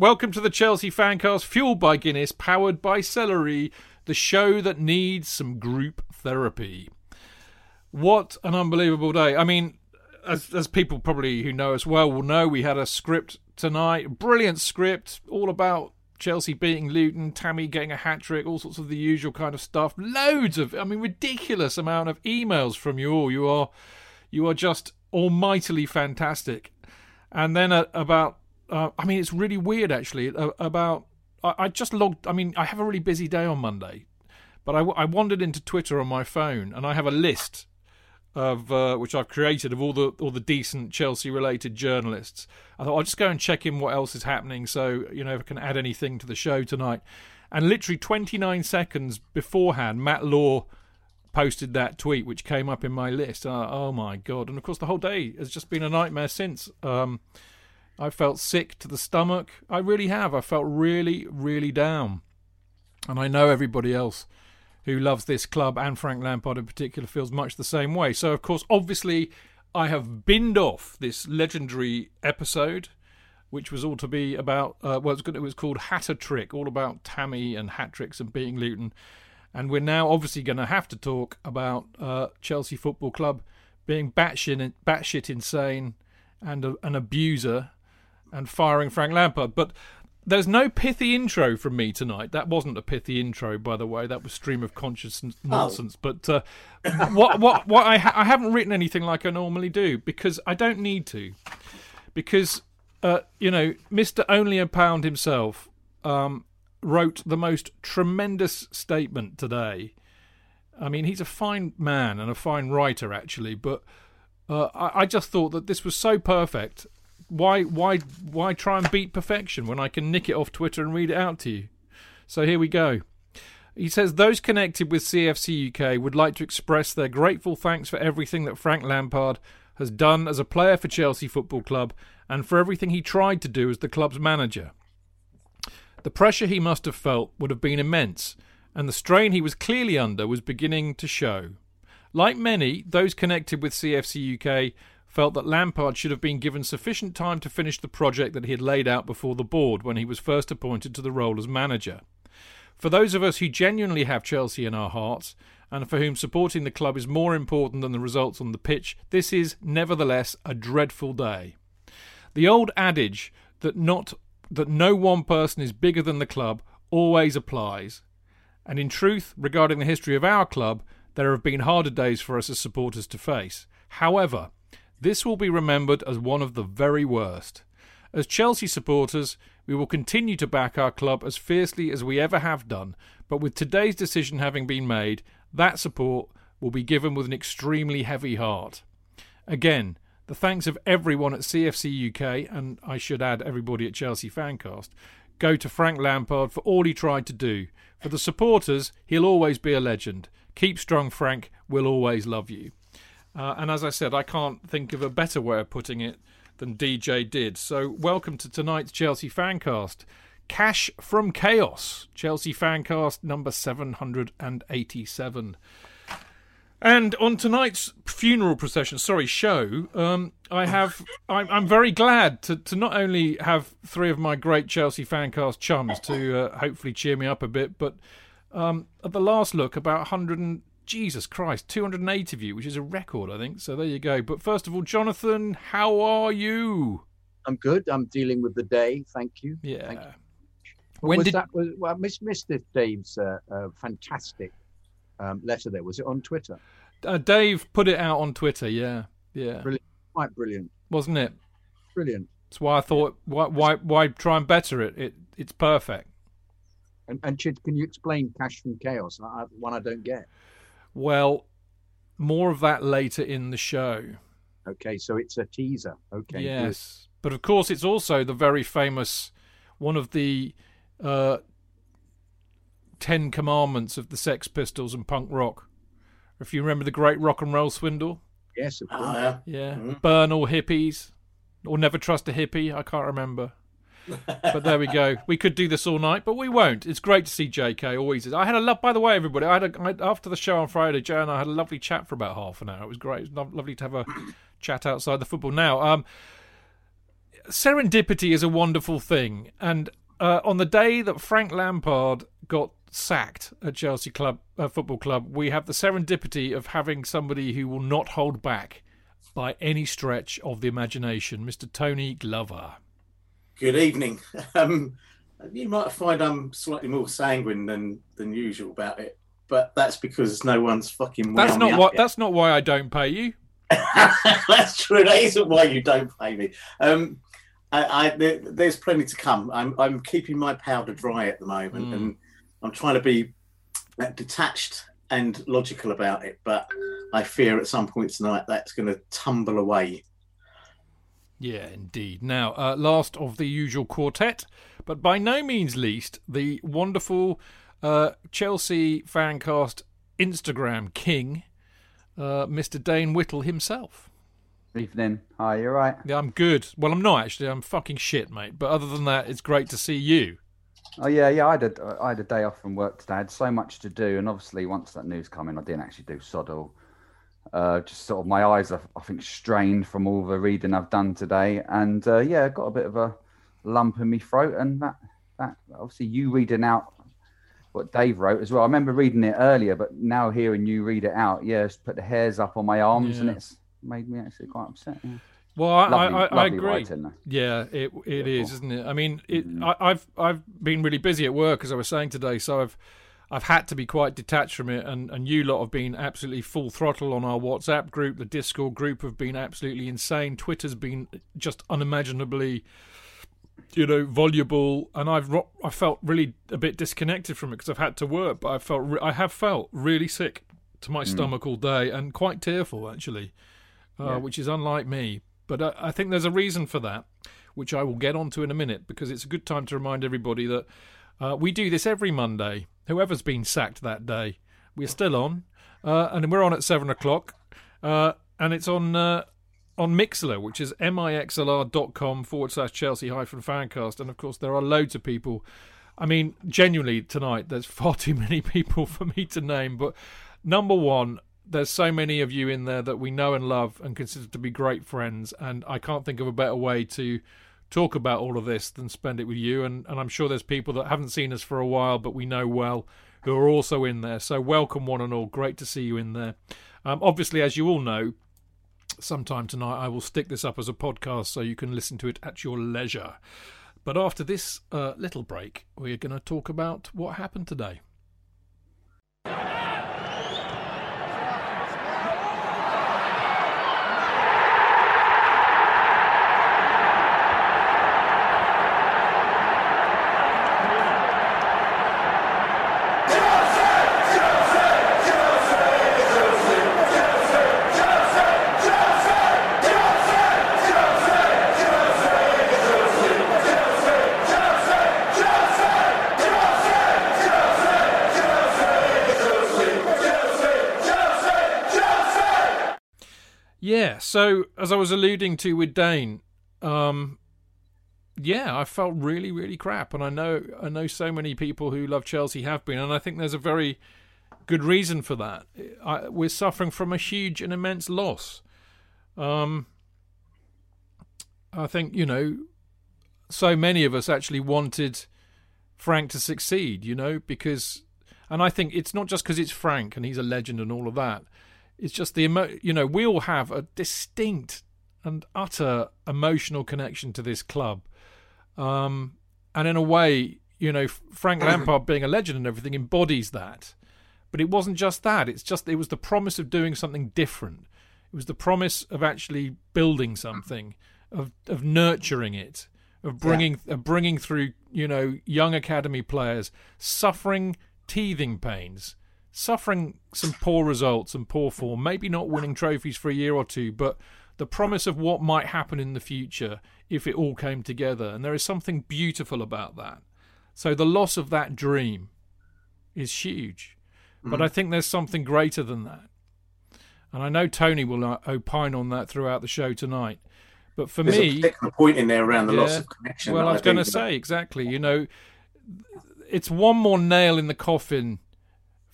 Welcome to the Chelsea Fancast, fueled by Guinness, powered by Celery, the show that needs some group therapy. What an unbelievable day. I mean, as, as people probably who know us well will know, we had a script tonight, brilliant script, all about Chelsea beating Luton, Tammy getting a hat trick, all sorts of the usual kind of stuff. Loads of, I mean, ridiculous amount of emails from you all. You are, you are just almightily fantastic. And then uh, about uh, I mean, it's really weird actually. Uh, about I, I, just logged. I mean, I have a really busy day on Monday, but I, I wandered into Twitter on my phone and I have a list of uh, which I've created of all the all the decent Chelsea related journalists. I thought I'll just go and check in what else is happening, so you know if I can add anything to the show tonight. And literally 29 seconds beforehand, Matt Law posted that tweet, which came up in my list. Uh, oh my god! And of course, the whole day has just been a nightmare since. Um, I felt sick to the stomach. I really have. I felt really, really down. And I know everybody else who loves this club and Frank Lampard in particular feels much the same way. So, of course, obviously, I have binned off this legendary episode, which was all to be about, uh, well, it was called Hatter Trick, all about Tammy and hat tricks and beating Luton. And we're now obviously going to have to talk about uh, Chelsea Football Club being batshit, batshit insane and a, an abuser and firing Frank Lampard. But there's no pithy intro from me tonight. That wasn't a pithy intro, by the way. That was stream of consciousness oh. nonsense. Oh. But uh, what what what I ha- I haven't written anything like I normally do because I don't need to. Because uh, you know, Mister Only a Pound himself um, wrote the most tremendous statement today. I mean, he's a fine man and a fine writer, actually, but. Uh, I, I just thought that this was so perfect why why why try and beat perfection when I can nick it off Twitter and read it out to you? So here we go. He says those connected with CFC UK would like to express their grateful thanks for everything that Frank Lampard has done as a player for Chelsea Football Club and for everything he tried to do as the club's manager. The pressure he must have felt would have been immense, and the strain he was clearly under was beginning to show. Like many, those connected with CFC UK felt that Lampard should have been given sufficient time to finish the project that he had laid out before the board when he was first appointed to the role as manager. For those of us who genuinely have Chelsea in our hearts, and for whom supporting the club is more important than the results on the pitch, this is nevertheless a dreadful day. The old adage that not that no one person is bigger than the club always applies. And in truth, regarding the history of our club, there have been harder days for us as supporters to face. However, this will be remembered as one of the very worst. As Chelsea supporters, we will continue to back our club as fiercely as we ever have done, but with today's decision having been made, that support will be given with an extremely heavy heart. Again, the thanks of everyone at CFC UK, and I should add everybody at Chelsea Fancast, go to Frank Lampard for all he tried to do. For the supporters, he'll always be a legend. Keep strong, Frank. We'll always love you. Uh, and as I said, I can't think of a better way of putting it than DJ did. So, welcome to tonight's Chelsea Fancast. Cash from Chaos, Chelsea Fancast number 787. And on tonight's funeral procession, sorry, show, um, I have, I'm, I'm very glad to, to not only have three of my great Chelsea fancast chums to uh, hopefully cheer me up a bit, but um, at the last look, about 100 and, Jesus Christ, 280 of you, which is a record, I think. So there you go. But first of all, Jonathan, how are you? I'm good. I'm dealing with the day. Thank you. Yeah. Thank you. When was did- that? Was, well, I missed, missed this Dave's uh, uh, fantastic um, letter there. Was it on Twitter? Uh, Dave put it out on Twitter. Yeah, yeah, Brilliant. Quite brilliant. wasn't it? Brilliant. That's why I thought, why, why, why try and better it? It, it's perfect. And, and Chid, can you explain Cash from Chaos? One I don't get. Well, more of that later in the show. Okay, so it's a teaser. Okay. good. yes, but of course, it's also the very famous one of the uh, Ten Commandments of the Sex Pistols and punk rock. If you remember the great rock and roll swindle, Yes, of course. Oh, yeah. yeah, Mhm. burn all hippies, or never trust a hippie. I can't remember. But there we go. We could do this all night, but we won't. It's great to see JK. Always is. I had a love. By the way, everybody, I had a I, after the show on Friday. Joe and I had a lovely chat for about half an hour. It was great. It was lo- lovely to have a chat outside the football. Now, um, serendipity is a wonderful thing, and uh, on the day that Frank Lampard got sacked at Chelsea Club uh, Football Club, we have the serendipity of having somebody who will not hold back by any stretch of the imagination, Mr. Tony Glover. Good evening. Um, you might find I'm slightly more sanguine than than usual about it, but that's because no one's fucking. That's not yet. That's not why I don't pay you. that's true. That isn't why you don't pay me. Um, I, I there, there's plenty to come. I'm I'm keeping my powder dry at the moment, Mm. and I'm trying to be uh, detached and logical about it. But I fear at some point tonight that's going to tumble away. Yeah, indeed. Now, uh, last of the usual quartet, but by no means least, the wonderful uh, Chelsea fancast Instagram king, uh, Mr. Dane Whittle himself. Evening. Hi, you're right? Yeah, I'm good. Well, I'm not actually. I'm fucking shit, mate. But other than that, it's great to see you. Oh yeah, yeah. I had a, I had a day off from work today. I had so much to do, and obviously once that news came in, I didn't actually do sod all. Uh, just sort of my eyes are, I think, strained from all the reading I've done today, and uh, yeah, got a bit of a lump in my throat, and that that obviously you reading out what Dave wrote as well. I remember reading it earlier, but now hearing you read it out, yeah, it's put the hairs up on my arms, and it's made me actually quite upset. Yeah. Well, I, Lovely, I, I, I agree. writing. Yeah, it it is, isn't it? I mean, it, Mhm. I, I've I've been really busy at work, as I was saying today, so I've I've had to be quite detached from it, and, and you lot have been absolutely full throttle on our WhatsApp group. The Discord group have been absolutely insane. Twitter's been just unimaginably, you know, voluble, and I've ro- I felt really a bit disconnected from it because I've had to work, but I felt re- I have felt really sick to my stomach all day and quite tearful actually, uh, Yeah. which is unlike me. But I, I think there's a reason for that, which I will get onto in a minute because it's a good time to remind everybody that uh, we do this every Monday. Whoever's been sacked that day, we're still on, uh, and we're on at seven o'clock, uh, and it's on uh, on Mixlr, which is mixlr.com forward slash Chelsea hyphen fancast, and of course there are loads of people. I mean, genuinely tonight, there's far too many people for me to name, but number one, there's so many of you in there that we know and love and consider to be great friends, and I can't think of a better way to talk about all of this than spend it with you. And, and I'm sure there's people that haven't seen us for a while, but we know well, who are also in there. So welcome, one and all. Great to see you in there. Um, obviously, as you all know, sometime tonight I will stick this up as a podcast so you can listen to it at your leisure. But after this uh, little break, we're going to talk about what happened today. So as I was alluding to with Dane, um, yeah, I felt really, really crap, and I know I know so many people who love Chelsea have been, and I think there's a very good reason for that. I, we're suffering from a huge and immense loss. Um, I think you know, so many of us actually wanted Frank to succeed, you know, because, and I think it's not just because it's Frank and he's a legend and all of that. It's just the emo, you know, we all have a distinct and utter emotional connection to this club. Um, and in a way, you know, Frank Lampard being a legend and everything embodies that. But it wasn't just that. It's just it was the promise of doing something different. It was the promise of actually building something, of of nurturing it, of bringing yeah. of bringing through you know young academy players suffering teething pains, suffering some poor results and poor form, maybe not winning trophies for a year or two, but the promise of what might happen in the future if it all came together. And there is something beautiful about that. So the loss of that dream is huge. Mm-hmm. But I think there's something greater than that. And I know Tony will uh, opine on that throughout the show tonight. But for There's me, a point in there around the yeah, loss of connection. Well, I was going to say exactly. You know, it's one more nail in the coffin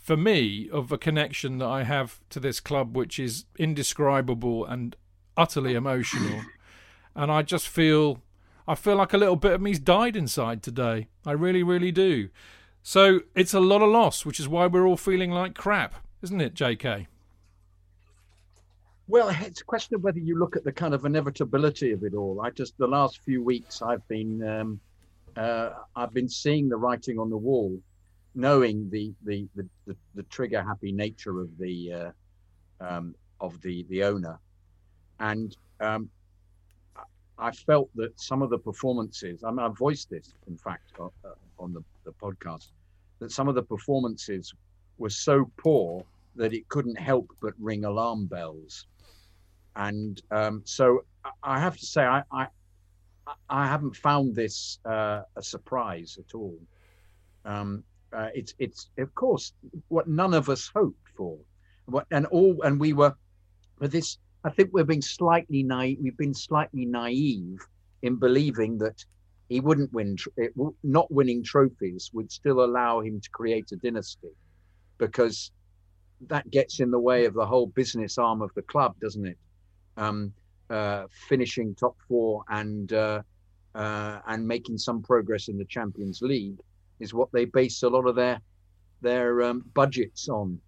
for me of a connection that I have to this club, which is indescribable and utterly emotional, and I just feel I feel like a little bit of me's died inside today. I really, really do. So it's a lot of loss, which is why we're all feeling like crap, isn't it, J.K.? Well, it's a question of whether you look at the kind of inevitability of it all. I just the last few weeks I've been um, uh, I've been seeing the writing on the wall, knowing the the the, the, the trigger happy nature of the uh, um, of the the owner, and um, I felt that some of the performances, I mean, I voiced this, in fact, uh, on the, the podcast, that some of the performances were so poor that it couldn't help but ring alarm bells. And um, so I have to say, I, I, I haven't found this uh, a surprise at all. Um, uh, it's, it's, of course, what none of us hoped for. What, and all, and we were, but this, I think we're being slightly naive. We've been slightly naive in believing that he wouldn't win. Not winning trophies would still allow him to create a dynasty, because that gets in the way of the whole business arm of the club, doesn't it? Um, uh, finishing top four and uh, uh, and making some progress in the Champions League is what they base a lot of their their um, budgets on,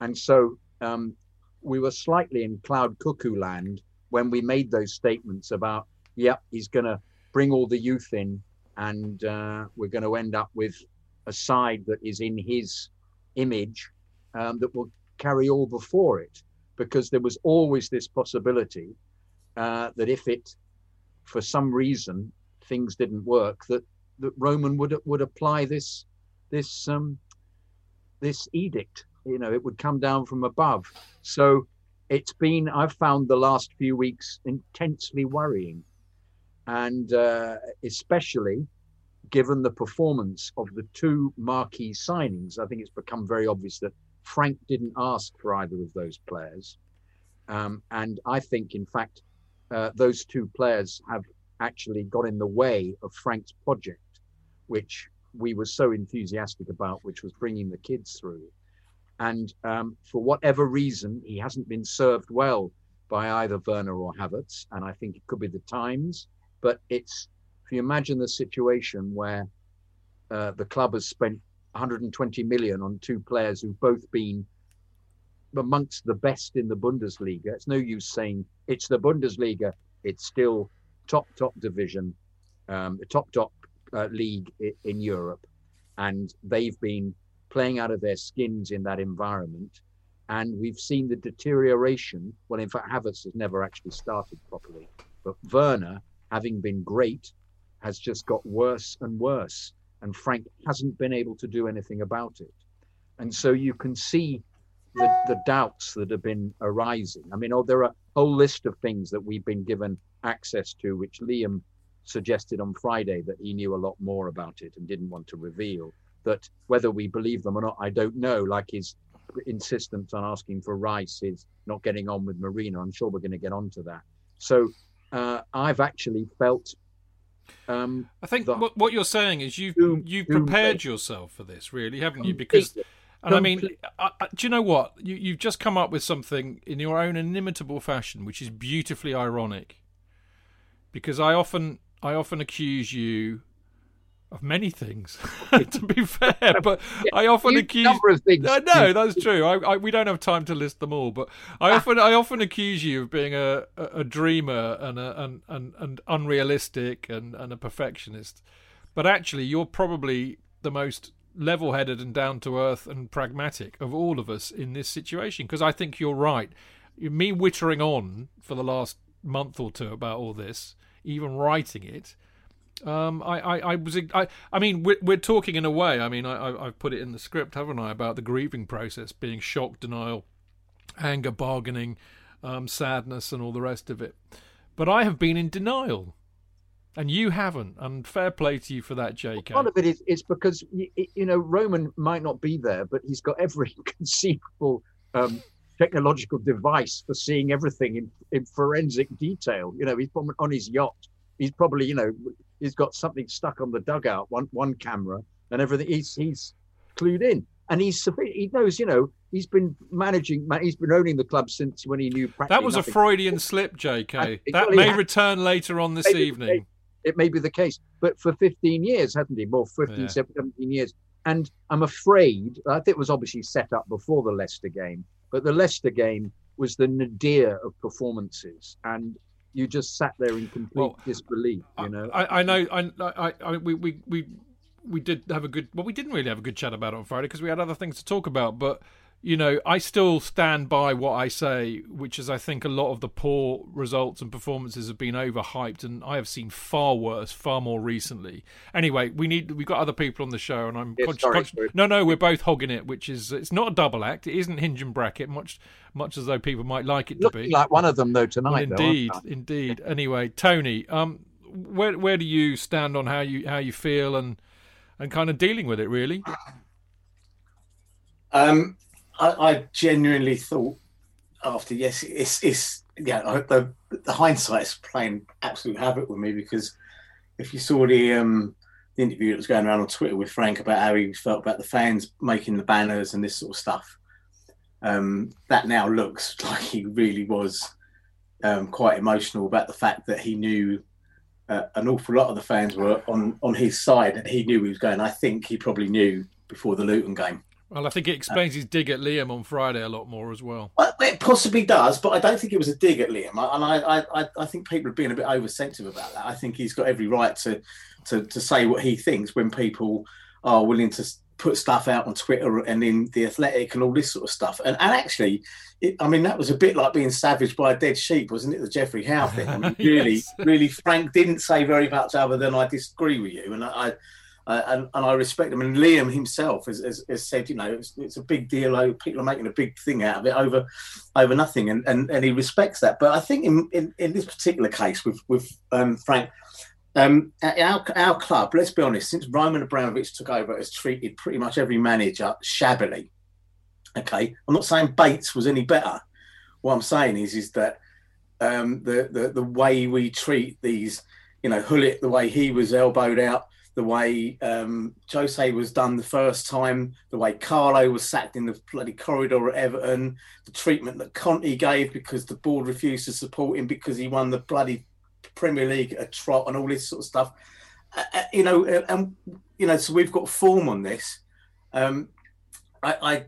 and so um, we were slightly in cloud cuckoo land when we made those statements about, yep, he's going to bring all the youth in and uh, we're going to end up with a side that is in his image um, that will carry all before it. Because there was always this possibility uh, that if it, for some reason, things didn't work, that, that Roman would would apply this this um, this edict. You know it would come down from above. So it's been i've found the last few weeks intensely worrying. And uh, especially given the performance of the two marquee signings i think it's become very obvious that frank didn't ask for either of those players. Um, and i think in fact uh, those two players have actually got in the way of frank's project which we were so enthusiastic about which was bringing the kids through and um, for whatever reason, he hasn't been served well by either Werner or Havertz. And I think it could be the times. But it's, if you imagine the situation where uh, the club has spent 120 million on two players who've both been amongst the best in the Bundesliga. It's no use saying it's the Bundesliga. It's still top, top division, um, top, top uh, league in Europe. And they've been playing out of their skins in that environment. And we've seen the deterioration. Well, in fact, Havertz has never actually started properly. But Werner, having been great, has just got worse and worse. And Frank hasn't been able to do anything about it. And so you can see the, the doubts that have been arising. I mean, oh, there are a whole list of things that we've been given access to, which Liam suggested on Friday that he knew a lot more about it and didn't want to reveal that whether we believe them or not, I don't know, like his insistence on asking for Rice is not getting on with Marina. I'm sure we're going to get on to that. So uh, I've actually felt. Um, I think what, what you're saying is you've Doom- you've doom- prepared yourself for this, really, haven't you? Because and I mean, I, I, do you know what? You you've just come up with something in your own inimitable fashion, which is beautifully ironic. Because I often I often accuse you of many things, to be fair, but I often accuse number of things. No, no, that's true. I, I, we don't have time to list them all, but I ah. often, I often accuse you of being a, a, a dreamer and a and, and, and unrealistic and, and a perfectionist. But actually, you're probably the most level-headed and down-to-earth and pragmatic of all of us in this situation. Because I think you're right. Me wittering on for the last month or two about all this, even writing it. Um, I, I, I was, I, I mean, we're, we're talking in a way. I mean, I, I, I've put it in the script, haven't I, about the grieving process being shock, denial, anger, bargaining, um, sadness, and all the rest of it. But I have been in denial, and you haven't. And fair play to you for that, JK. Part of it is it's because y- y- you know Roman might not be there, but he's got every conceivable um, technological device for seeing everything in, in forensic detail. You know, he's on his yacht. He's probably you know he's got something stuck on the dugout, one one camera, and everything. He's he's clued in, and he's he knows. You know, he's been managing. He's been owning the club since when he knew. that was a. Freudian slip, JK. It That may ha- return later on this evening. it may be the case, but for 15 years, hasn't he? More 15, Yeah. 17 years. And I'm afraid, I think it was obviously set up before the Leicester game, but the Leicester game was the nadir of performances. And you just sat there in complete Well, disbelief, you know. I, I know. I, I, I, we, we, we, we did have a good. Well, we didn't really have a good chat about it on Friday because we had other things to talk about. But you know, I still stand by what I say, which is I think a lot of the poor results and performances have been overhyped, and I have seen far worse, far more recently. Anyway, we need. We've got other people on the show, and I'm Yeah, conscious. sorry, conscious- sorry. no, no, we're both hogging it, which is it's not a double act. It isn't hinge and bracket, much, much as though people might like it to be. like one of them, though, tonight. Well, though, indeed, they? indeed. Anyway, Tony, um, where where do you stand on how you how you feel and and kind of dealing with it? Really, Um, I, I genuinely thought after yes, it's it's yeah. The the hindsight's playing absolute havoc with me because if you saw the um the interview that was going around on Twitter with Frank about how he felt about the fans making the banners and this sort of stuff, um, that now looks like he really was um, quite emotional about the fact that he knew. Uh, an awful lot of the fans were on, on his side, and he knew he was going. I think he probably knew before the Luton game. Well, I think it explains his dig at Liam on Friday a lot more as well. Well, it possibly does, but I don't think it was a dig at Liam. I- And I, I, I- I think people are being a bit oversensitive about that. I think he's got every right to, to, to say what he thinks when people are willing to put stuff out on Twitter and in the Athletic and all this sort of stuff. And, and actually, it, I mean, that was a bit like being savaged by a dead sheep, wasn't it? The Geoffrey Howe thing. I mean, really, Yes. really, Frank didn't say very much other than I disagree with you, and I. Uh, and, and I respect him. And Liam himself has, has, has said, you know, it's, it's a big deal. oh, People are making a big thing out of it over over nothing, and, and, and he respects that. But I think in, in, in this particular case with with um, Frank, um, our our club, let's be honest, since Roman Abramovich took over, has treated pretty much every manager shabbily. Okay, I'm not saying Bates was any better. What I'm saying is is that um, the, the the way we treat these, you know, Gullit, the way he was elbowed out, the way um, Jose was done the first time, the way Carlo was sacked in the bloody corridor at Everton, the treatment that Conte gave because the board refused to support him because he won the bloody Premier League at trot and all this sort of stuff. Uh, uh, you know, uh, and you know, so we've got form on this. Um, I, I,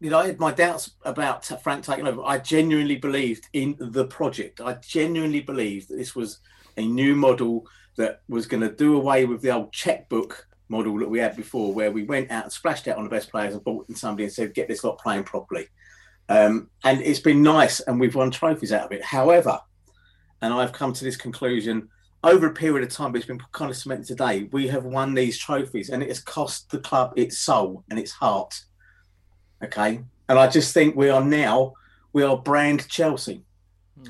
you know, I had my doubts about Frank taking over. I genuinely believed in the project. I genuinely believed that this was a new model that was going to do away with the old checkbook model that we had before, where we went out and splashed out on the best players and bought in somebody and said, "Get this lot playing properly." Um, and it's been nice, and we've won trophies out of it. However, and I've come to this conclusion over a period of time, but it's been kind of cemented today. We have won these trophies, and it has cost the club its soul and its heart. Okay, and I just think we are now we are brand Chelsea.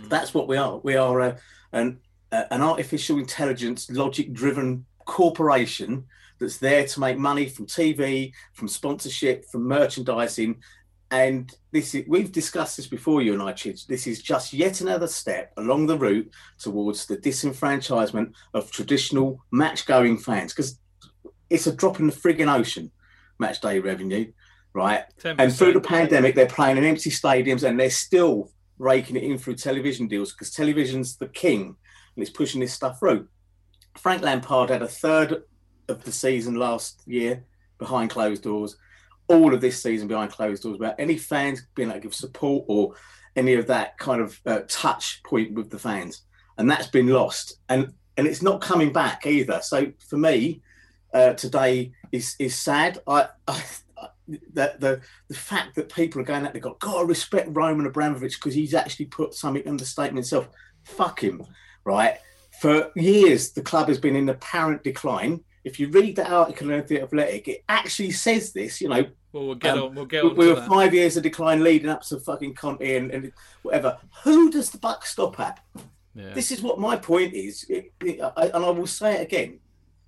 That's what we are. We are a, an a, an artificial intelligence, logic-driven corporation that's there to make money from TV, from sponsorship, from merchandising, and this is, we've discussed this before, you and I, Chidge. This is just yet another step along the route towards the disenfranchisement of traditional match-going fans, because it's a drop in the frigging ocean, match day revenue, right? 10%. And through the pandemic, they're playing in empty stadiums, and they're still raking it in through television deals because television's the king, and it's pushing this stuff through. Frank Lampard had a third of the season last year behind closed doors all of this season behind closed doors about any fans being able to give support or any of that kind of uh, touch point with the fans, and that's been lost, and and it's not coming back either. So for me, uh, today is is sad. I, I the, the the fact that people are going out, they've got got to respect Roman Abramovich because he's actually put something in the statement himself. Fuck him, right? For years, the club has been in apparent decline. If you read the article in the Athletic, it actually says this. You know, Well, we'll get um, on. We'll get we, on we were that. five years of decline leading up to fucking Conte and, and whatever. Who does the buck stop at? Yeah. This is what my point is, It- it- I- and I will say it again.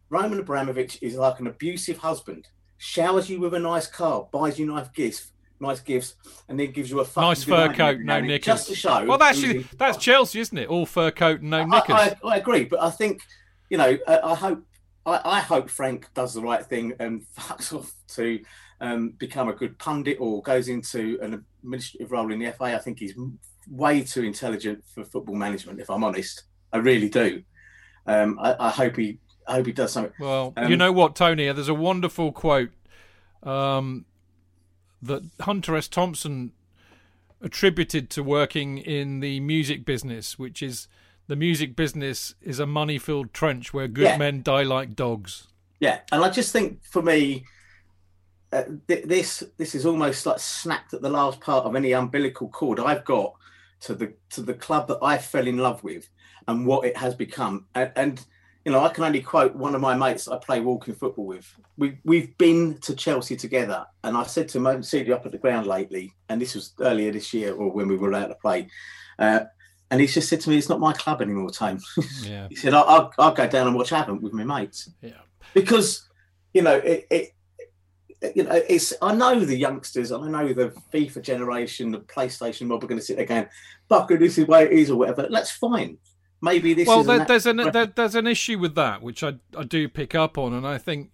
Roman Abramovich is like an abusive husband. Showers you with a nice car, buys you nice gifts, nice gifts, and then gives you a Nice fur coat, no knickers. Just to show. Well, that's that's. Chelsea, isn't it? All fur coat and no knickers. I, I, I agree, but I think you know, I, I hope I, I hope Frank does the right thing and fucks off to um, become a good pundit or goes into an administrative role in the FA. I think he's way too intelligent for football management. If I'm honest, I really do. Um, I, I hope he I hope he does something. Well, Um, you know what, Tony? There's a wonderful quote um, that Hunter S. Thompson attributed to working in the music business, which is the music business is a money-filled trench where good Yeah. men die like dogs. Yeah, and I just think for me, uh, th- this this is almost like snapped at the last part of any umbilical cord I've got to the to the club that I fell in love with and what it has become. And, and you know, I can only quote one of my mates I play walking football with. We we've been to Chelsea together, and I said to him, I haven't seen you up at the ground lately, and this was earlier this year or when we were out to play. Uh, and he's just said to me, "It's not my club anymore, Tone." Yeah, he said, I'll, "I'll, go down and watch Avon with my mates." yeah. because you know it, it you know it's i know the youngsters and i know the fifa generation the playstation mob are going to sit there going fucker this is the way it is or whatever that's fine maybe this well, is there, there's an there, there's an issue with that, which I I do pick up on, and I think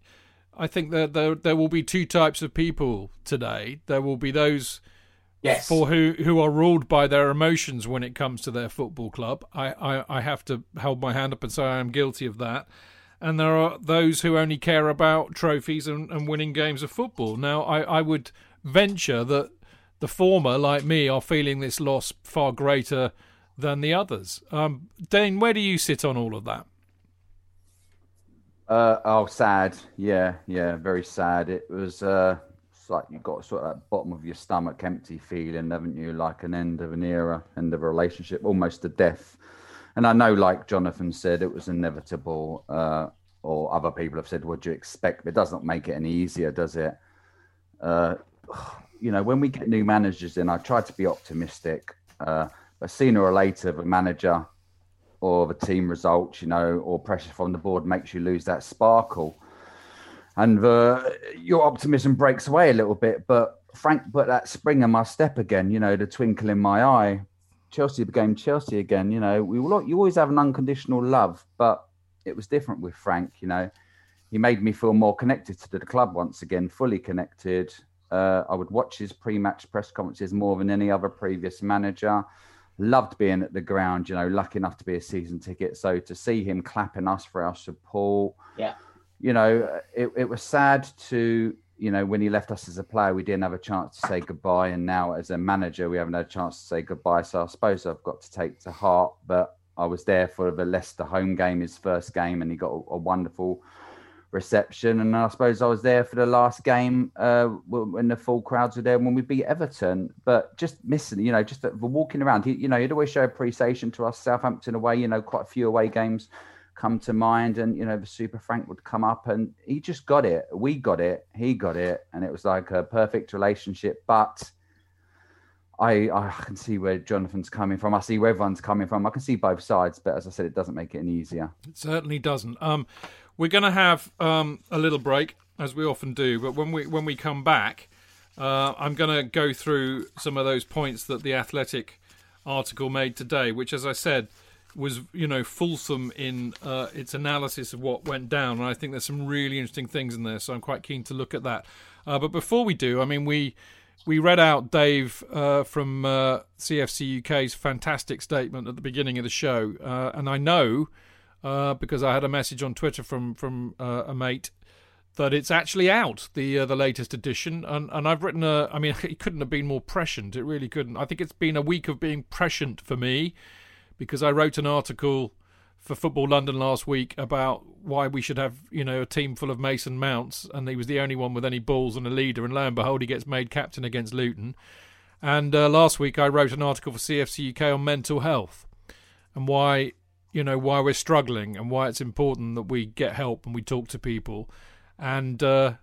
I think that there there will be two types of people today. There will be those yes for who who are ruled by their emotions when it comes to their football club. I, I, I have to hold my hand up and say I am guilty of that. And there are those who only care about trophies and, and winning games of football. Now, I, I would venture that the former, like me, are feeling this loss far greater than the others. Um, Dane, where do you sit on all of that? Uh, oh, sad. Yeah, yeah, very sad. It was uh, like you've got sort of that bottom of your stomach empty feeling, haven't you? Like an end of an era, end of a relationship, almost a death. And I know, like Jonathan said, it was inevitable. Uh, or other people have said, "What do you expect?" But it does not make it any easier, does it? Uh, you know, when we get new managers in, I try to be optimistic. Uh, but sooner or later, the manager or the team results, you know, or pressure from the board makes you lose that sparkle. And the, your optimism breaks away a little bit. But Frank put that spring in my step again, you know, the twinkle in my eye. Chelsea became Chelsea again, you know. We you always have an unconditional love, but it was different with Frank, you know. He made me feel more connected to the club once again, fully connected. Uh, I would watch his pre-match press conferences more than any other previous manager loved being at the ground, you know, lucky enough to be a season ticket. So to see him clapping us for our support, Yeah. you know, it, it was sad to, you know, when he left us as a player, we didn't have a chance to say goodbye. And now as a manager, we haven't had a chance to say goodbye. So I suppose I've got to take to heart, but I was there for the Leicester home game, his first game, and he got a, a wonderful reception. And I suppose I was there for the last game uh, when the full crowds were there when we beat Everton. But just missing, you know, just the, the walking around, he, you know, he'd always show appreciation to us. Southampton away, you know, quite a few away games come to mind. And, you know, the Super Frank would come up and he just got it. We got it. He got it. And it was like a perfect relationship. But. I, I can see where Jonathan's coming from. I see where everyone's coming from. I can see both sides, but as I said, it doesn't make it any easier. It certainly doesn't. Um, we're going to have um, a little break, as we often do. But when we when we come back, uh, I'm going to go through some of those points that the Athletic article made today, which, as I said, was you know fulsome in uh, its analysis of what went down, and I think there's some really interesting things in there. So I'm quite keen to look at that. Uh, but before we do, I mean we we read out Dave uh, from uh, CFC UK's fantastic statement at the beginning of the show, uh, and I know uh, because I had a message on Twitter from from a mate that it's actually out the uh, the latest edition. And and I've written a I mean it couldn't have been more prescient. It really couldn't. I think it's been a week of being prescient for me because I wrote an article for Football London last week about why we should have, you know, a team full of Mason Mounts, and he was the only one with any balls and a leader, and lo and behold, he gets made captain against Luton. And uh, last week, I wrote an article for CFC UK on mental health and why, you know, why we're struggling and why it's important that we get help and we talk to people. And uh,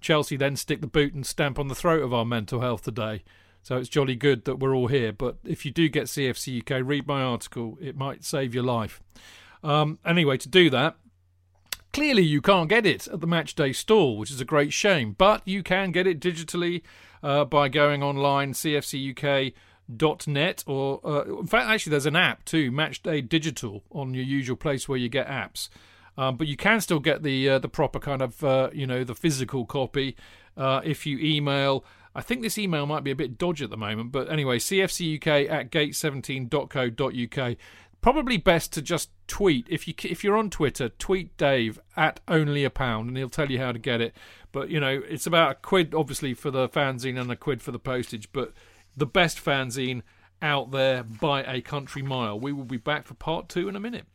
Chelsea then stick the boot and stamp on the throat of our mental health today. So it's jolly good that we're all here. But if you do get CFC UK, read my article. It might save your life. Um, anyway, to do that, clearly you can't get it at the Matchday stall, which is a great shame. But you can get it digitally uh, by going online, cfcuk.net, or uh, in fact, actually, there's an app too, Matchday Digital, on your usual place where you get apps. Um, but you can still get the uh, the proper kind of uh, you know the physical copy uh, if you email I think this email might be a bit dodgy at the moment, but anyway, cfcuk at gate17.co.uk. Probably best to just tweet if you if you're on Twitter, tweet Dave at only a pound, and he'll tell you how to get it. But you know, it's about a quid, obviously, for the fanzine and a quid for the postage. But the best fanzine out there by a country mile. We will be back for part two in a minute.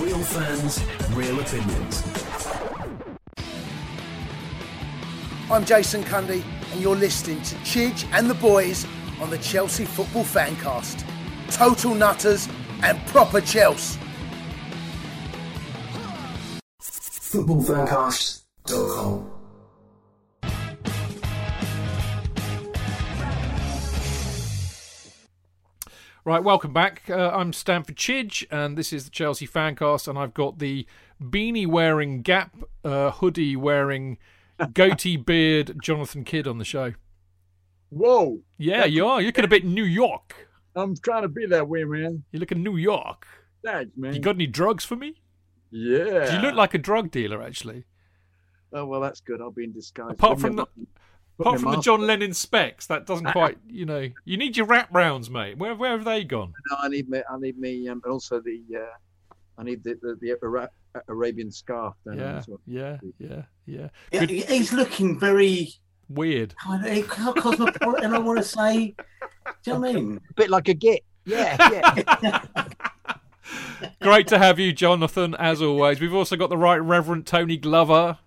Real fans, real opinions. I'm Jason Cundy, and you're listening to Chidge and the boys on the Chelsea Football Fancast. Total nutters and proper Chelsea. Footballfancast.com. Right, welcome back. Uh, I'm Stamford Chidge, and this is the Chelsea Fancast, and I've got the beanie wearing, Gap uh, hoodie wearing, goatee beard Jonathan Kidd on the show. Whoa! Yeah, you are. You're looking a bit New York. I'm trying to be that way, man. You're looking New York. Thanks, man. You got any drugs for me? Yeah. You look like a drug dealer, actually. Oh well, that's good. I'll be in disguise. Apart Put from the a- apart from the John on. Lennon specs, that doesn't quite. You know, you need your wrap rounds, mate. Where where have they gone? No, I need me. I need me. Um, and also the. Uh, I need the the, the Ara- Arabian scarf. Then Yeah, well. yeah, yeah, yeah. Yeah, Good- he's looking very Weird. kind of cosmopolitan. I want to say. Do you know what I mean? A bit like a git. Yeah, yeah. Great to have you, Jonathan, as always. We've also got the Right Reverend Tony Glover.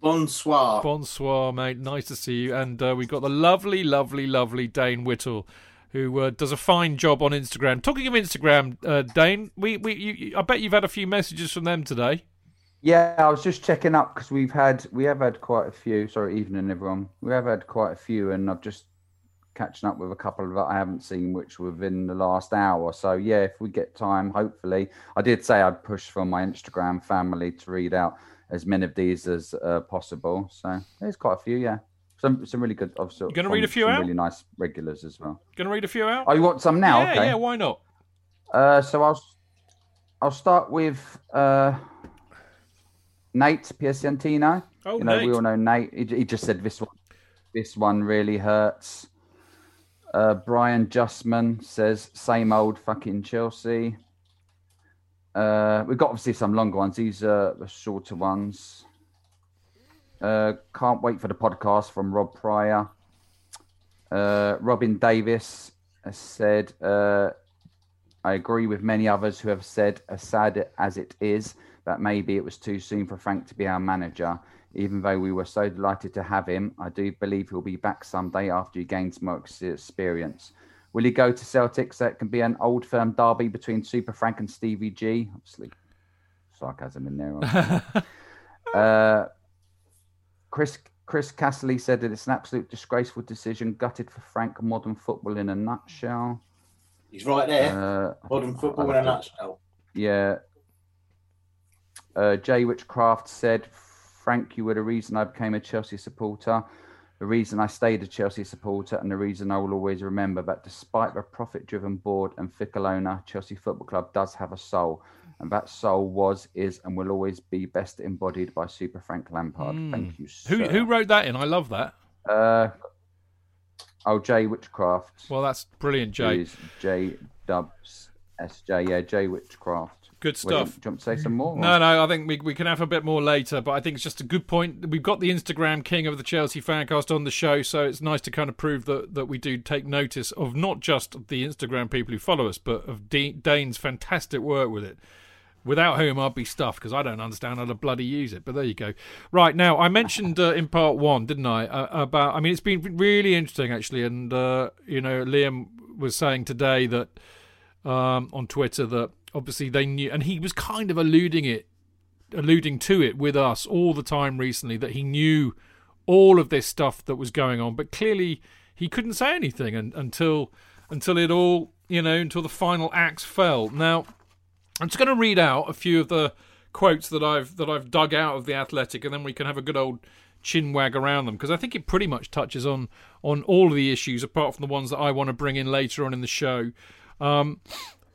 Bonsoir. Bonsoir, mate. Nice to see you. And uh, we've got the lovely, lovely, lovely Dane Whittle, who uh, does a fine job on Instagram. Talking of Instagram, uh, Dane, we, we, you, you- I bet you've had a few messages from them today. Yeah, I was just checking up because we've had we have had quite a few. Sorry, evening everyone. We have had quite a few, and I've just catching up with a couple that I haven't seen, which within the last hour. So yeah, if we get time, hopefully, I did say I'd push for my Instagram family to read out as many of these as uh, possible. So there's quite a few. Yeah, some some really good. Obviously, You gonna read a few some out? Really nice regulars as well. Gonna read a few out? Oh, you want some now? yeah, okay. yeah. Why not? Uh, so I'll I'll start with uh, Nate Piacentino. Oh, you know, Nate. we all know Nate. He, he just said this one. This one really hurts. Uh, Brian Justman says same old fucking Chelsea. Uh, we've got obviously some longer ones. These are the shorter ones. Uh, can't wait for the podcast from Rob Pryor. Uh, Robin Davis has said, uh, I agree with many others who have said, as sad as it is, that maybe it was too soon for Frank to be our manager. Even though we were so delighted to have him, I do believe he'll be back someday after he gains more experience. Will he go to Celtics? That can be an old firm derby between Super Frank and Stevie G. Obviously, sarcasm in there. uh, Chris Chris Castley said that it's an absolute disgraceful decision, gutted for Frank. Modern football in a nutshell. He's right there. Uh, Modern football in a nutshell. yeah. Uh, Jay Witchcraft said, Frank, you were the reason I became a Chelsea supporter, the reason I stayed a Chelsea supporter, and the reason I will always remember that despite the profit driven board and fickle owner, Chelsea Football Club does have a soul. And that soul was, is, and will always be best embodied by Super Frank Lampard. Thank you, sir. Who who wrote that in? I love that. Uh, oh, Jay Witchcraft. Well, that's brilliant, Jay. J Dubs SJ. Yeah, Jay Witchcraft. Good stuff. do you want to say some more? No, no, I think we, we can have a bit more later, but I think it's just a good point. We've got the Instagram king of the Chelsea fancast on the show, so it's nice to kind of prove that, that we do take notice of not just the Instagram people who follow us, but of D- Dane's fantastic work with it. Without whom I'd be stuffed because I don't understand how to bloody use it. But there you go. Right now, I mentioned uh, in part one, didn't I, uh, about? I mean, it's been really interesting actually, and uh, you know, Liam was saying today that um, on Twitter that obviously they knew, and he was kind of alluding it, alluding to it with us all the time recently that he knew all of this stuff that was going on, but clearly he couldn't say anything un- until until it all, you know, until the final axe fell. Now, I'm just going to read out a few of the quotes that I've that I've dug out of the Athletic, and then we can have a good old chin wag around them because I think it pretty much touches on on all of the issues apart from the ones that I want to bring in later on in the show. Um,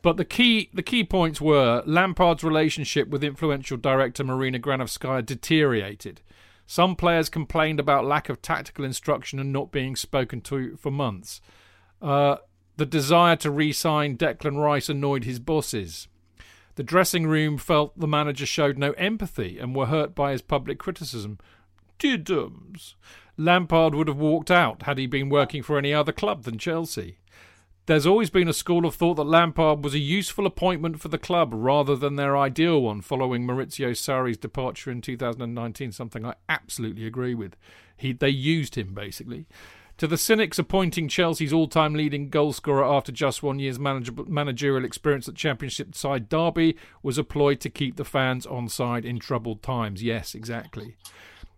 but the key the key points were Lampard's relationship with influential director Marina Granovskaya deteriorated. Some players complained about lack of tactical instruction and not being spoken to for months. Uh, the desire to re-sign Declan Rice annoyed his bosses. The dressing room felt the manager showed no empathy and were hurt by his public criticism. Diddums. Lampard would have walked out had he been working for any other club than Chelsea. There's always been a school of thought that Lampard was a useful appointment for the club rather than their ideal one following Maurizio Sarri's departure in 2019, something I absolutely agree with. He, they used him, basically. To the cynics appointing Chelsea's all time leading goalscorer after just one year's managerial experience at Championship side Derby was a ploy to keep the fans on side in troubled times. Yes, exactly.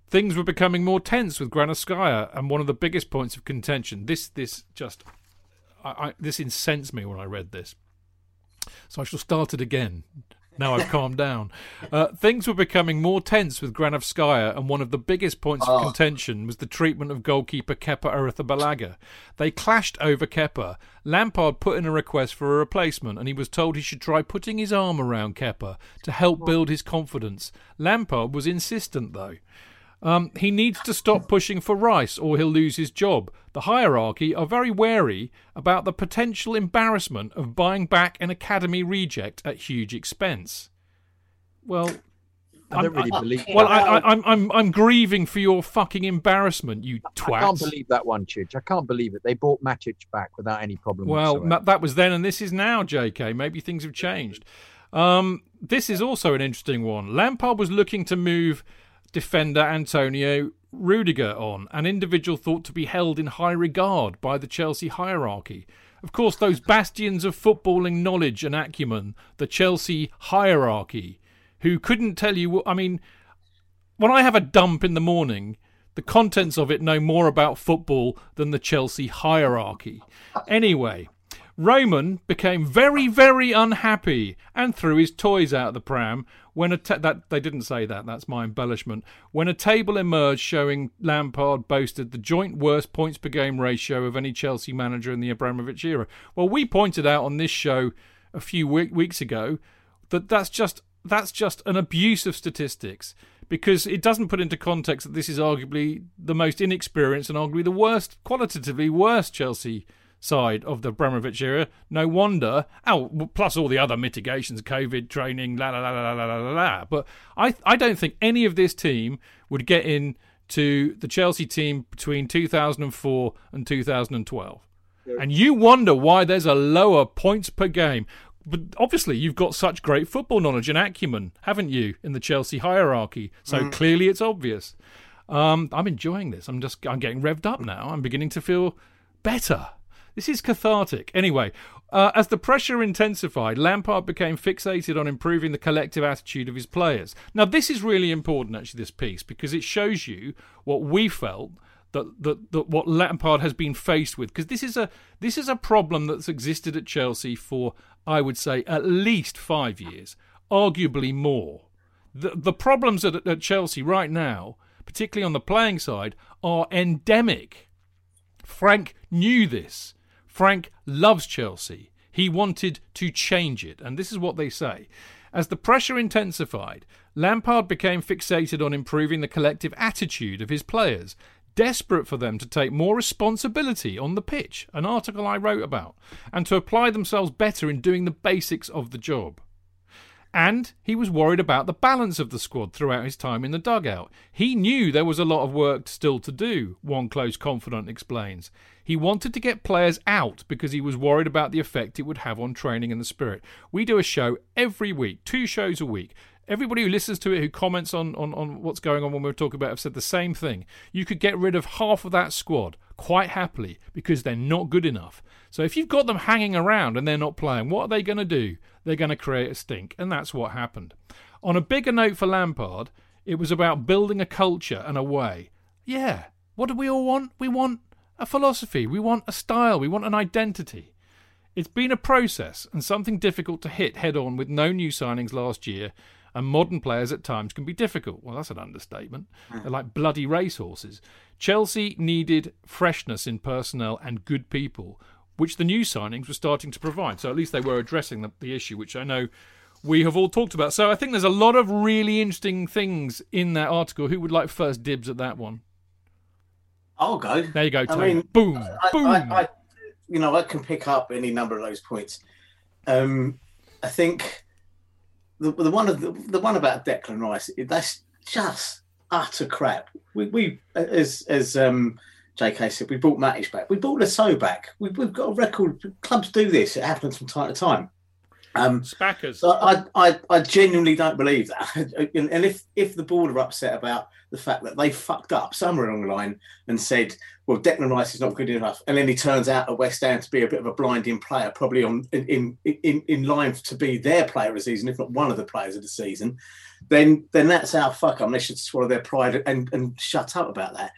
Things were becoming more tense with Granovskaya, and one of the biggest points of contention. This, this just, I, I, this incensed me when I read this. So I shall start it again. Now I've calmed down. Uh, things were becoming more tense with Granovskaya, and one of the biggest points of contention was the treatment of goalkeeper Kepa Arrizabalaga. They clashed over Kepa. Lampard put in a request for a replacement, and he was told he should try putting his arm around Kepa to help build his confidence. Lampard was insistent, though. Um, he needs to stop pushing for Rice or he'll lose his job. The hierarchy are very wary about the potential embarrassment of buying back an academy reject at huge expense. Well, I don't really believe. well, I, I, I'm I'm I'm grieving for your fucking embarrassment, you twat. I can't believe that one, Chidge. I can't believe it. They bought Matic back without any problem. Well, whatsoever. that was then, and this is now, JK. Maybe things have changed. Um, this is also an interesting one. Lampard was looking to move defender Antonio Rudiger on, an individual thought to be held in high regard by the Chelsea hierarchy. Of course, those bastions of footballing knowledge and acumen, the Chelsea hierarchy, who couldn't tell you. I mean, when I have a dump in the morning, the contents of it know more about football than the Chelsea hierarchy. Anyway, Roman became very, very unhappy and threw his toys out of the pram when a ta- that they didn't say that. That's my embellishment. When a table emerged showing Lampard boasted the joint worst points per game ratio of any Chelsea manager in the Abramovich era. Well, we pointed out on this show a few we- weeks ago that that's just that's just an abuse of statistics because it doesn't put into context that this is arguably the most inexperienced and arguably the worst, qualitatively worst Chelsea side of the Abramovich era. No wonder. Oh, plus all the other mitigations, COVID training, la la la la la la la. But I I don't think any of this team would get in to the Chelsea team between 2004 and 2012. Yeah. And you wonder why there's a lower points per game. But obviously, you've got such great football knowledge and acumen, haven't you, in the Chelsea hierarchy? So mm. clearly, it's obvious. Um, I'm enjoying this. I'm just I'm getting revved up now. I'm beginning to feel better. This is cathartic. Anyway, uh, as the pressure intensified, Lampard became fixated on improving the collective attitude of his players. Now, this is really important, actually, this piece, because it shows you what we felt that, that, that what Lampard has been faced with. Because this is a this is a problem that's existed at Chelsea for, I would say, at least five years, arguably more. The, the problems at, at Chelsea right now, particularly on the playing side, are endemic. Frank knew this. Frank loves Chelsea. He wanted to change it, and this is what they say. As the pressure intensified, Lampard became fixated on improving the collective attitude of his players, desperate for them to take more responsibility on the pitch, an article I wrote about, and to apply themselves better in doing the basics of the job. And he was worried about the balance of the squad throughout his time in the dugout. He knew there was a lot of work still to do, one close confidant explains. He wanted to get players out because he was worried about the effect it would have on training and the spirit. We do a show every week, two shows a week. Everybody who listens to it, who comments on, on, on what's going on when we're talking about it, have said the same thing. You could get rid of half of that squad quite happily because they're not good enough. So if you've got them hanging around and they're not playing, what are they going to do? They're going to create a stink. And that's what happened. On a bigger note for Lampard, it was about building a culture and a way. Yeah, what do we all want? We want a philosophy, we want a style, we want an identity. It's been a process and something difficult to hit head on with no new signings last year, and modern players at times can be difficult. Well, that's an understatement. They're like bloody racehorses. Chelsea needed freshness in personnel and good people, which the new signings were starting to provide. So at least they were addressing the, the issue, which I know we have all talked about. So I think there's a lot of really interesting things in that article. Who would like first dibs at that one? I'll go. There you go, I Tony. mean, boom, I, boom. I, I, you know, I can pick up any number of those points. Um, I think the, the one of the, the one about Declan Rice, that's just utter crap. We, we as as um, J.K. said, we brought Matic back. We brought Lasso back. We, we've got a record. Clubs do this. It happens from time to time. Um, Spackers. so I, I, I genuinely don't believe that. and and if, if the board are upset about the fact that they fucked up somewhere along the line and said, well, Declan Rice is not good enough, and then he turns out at West Ham to be a bit of a blinding player, probably on in in, in, in line to be their player of the season, if not one of the players of the season, then then that's our fuck up. They should swallow their pride and, and shut up about that.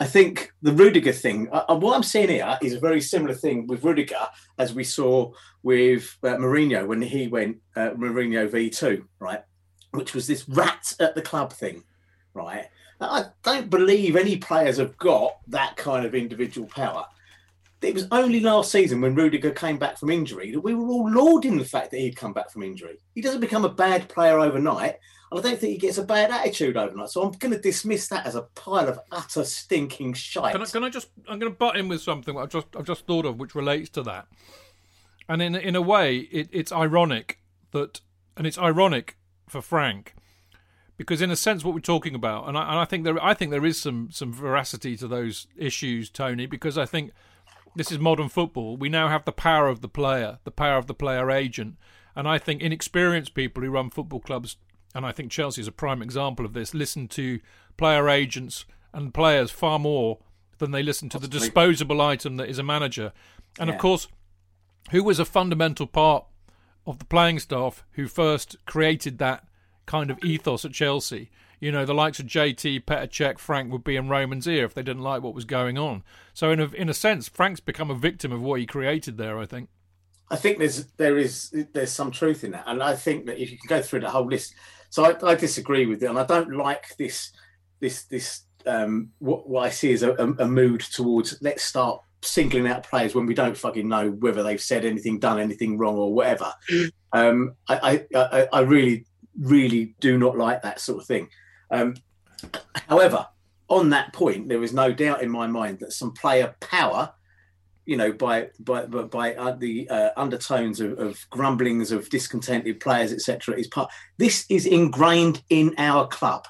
I think the Rudiger thing, uh, uh, what I'm seeing here is a very similar thing with Rudiger as we saw with uh, Mourinho when he went uh, Mourinho V2, right? Which was this rat at the club thing, right? I don't believe any players have got that kind of individual power. It was only last season when Rudiger came back from injury that we were all lauding the fact that he'd come back from injury. He doesn't become a bad player overnight, and I don't think he gets a bad attitude overnight. So I'm going to dismiss that as a pile of utter stinking shite. Can I, can I just? I'm going to butt in with something I've just I've just thought of, which relates to that. And in in a way, it, it's ironic that, and it's ironic for Frank, because in a sense, what we're talking about, and I, and I think there I think there is some some veracity to those issues, Tony, because I think this is modern football. We now have the power of the player, the power of the player agent, and I think inexperienced people who run football clubs and I think Chelsea is a prime example of this, listen to player agents and players far more than they listen to the Possibly. disposable item that is a manager. And of course, who was a fundamental part of the playing staff who first created that kind of ethos at Chelsea? You know, the likes of JT, Petr Cech, Frank would be in Roman's ear if they didn't like what was going on. So, in a, in a sense, Frank's become a victim of what he created there, I think. I think there's there is there's some truth in that, and I think that if you can go through the whole list, so I, I disagree with it, and I don't like this this this um, what, what I see as a, a, a mood towards let's start singling out players when we don't fucking know whether they've said anything, done anything wrong, or whatever. Um, I, I, I I really really do not like that sort of thing. Um, however, on that point, there is no doubt in my mind that some player power you know, by by by, uh, the uh, undertones of, of grumblings of discontented players, etc. Is part. This is ingrained in our club,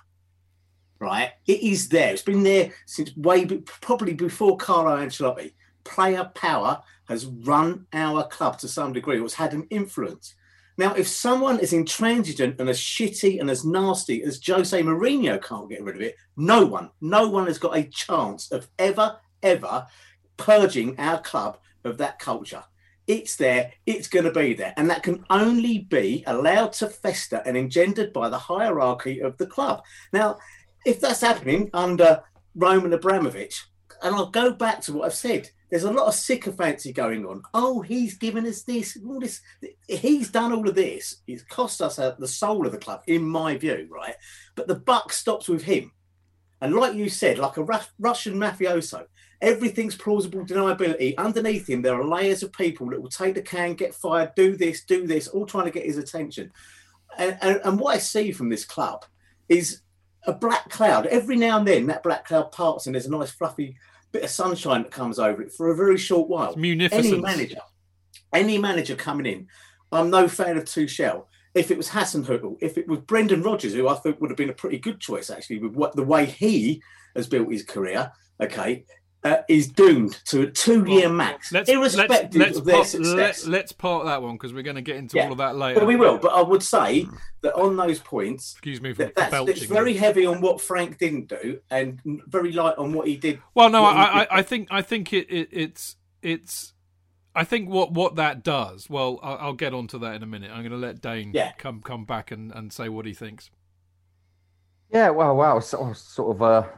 right? It is there. It's been there since way probably before Carlo Ancelotti. Player power has run our club to some degree. Or has had an influence. Now, if someone is intransigent and as shitty and as nasty as Jose Mourinho can't get rid of it, no one, no one has got a chance of ever, ever purging our club of that culture. It's there, it's going to be there. And that can only be allowed to fester and engendered by the hierarchy of the club. Now, if that's happening under Roman Abramovich, and I'll go back to what I've said, there's a lot of sycophancy going on. Oh, he's given us this, all this. He's done all of this. It's cost us uh, the soul of the club, in my view, right? But the buck stops with him. And like you said, like a Rus- Russian mafioso, everything's plausible deniability. Underneath him, there are layers of people that will take the can, get fired, do this, do this, all trying to get his attention. And, and, and what I see from this club is a black cloud. Every now and then, that black cloud parts and there's a nice fluffy bit of sunshine that comes over it for a very short while. It's munificence. Any manager, any manager coming in, I'm no fan of Tuchel. If it was Hasenhüttl, if it was Brendan Rodgers, who I think would have been a pretty good choice actually, with what the way he has built his career, okay, uh, is doomed to a two-year max, Let's irrespective let's, let's of their part, success. Let, us part that one because we're going to get into Yeah. all of that later. But we will. But I would say that on those points, Excuse me for that that's, belching. it's very heavy on what Frank didn't do and very light on what he did. Well, no, I. I, I think I think it, it it's it's I think what what that does. Well, I'll, I'll get onto that in a minute. I'm going to let Dane Yeah. come come back and, and say what he thinks. Yeah, well, wow, sort of, sort of uh, g-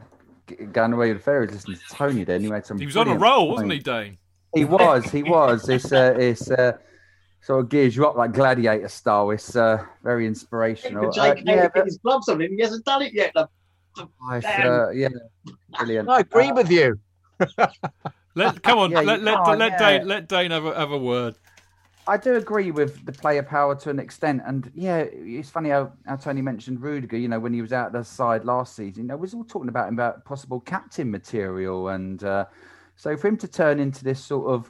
going away with the fairies listening to Tony. Then he had some. He was on a brilliant roll, wasn't he, points. Dane? He was, he was. It's uh, it's uh, sort of gears you up like gladiator style. It's uh, very inspirational. But Uh, Jake yeah, yeah, but, his gloves on him. He hasn't done it yet. love. it's, uh, yeah, brilliant. I agree Uh, with you. Let come on, Yeah, let let, can't, let yeah. Dane let Dane have a, have a word. I do agree with the player power to an extent, and yeah, it's funny how, how Tony mentioned Rudiger. You know, when he was out of the side last season, you know, we was all talking about him about possible captain material, and uh, so for him to turn into this sort of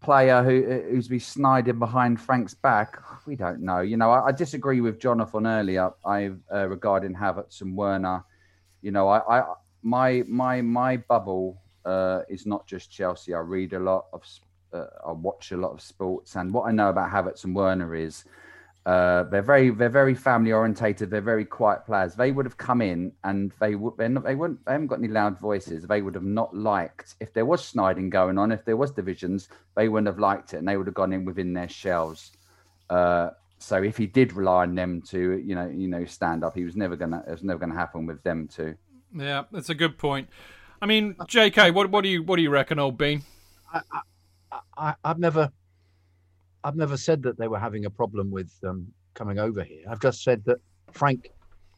player who who's be sniding behind Frank's back, we don't know. You know, I, I disagree with Jonathan earlier. I uh, regarding Havertz and Werner. You know, I, I my my my bubble uh, is not just Chelsea. I read a lot of, uh, I watch a lot of sports, and what I know about Havertz and Werner is uh, they're very they're very family orientated. They're very quiet players. They would have come in and they would they're not, they wouldn't they haven't got any loud voices. They would have not liked if there was sniding going on. If there was divisions, they wouldn't have liked it, and they would have gone in within their shells. Uh, so if he did rely on them to, you know, you know, stand up, he was never gonna. It was never gonna happen with them two. Yeah, that's a good point. I mean, J.K., what what do you what do you reckon, old Bean? I, I've never, I've never said that they were having a problem with um, coming over here. I've just said that Frank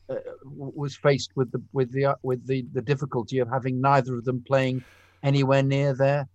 uh, was faced with the with the uh, with the, the difficulty of having neither of them playing anywhere near their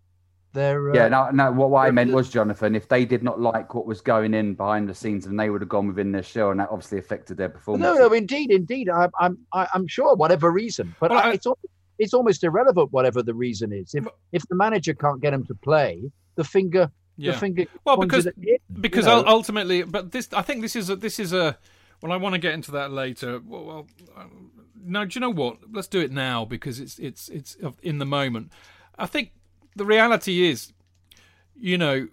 their. Uh, Yeah, no, no. What, what I meant was, Jonathan, if they did not like what was going in behind the scenes, then they would have gone within their show, and that obviously affected their performance. No, no, indeed, indeed. I, I'm, I, I'm sure, whatever reason, but Well, I, I- it's al- it's almost irrelevant, whatever the reason is. If if the manager can't get him to play, the finger, Yeah. the finger. Well, because him, because you know. ultimately, but this I think this is a this is a. Well, I want to get into that later. Well, well um, no, do you know what? Let's do it now because it's it's it's in the moment. I think the reality is, you know,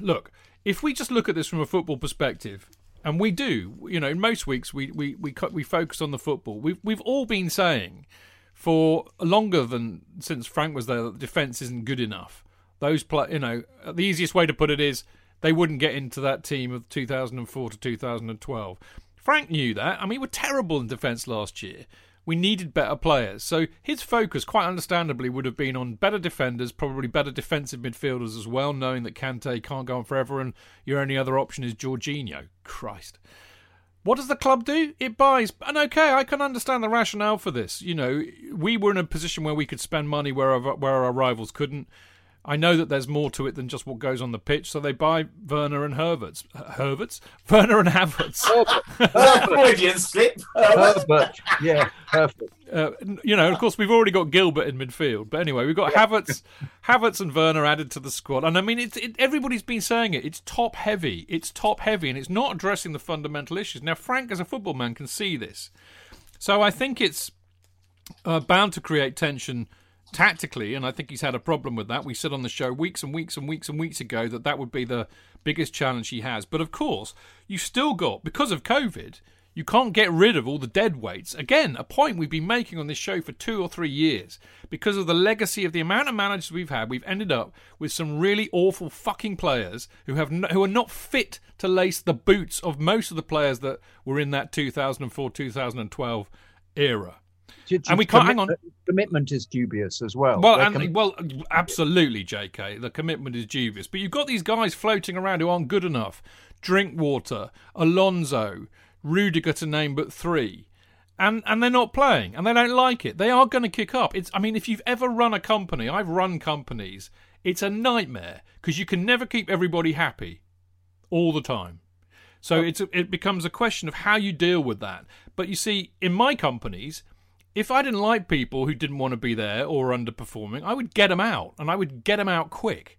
look, if we just look at this from a football perspective, and we do, you know, in most weeks we we we we focus on the football. We've we've all been saying for longer than since Frank was there, that the defense isn't good enough. Those play, you know, the easiest way to put it is they wouldn't get into that team of 2004 to 2012. Frank knew that. I mean, we were terrible in defence last year. We needed better players. So his focus, quite understandably, would have been on better defenders, probably better defensive midfielders as well, knowing that Kante can't go on forever and your only other option is Jorginho. Christ. What does the club do? It buys. And okay, I can understand the rationale for this. You know, we were in a position where we could spend money where our, where our rivals couldn't. I know that there's more to it than just what goes on the pitch, so they buy Werner and Herberts. Herberts? Werner and Havertz. Freudian slip. Herbert, yeah, perfect. Uh, you know, of course, we've already got Gilbert in midfield. But anyway, we've got Havertz, Havertz and Werner added to the squad. And I mean, it's, it, everybody's been saying it. It's top heavy. It's top heavy, and it's not addressing the fundamental issues. Now, Frank, as a football man, can see this. So I think it's uh, bound to create tension tactically, and I think he's had a problem with that. We said on the show weeks and weeks and weeks and weeks ago that that would be the biggest challenge he has. But of course, you still got because of COVID. You can't get rid of all the dead weights. Again, a point we've been making on this show for two or three years. Because of the legacy of the amount of managers we've had, we've ended up with some really awful fucking players who have no, who are not fit to lace the boots of most of the players that were in that 2004 2012 era. And we can't hang on. Uh, commitment is dubious as well. Well, and com- well, absolutely, J.K. The commitment is dubious, but you've got these guys floating around who aren't good enough. Drinkwater, Alonso, Rudiger, to name but three, and and they're not playing, and they don't like it. They are going to kick up. It's. I mean, if you've ever run a company, I've run companies. It's a nightmare because you can never keep everybody happy all the time. So it's a, it becomes a question of how you deal with that. But you see, in my companies, if I didn't like people who didn't want to be there or underperforming, I would get them out, and I would get them out quick.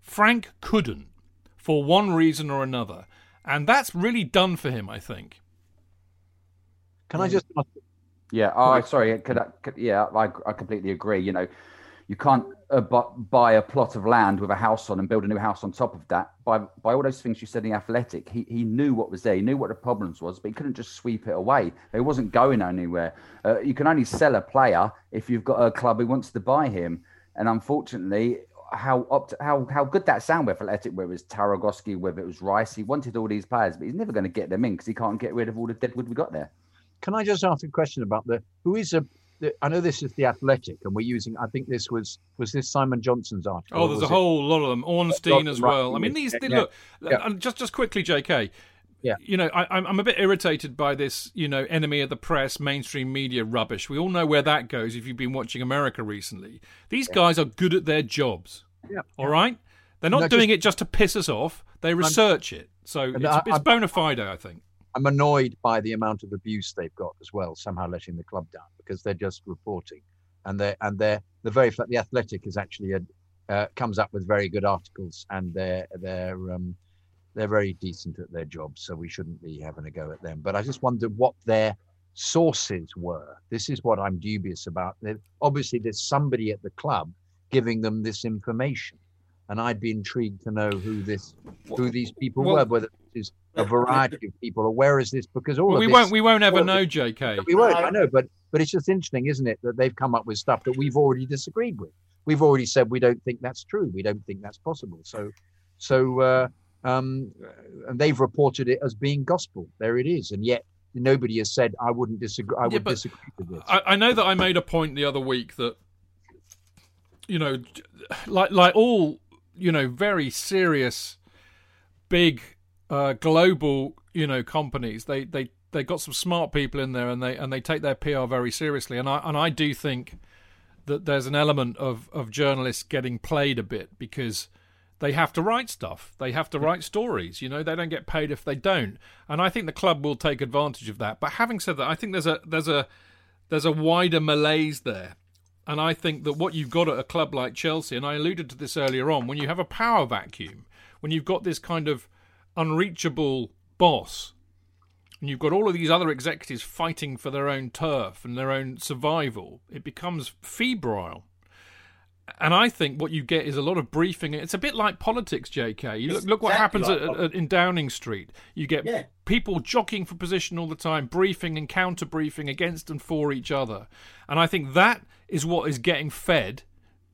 Frank couldn't, for one reason or another, and that's really done for him, I think. Can I hmm. just ask Yeah. Oh, sorry. Could I, could, yeah, I, I completely agree. You know, you can't uh, bu- buy a plot of land with a house on and build a new house on top of that. By by all those things you said in the athletic, he, he knew what was there. He knew what the problems was, but he couldn't just sweep it away. It wasn't going anywhere. Uh, you can only sell a player if you've got a club who wants to buy him. And unfortunately, how up how how good that sound with Athletic, whether it was Tarkowski, whether it was Rice, he wanted all these players, but he's never going to get them in because he can't get rid of all the deadwood we got there. Can I just ask a question about the who is a? The, I know this is the Athletic, and we're using. I think this was was this Simon Johnson's article. Oh, there's a was it- whole lot of them. Ornstein as right, well. I mean, these. They, yeah, look, yeah. just just quickly, J.K. Yeah. You know, I, I'm I'm a bit irritated by this. You know, enemy of the press, mainstream media rubbish. We all know where that goes. If you've been watching America recently, these guys are good at their jobs. Yeah. All right. They're not No, doing just- it just to piss us off. They research it. So it's, I- it's bona fide, I think. I'm annoyed by the amount of abuse they've got as well, somehow letting the club down because they're just reporting, and they're and they're the very fact the Athletic is actually a, uh, comes up with very good articles, and they're they're um, they're very decent at their job, so we shouldn't be having a go at them. But I just wondered what their sources were. This is what I'm dubious about. There- Obviously, there's somebody at the club giving them this information, and I'd be intrigued to know who this who these people Well- were, whether it is a variety of people or where is this? Because all Well, of we this, won't we won't ever know, this- J.K. we won't i know but but it's just interesting isn't it that they've come up with stuff that we've already disagreed with. We've already said we don't think that's true we don't think that's possible so so uh um and they've reported it as being gospel. There it is and yet nobody has said i wouldn't disagree i would but disagree with this. I, I know that I made a point the other week that you know, like like all you know, very serious, big, uh, global you know companies. They they they got some smart people in there, and they and they take their PR very seriously. And I and I do think that there's an element of of journalists getting played a bit because they have to write stuff. They have to write stories. You know, they don't get paid if they don't. And I think the club will take advantage of that. But having said that, I think there's a there's a there's a wider malaise there. And I think that what you've got at a club like Chelsea, and I alluded to this earlier on, when you have a power vacuum, when you've got this kind of unreachable boss, and you've got all of these other executives fighting for their own turf and their own survival, it becomes febrile. And I think what you get is a lot of briefing. It's a bit like politics, J.K. You look, look what exactly happens like at, at, in Downing Street. You get Yeah. people jockeying for position all the time, briefing and counter briefing against and for each other. And I think that is what is getting fed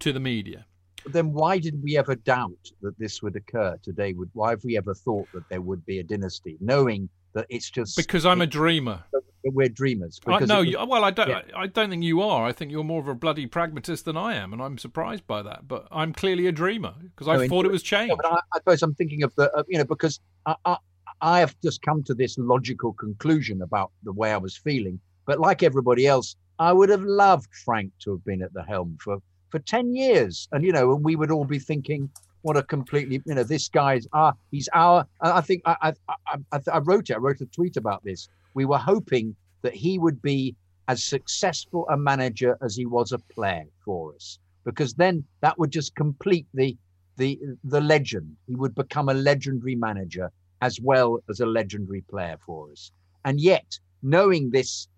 to the media. Then why did we ever doubt that this would occur today would why have we ever thought that there would be a dynasty knowing that it's just Because I'm a dreamer. we're dreamers I, no, was- you, well, I don't. yeah. I, I don't think you are. I think you're more of a bloody pragmatist than I am, and I'm surprised by that. But I'm clearly a dreamer because I No, thought it was change. No, but I, I suppose I'm thinking of the, uh, you know, because I, I, I have just come to this logical conclusion about the way I was feeling. But like everybody else, I would have loved Frank to have been at the helm for, for 10 years. And, you know, and we would all be thinking, what a completely, you know, this guy's, ah, he's our, I think I, I, I, I, wrote it, I wrote a tweet about this. We were hoping that he would be as successful a manager as he was a player for us, because then that would just complete the, the the legend. He would become a legendary manager as well as a legendary player for us. And yet, knowing this,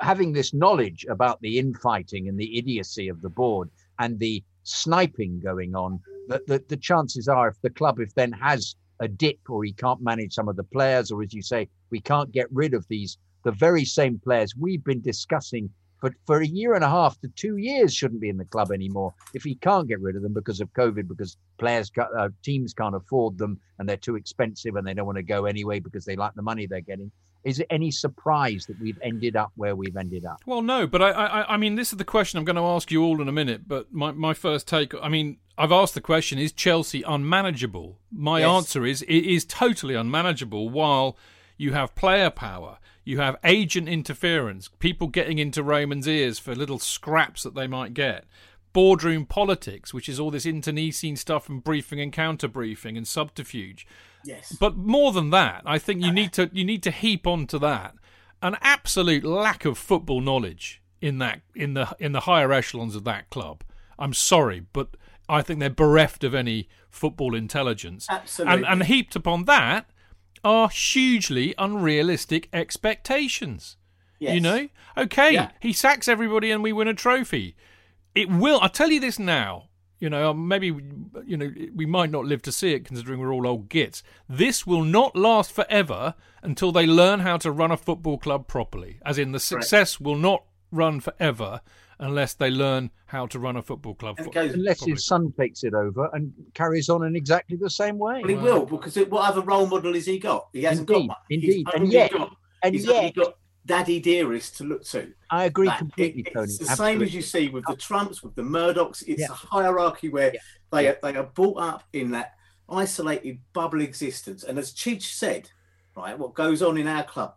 having this knowledge about the infighting and the idiocy of the board and the sniping going on, that the, the chances are, if the club, if then has a dip or he can't manage some of the players, or as you say, we can't get rid of these, the very same players we've been discussing for, for a year and a half to two years shouldn't be in the club anymore. If he can't get rid of them because of COVID, because players, uh, teams can't afford them and they're too expensive and they don't want to go anyway because they like the money they're getting. Is it any surprise that we've ended up where we've ended up? Well, no, but I, I, I mean, this is the question I'm going to ask you all in a minute. But my, my first take, I mean, I've asked the question: Is Chelsea unmanageable? My Yes. answer is it is totally unmanageable. While you have player power, you have agent interference, people getting into Roman's ears for little scraps that they might get. Boardroom politics, which is all this internecine stuff and briefing and counter briefing and subterfuge. Yes. But more than that, I think you uh-huh. need to you need to heap onto that an absolute lack of football knowledge in that in the in the higher echelons of that club. I'm sorry, but I think they're bereft of any football intelligence. Absolutely. And and heaped upon that are hugely unrealistic expectations. Yes. You know? Okay, Yeah. he sacks everybody and we win a trophy. It will. I'll tell you this now. You know, um, maybe you know we might not live to see it, considering we're all old gits. This will not last forever until they learn how to run a football club properly. As in, the success will not run forever unless they learn how to run a football club. Fo- goes- Unless properly. his son takes it over and carries on in exactly the same way. Well, he will because it, what other role model has he got? He hasn't Indeed, got one. He's indeed. And yet- got, and he's yet- got Daddy Dearest to look to. I agree That- completely, it- Tony. It's the Absolutely. same as you see with the Trumps, with the Murdochs. It's Yeah. a hierarchy where Yeah. they are, they are brought up in that isolated bubble existence. And as Chidge said, right, what goes on in our club,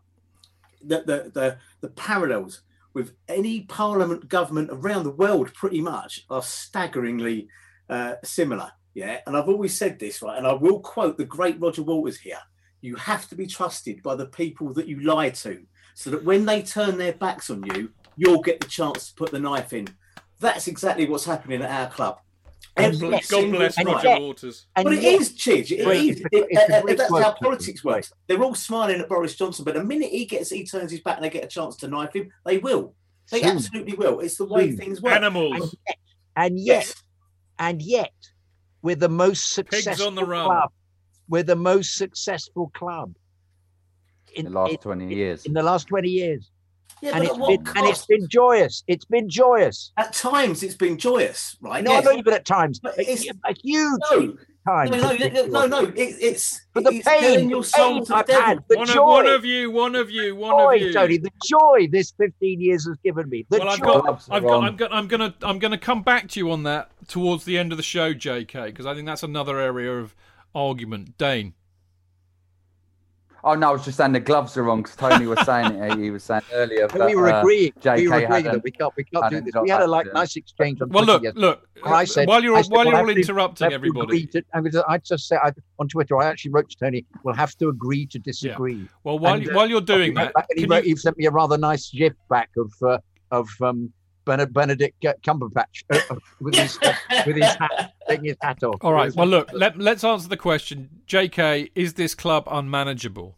the the the, the parallels with any parliament government around the world pretty much are staggeringly uh, similar. Yeah, and I've always said this, right, and I will quote the great Roger Waters here. You have to be trusted by the people that you lie to, so that when they turn their backs on you, you'll get the chance to put the knife in. That's exactly what's happening at our club. And Every God bless and. Roger yet- Waters. And But it yet- is, Chidge. It Right, is. it's a- It- it's uh, that's how Chidge. politics works. They're all smiling at Boris Johnson, but the minute he gets, he turns his back and they get a chance to knife him, they will. They Soon. absolutely will. It's the way Soon. things work. Animals. and yet, Yes. and yet, we're the most successful on the run. club. We're the most successful club in the last in- 20 years. in the last twenty years, Yeah, and but it's at what been and it's cost? been joyous. It's been joyous. At times, it's been joyous, right? No, Yes. not even at times. But it's- a huge No, time. no, no, no, no, no. It, it's But the it's pain, your soul pain I've had, the One joy, of, one of you, one of you, one joy, of you. Tony, the joy this 15 years has given me. The well, I've joy. got, I've got. I'm going, I'm going to, I'm going to come back to you on that towards the end of the show, J.K., because I think that's another area of argument. Dane, Oh no, I was just saying the gloves are wrong because Tony was saying it. He was saying earlier. And we were that, uh, agreeing. we JK were agreeing that we can't, we can't do this. We had a like nice exchange on well, Twitter look, yesterday. look. I said, while you're I said, while we'll you're all to- interrupting to everybody, to- I'm I just said I, on Twitter, I actually wrote to Tony, we'll have to agree to disagree. well, while And, you, uh, while you're doing He wrote that, he, wrote, you- he sent me a rather nice gif back of uh, of um, Benedict, Benedict Cumberbatch uh, uh, with his with his hat, taking his hat off. all right. Well, look, let, let's answer the question. J.K., is this club unmanageable?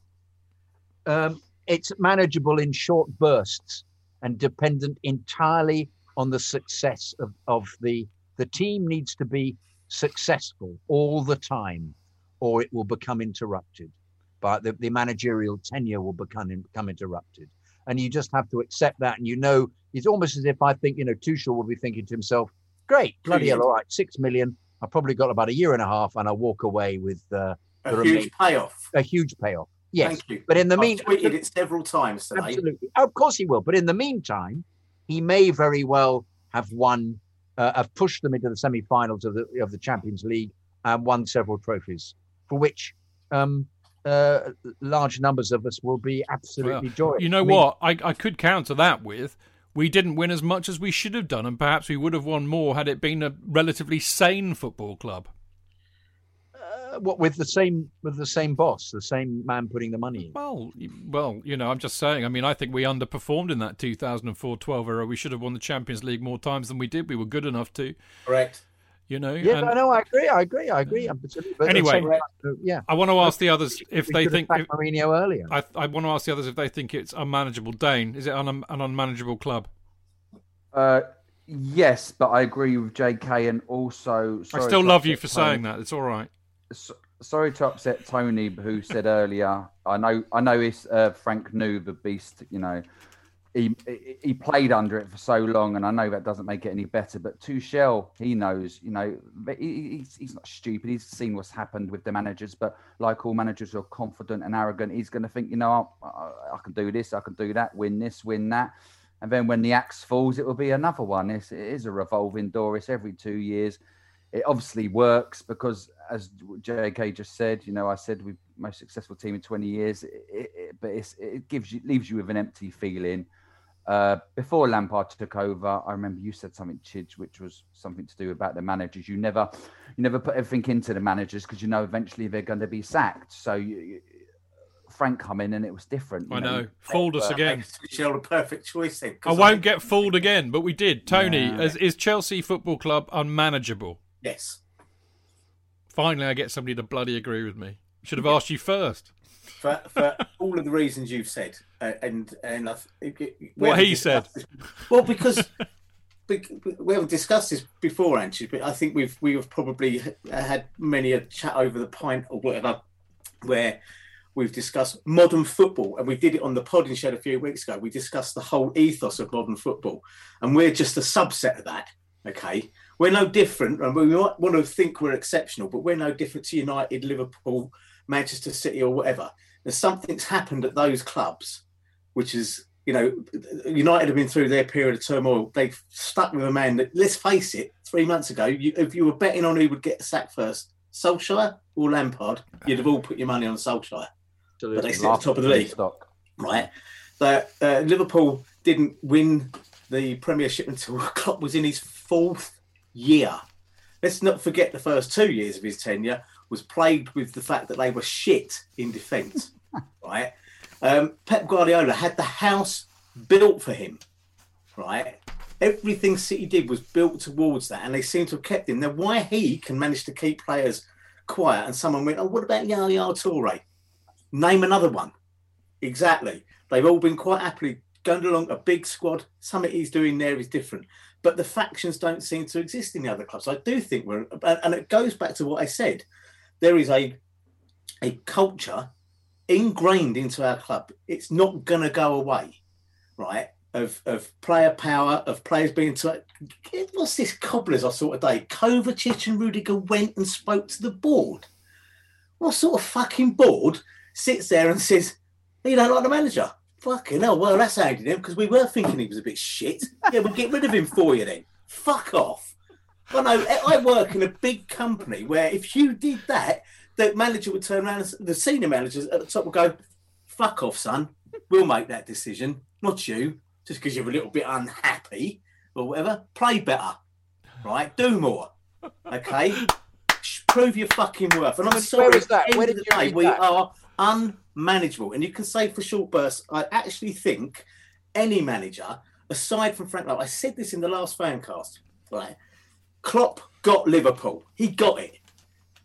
um, it's manageable in short bursts and dependent entirely on the success of, of the the team needs to be successful all the time or it will become interrupted but the, the managerial tenure will become become interrupted and you just have to accept that and you know it's almost as if i think you know tuchel will be thinking to himself great bloody hell Brilliant. all right six million i probably got about a year and a half and i'll walk away with uh, A the huge remain- payoff. a huge payoff yes Thank you. but in the I've mean tweeted it several times today. Absolutely. Of course he will. But in the meantime, he may very well have won, uh, have pushed them into the semi-finals of the of the Champions League and won several trophies, for which um, uh, large numbers of us will be absolutely joyous. You know I mean, what? I, I could counter that with we didn't win as much as we should have done, and perhaps we would have won more had it been a relatively sane football club. Uh, what with the same with the same boss, the same man putting the money in. Well, well, you know, I'm just saying. I mean, I think we underperformed in that 2004-12 era. We should have won the Champions League more times than we did. We were good enough to, Correct. You know. Yeah, and no, no, I agree. I agree. I agree. Absolutely. But Anyway. same time, yeah. I want to ask the others if we they think. sacked If, Mourinho earlier. I, I want to ask the others if they think it's unmanageable. Dane, is it un, an unmanageable club? Uh, yes, but I agree with JK and also. I still love you for Tony. saying that. It's all right. S- sorry to upset Tony, who said earlier. I know, I know, it's uh, Frank knew the beast. You know, he he played under it for so long, and I know that doesn't make it any better. But Tuchel, he knows, you know, he, he's, he's not stupid. He's seen what's happened with the managers. But like all managers who are confident and arrogant, he's going to think, you know, I, I, can do this, I can do that, win this, win that. And then when the axe falls, it will be another one. It's, it is a revolving door. It's every two years. It obviously works because, as JK just said, you know, I said we're most successful team in 20 years. It, it, but it gives you leaves you with an empty feeling. Uh, before Lampard took over, I remember you said something, Chidge, which was something to do about the managers. You never, you never put everything into the managers because you know eventually they're going to be sacked. So you, Frank come in and it was different. I know. know. Fooled us again. Shell a perfect choice then. I won't I... get fooled again, but we did. Tony, yeah. is, is Chelsea Football Club unmanageable? Yes. Finally, I get somebody to bloody agree with me. Should have asked you first. For, for all of the reasons you've said, uh, and and I've, what he said. This. Well, because we haven't discussed this before, actually, but I think we've we have probably had many a chat over the pint or whatever, where we've discussed modern football, and we did it on the pod in shed a few weeks ago. We discussed the whole ethos of modern football, and we're just a subset of that. Okay, we're no different, and we might want to think we're exceptional, but we're no different to United, Liverpool, Manchester City, or whatever. There's something's happened at those clubs, which is, you know, United have been through their period of turmoil. They've stuck with a man that, let's face it, three months ago, you, if you were betting on who would get sacked first, Solskjaer or Lampard, you'd have all put your money on Solskjaer. But they sit at the top of the league, stock. right? So, uh, Liverpool didn't win the Premiership until Klopp was in his fourth year. Let's not forget the first two years of his tenure was plagued with the fact that they were shit in defence, right? Um, Pep Guardiola had the house built for him, right? Everything City did was built towards that, and they seem to have kept him. Now, why he can manage to keep players quiet, and someone went, "Oh, what about Yaya Toure? Name another one." Exactly. They've all been quite happily going along a big squad. Something he's doing there is different but the factions don't seem to exist in the other clubs. I do think we're, and it goes back to what I said. There is a a culture ingrained into our club. It's not going to go away, right? Of of player power, of players being to. What's this cobblers I saw today? Kovacic and Rudiger went and spoke to the board. What sort of fucking board sits there and says, "You don't like the manager"? Fucking hell, well, that's handed him because we were thinking he was a bit shit. Yeah, we'll get rid of him for you then. Fuck off. I know I work in a big company where if you did that, the manager would turn around and the senior managers at the top would go, fuck off, son. We'll make that decision, not you, just because you're a little bit unhappy or whatever. Play better, right? Do more, okay? Prove your fucking worth. And I'm sorry, Where is that? Where did you day, we that? are unmanageable. And you can say for short bursts, I actually think any manager, aside from Frank Lampard, I said this in the last fancast, right? Klopp got Liverpool. He got it.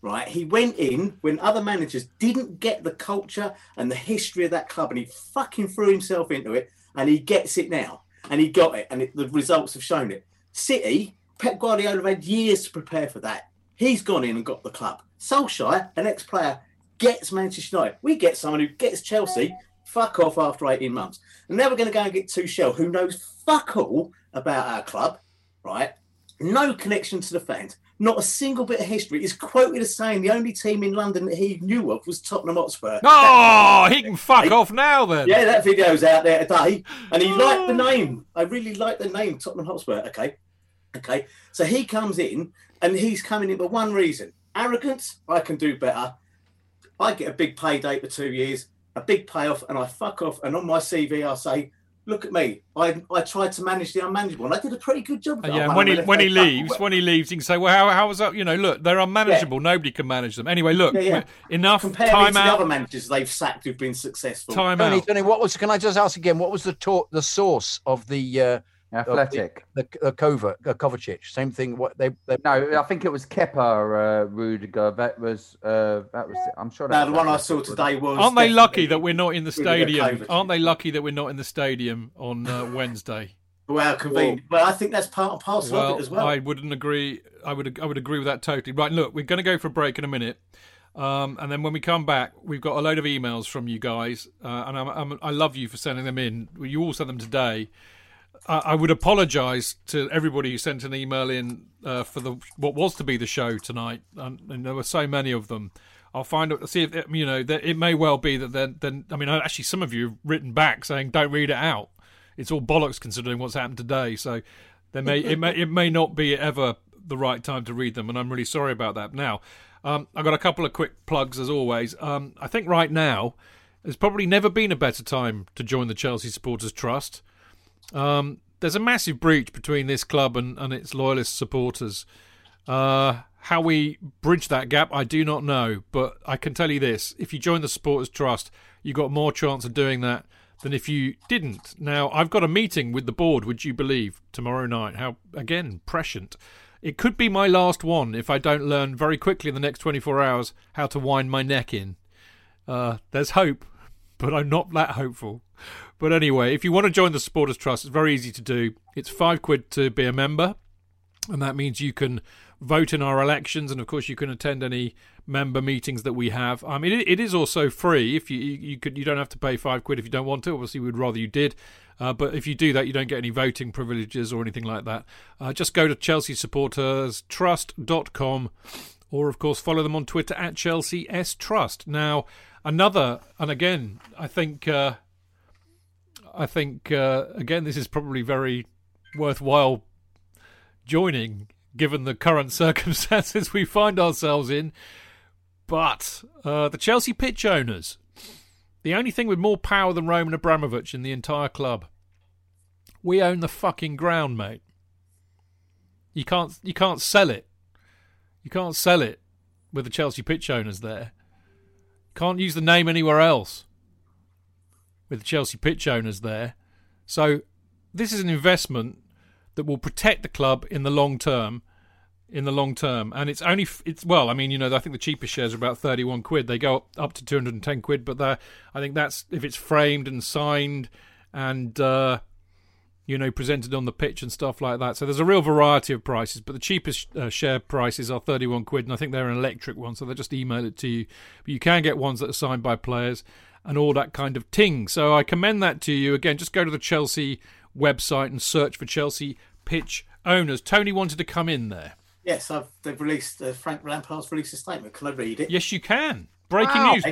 Right, he went in when other managers didn't get the culture and the history of that club, and he fucking threw himself into it, and he gets it now, and he got it, and it, the results have shown it. City, Pep Guardiola had years to prepare for that. He's gone in and got the club. Solskjaer, an ex-player, gets Manchester United. We get someone who gets Chelsea. Fuck off after 18 months. And now we're going to go and get Tuchel, who knows fuck all about our club, right? No connection to the fans, not a single bit of history. Is quoted as saying the only team in London that he knew of was Tottenham Hotspur. Oh, he can fuck off now then. Yeah, that video's out there today, and he liked the oh. name. I really like the name Tottenham Hotspur. Okay, okay. So he comes in, and he's coming in for one reason: arrogance. I can do better I get a big payday for two years, a big payoff, and I fuck off. And on my CV, I say, look at me. I I tried to manage the unmanageable, and I did a pretty good job. yeah, and when he when he leaves, when he leaves, he can say, well, how, how was that? You know, look, they're unmanageable. Yeah. Nobody can manage them. Anyway, look, yeah, yeah. enough. Compare time to out. the other managers they've sacked who've been successful. Time Tony, out. Tony, what was? Can I just ask again? What was the talk, the source of the? Uh, Athletic. The, the, the Kova, uh, Kovacic. Same thing. What they, they No, I think it was Kepa uh, Rudiger. That was uh, that was. I'm sure. That no, the one I saw today was. Aren't they lucky that we're not in the stadium? Aren't they lucky that we're not in the stadium on uh, Wednesday? Well, convenient. Well, well, I think that's part and parcel well, of it as well. I wouldn't agree. I would. I would agree with that totally. Right. Look, we're going to go for a break in a minute. Um, and then when we come back, we've got a load of emails from you guys, uh, and I'm, I'm, I love you for sending them in. You all sent them today. I, would apologise to everybody who sent an email in uh, for the what was to be the show tonight, and, and there were so many of them. I'll find out. See if you know. It may well be that then. Then I mean, actually, some of you have written back saying don't read it out. It's all bollocks considering what's happened today. So there may it may it may not be ever the right time to read them, and I'm really sorry about that. Now, um, I've got a couple of quick plugs as always. Um, I think right now there's probably never been a better time to join the Chelsea Supporters Trust. Um, there's a massive breach between this club and, and its loyalist supporters. Uh, how we bridge that gap, I do not know, but I can tell you this: if you join the Supporters Trust, you've got more chance of doing that than if you didn't. Now, I've got a meeting with the board. Would you believe tomorrow night? How again prescient. It could be my last one if I don't learn very quickly in the next 24 hours how to wind my neck in. Uh, there's hope, but I'm not that hopeful. But anyway, if you want to join the Supporters Trust, it's very easy to do. It's five quid to be a member, and that means you can vote in our elections, and of course you can attend any member meetings that we have. I mean, it, it is also free. If you you could, you don't have to pay five quid if you don't want to. Obviously, we'd rather you did. Uh, but if you do that, you don't get any voting privileges or anything like that. Uh, just go to Chelsea Supporters chelseasupporterstrust.com or, of course, follow them on Twitter at Chelsea S Trust. Now, another, and again, I think, uh, I think, uh, again, this is probably very worthwhile joining given the current circumstances we find ourselves in. But uh, the Chelsea pitch owners the only thing with more power than Roman Abramovich in the entire club. We own the fucking ground, mate. You can't you can't sell it. You can't sell it with the Chelsea pitch owners there. Can't use the name anywhere else with the Chelsea pitch owners there. So this is an investment that will protect the club in the long term in the long term. And it's only it's well, I mean, you know, I think the cheapest shares are about thirty one quid. They go up, to two hundred and ten quid, but I think that's if it's framed and signed and uh, you know presented on the pitch and stuff like that. So there's a real variety of prices, but the cheapest uh, share prices are thirty one quid, and I think they're an electric one, so they just email it to you. But you can get ones that are signed by players and all that kind of ting. So I commend that to you. Again, just go to the Chelsea website and search for Chelsea pitch owners. Tony wanted to come in there. Yes, I've, they've released. Uh, Frank Lampard's released a statement. Can I read it? Yes, you can. Breaking Wow. news.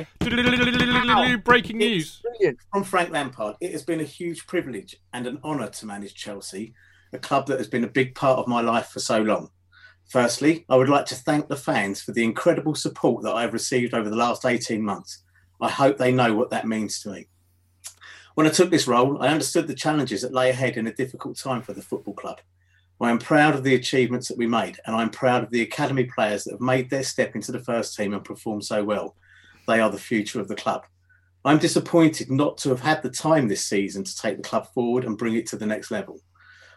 Breaking news. Brilliant. From Frank Lampard, it has been a huge privilege and an honour to manage Chelsea, a club that has been a big part of my life for so long. Firstly, I would like to thank the fans for the incredible support that I've received over the last 18 months. I hope they know what that means to me. When I took this role, I understood the challenges that lay ahead in a difficult time for the football club. I am proud of the achievements that we made, and I'm proud of the academy players that have made their step into the first team and performed so well. They are the future of the club. I'm disappointed not to have had the time this season to take the club forward and bring it to the next level.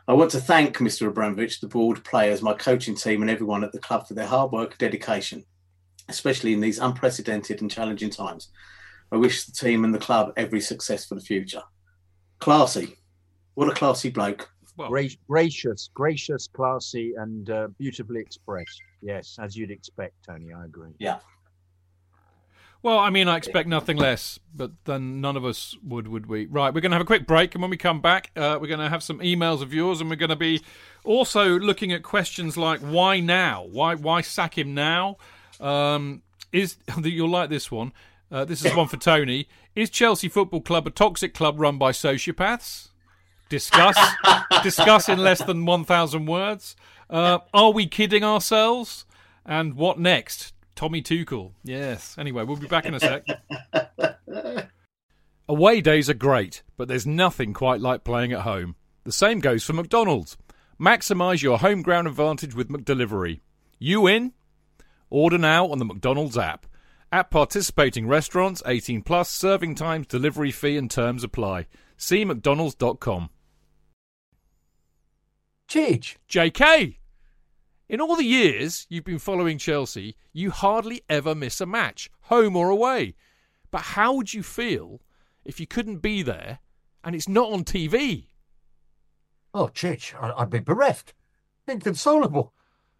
I want to thank Mr. Abramovich, the board, players, my coaching team, and everyone at the club for their hard work and dedication, especially in these unprecedented and challenging times. I wish the team and the club every success for the future. Classy. What a classy bloke. Gra- gracious, gracious, classy, and uh, beautifully expressed. Yes, as you'd expect, Tony. I agree. Yeah. Well, I mean, I expect nothing less, but then none of us would, would we? Right, we're going to have a quick break, and when we come back, uh, we're going to have some emails of yours, and we're going to be also looking at questions like why now? Why why sack him now? Um, is you'll like this one? Uh, this is one for Tony. Is Chelsea Football Club a toxic club run by sociopaths? Discuss. discuss in less than one thousand words. Uh, are we kidding ourselves? And what next? Tommy Tuchel. Yes. Anyway, we'll be back in a sec. Away days are great, but there's nothing quite like playing at home. The same goes for McDonald's. Maximise your home ground advantage with McDelivery. You in? Order now on the McDonald's app. At participating restaurants, 18 plus, serving times, delivery fee and terms apply. See mcdonalds.com. Cheech. JK. In all the years you've been following Chelsea, you hardly ever miss a match, home or away. But how would you feel if you couldn't be there and it's not on TV? Oh, Chich, I'd be bereft, inconsolable.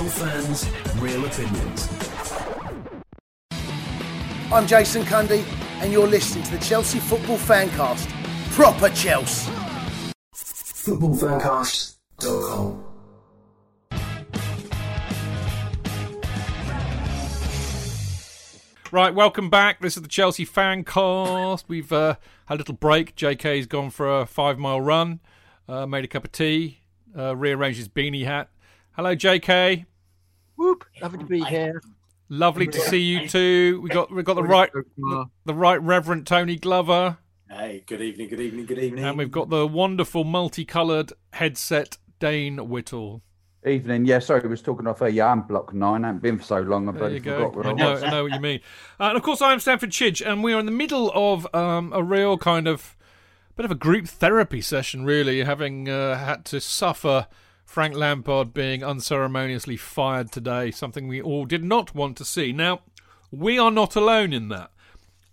Real fans, real opinions. I'm Jason Cundy, and you're listening to the Chelsea Football Fancast. Proper Chelsea. Footballfancast.com. Right, welcome back. This is the Chelsea Fancast. We've uh, had a little break. JK's gone for a five mile run, uh, made a cup of tea, uh, rearranged his beanie hat. Hello, JK. Whoop! Lovely to be here. Lovely to see you too. We got we got the right the right Reverend Tony Glover, Hey, good evening, good evening, good evening. and we've got the wonderful multicoloured headset Dane Whittle. Evening. Yeah, sorry, I was talking off air. Yeah, I'm block nine. I haven't been for so long. I There you go. forgot I I know. I know what you mean. Uh, and of course, I'm Stamford Chidge, and we are in the middle of um, a real kind of bit of a group therapy session, really, having uh, had to suffer Frank Lampard being unceremoniously fired today, something we all did not want to see. Now, we are not alone in that.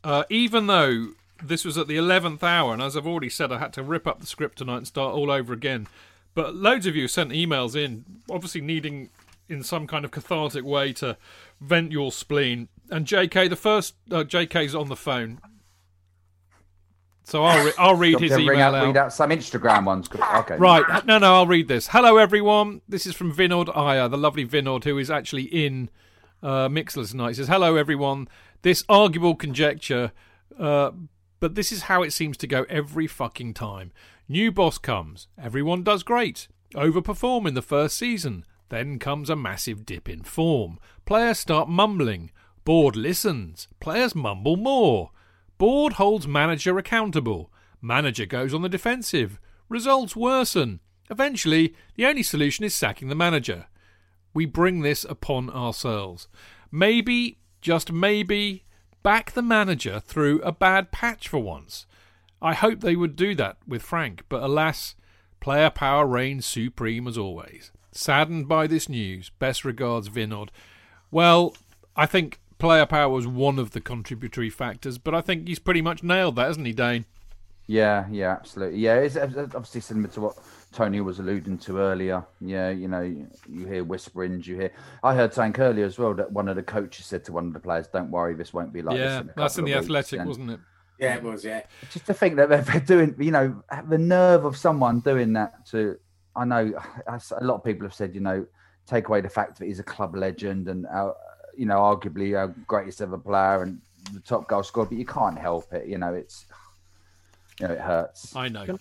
Uh, even though this was at the 11th hour, and as I've already said, I had to rip up the script tonight and start all over again. But loads of you sent emails in, obviously needing in some kind of cathartic way to vent your spleen. And JK, the first uh, JK's on the phone, so I'll re- I'll read his email out, out. read out some Instagram ones. Okay. Right. No, no, I'll read this. Hello, everyone. This is from Vinod Iyer, the lovely Vinod, who is actually in uh, Mixlr tonight. He says, Hello, everyone. This arguable conjecture, uh, but this is how it seems to go every fucking time. New boss comes. Everyone does great. Overperform in the first season. Then comes a massive dip in form. Players start mumbling. Board listens. Players mumble more. Board holds manager accountable. Manager goes on the defensive. Results worsen. Eventually, the only solution is sacking the manager. We bring this upon ourselves. Maybe, just maybe, back the manager through a bad patch for once. I hope they would do that with Frank, but alas, player power reigns supreme as always. Saddened by this news, best regards, Vinod. Well, I think player power was one of the contributory factors, but I think he's pretty much nailed that, hasn't he, Dane? Yeah, yeah, absolutely. Yeah, it's it's obviously similar to what Tony was alluding to earlier. Yeah, you know, you, you hear whisperings, you hear. I heard something earlier as well that one of the coaches said to one of the players, "Don't worry, this won't be like this." yeah, that's in the weeks." Athletic, And wasn't it? yeah, it was, yeah. Just to think that they're they're doing, you know, the nerve of someone doing that to. I know a lot of people have said, you know, take away the fact that he's a club legend and, our, you know, arguably our greatest ever player and the top goal scorer, but you can't help it. You know, it's, you know, it hurts. I know. Can,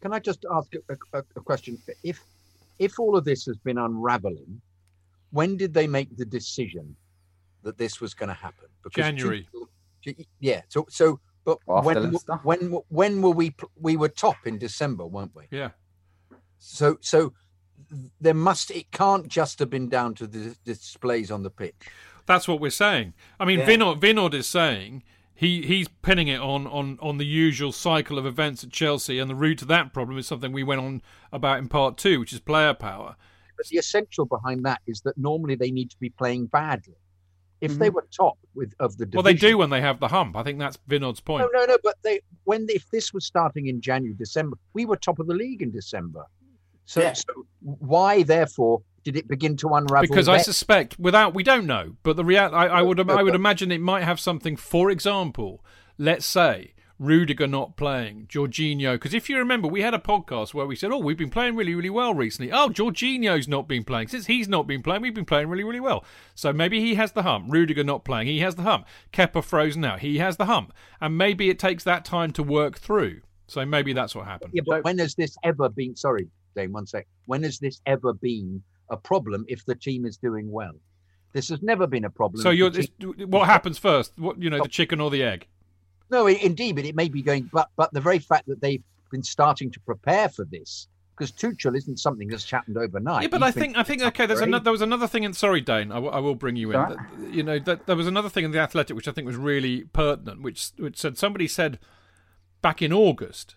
can I just ask a, a, a question? If if all of this has been unraveling, when did they make the decision that this was going to happen? January. Yeah. So so, but After when Leicester. when when were we we were top in December, weren't we? Yeah. So so there must it can't just have been down to the displays on the pitch. That's what we're saying. I mean, Yeah. Vinod, Vinod is saying he he's pinning it on, on, on the usual cycle of events at Chelsea, and the root to that problem is something we went on about in part two, which is player power. But the essential behind that is that normally they need to be playing badly. If they mm-hmm. were top with of the division, Well, they do when they have the hump. I think that's Vinod's point. No, no, no. But they when if this was starting in January, December, we were top of the league in December. So, Yeah. so why, therefore, did it begin to unravel? because I suspect, without we don't know, but the real I, I would I would imagine it might have something. For example, let's say Rudiger not playing, Jorginho. Because if you remember, we had a podcast where we said, "Oh, we've been playing really, really well recently." Oh, Jorginho's not been playing since he's not been playing. We've been playing really, really well. So maybe he has the hump. Rudiger not playing, he has the hump. Kepa frozen out, he has the hump, and maybe it takes that time to work through. So maybe that's what happened. Yeah, but when has this ever been? Sorry, Dane, one sec. When has this ever been a problem if the team is doing well? This has never been a problem. So you're what happens first? What you know, the oh. chicken or the egg? No, indeed, but it may be going. But but the very fact that they've been starting to prepare for this, because Tuchel isn't something that's happened overnight. Yeah, but He's I think I think okay. There's another. There was another thing in. Sorry, Dane. I, w- I will bring you in. That- you know, that there was another thing in the Athletic which I think was really pertinent. Which which said somebody said back in August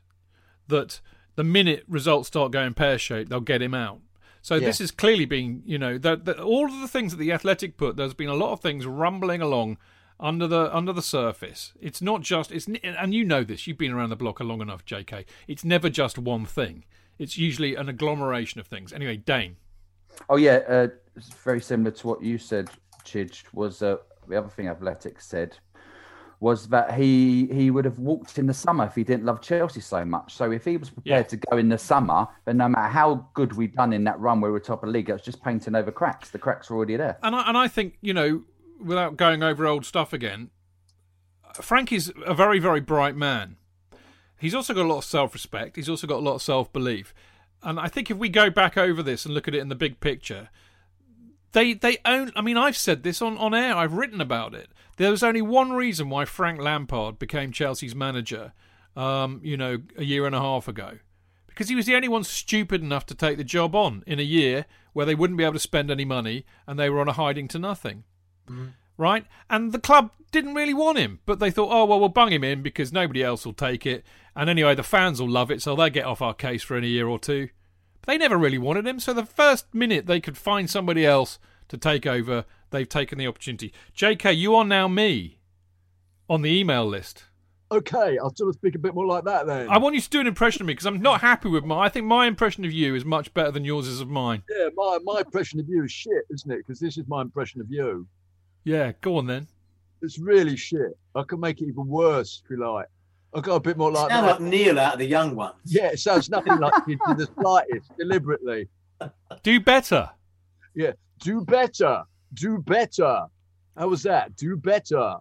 that the minute results start going pear shaped, they'll get him out. So this Yeah. is clearly being, you know, that that all of the things that the Athletic put. There's been a lot of things rumbling along under the under the surface. It's not just it's and you know this. You've been around the block long enough, J.K. It's never just one thing. It's usually an agglomeration of things. Anyway, Dane. Oh yeah, uh, very similar to what you said, Chidge. Was uh, the other thing Athletic said was that he he would have walked in the summer if he didn't love Chelsea so much. So if he was prepared to go in the summer, then no matter how good we'd done in that run where we were top of the league, it was just painting over cracks. The cracks were already there. And I, and I think, you know, without going over old stuff again, Frank is a very, very bright man. He's also got a lot of self respect. He's also got a lot of self belief. And I think if we go back over this and look at it in the big picture, they they own. I mean, I've said this on, on air. I've written about it. There was only one reason why Frank Lampard became Chelsea's manager. Um, you know, a year and a half ago, because he was the only one stupid enough to take the job on in a year where they wouldn't be able to spend any money and they were on a hiding to nothing. Right? And the club didn't really want him, but they thought, oh, well, we'll bung him in because nobody else will take it. And anyway, the fans will love it, so they'll get off our case for in a year or two. But they never really wanted him, so the first minute they could find somebody else to take over, they've taken the opportunity. JK, you are now me on the email list. Okay, I'll sort of speak a bit more like that then. I want you to do an impression of me because I'm not happy with my. I think my impression of you is much better than yours is of mine. Yeah, my, my impression of you is shit, isn't it? Because this is my impression of you. Yeah, go on then. It's really shit. I can make it even worse if you like. I'll go a bit more like Sound that. like Neil out of the young ones. Yeah, it sounds nothing like you to the slightest, deliberately. Do better. Yeah, do better. Do better. How was that? Do better.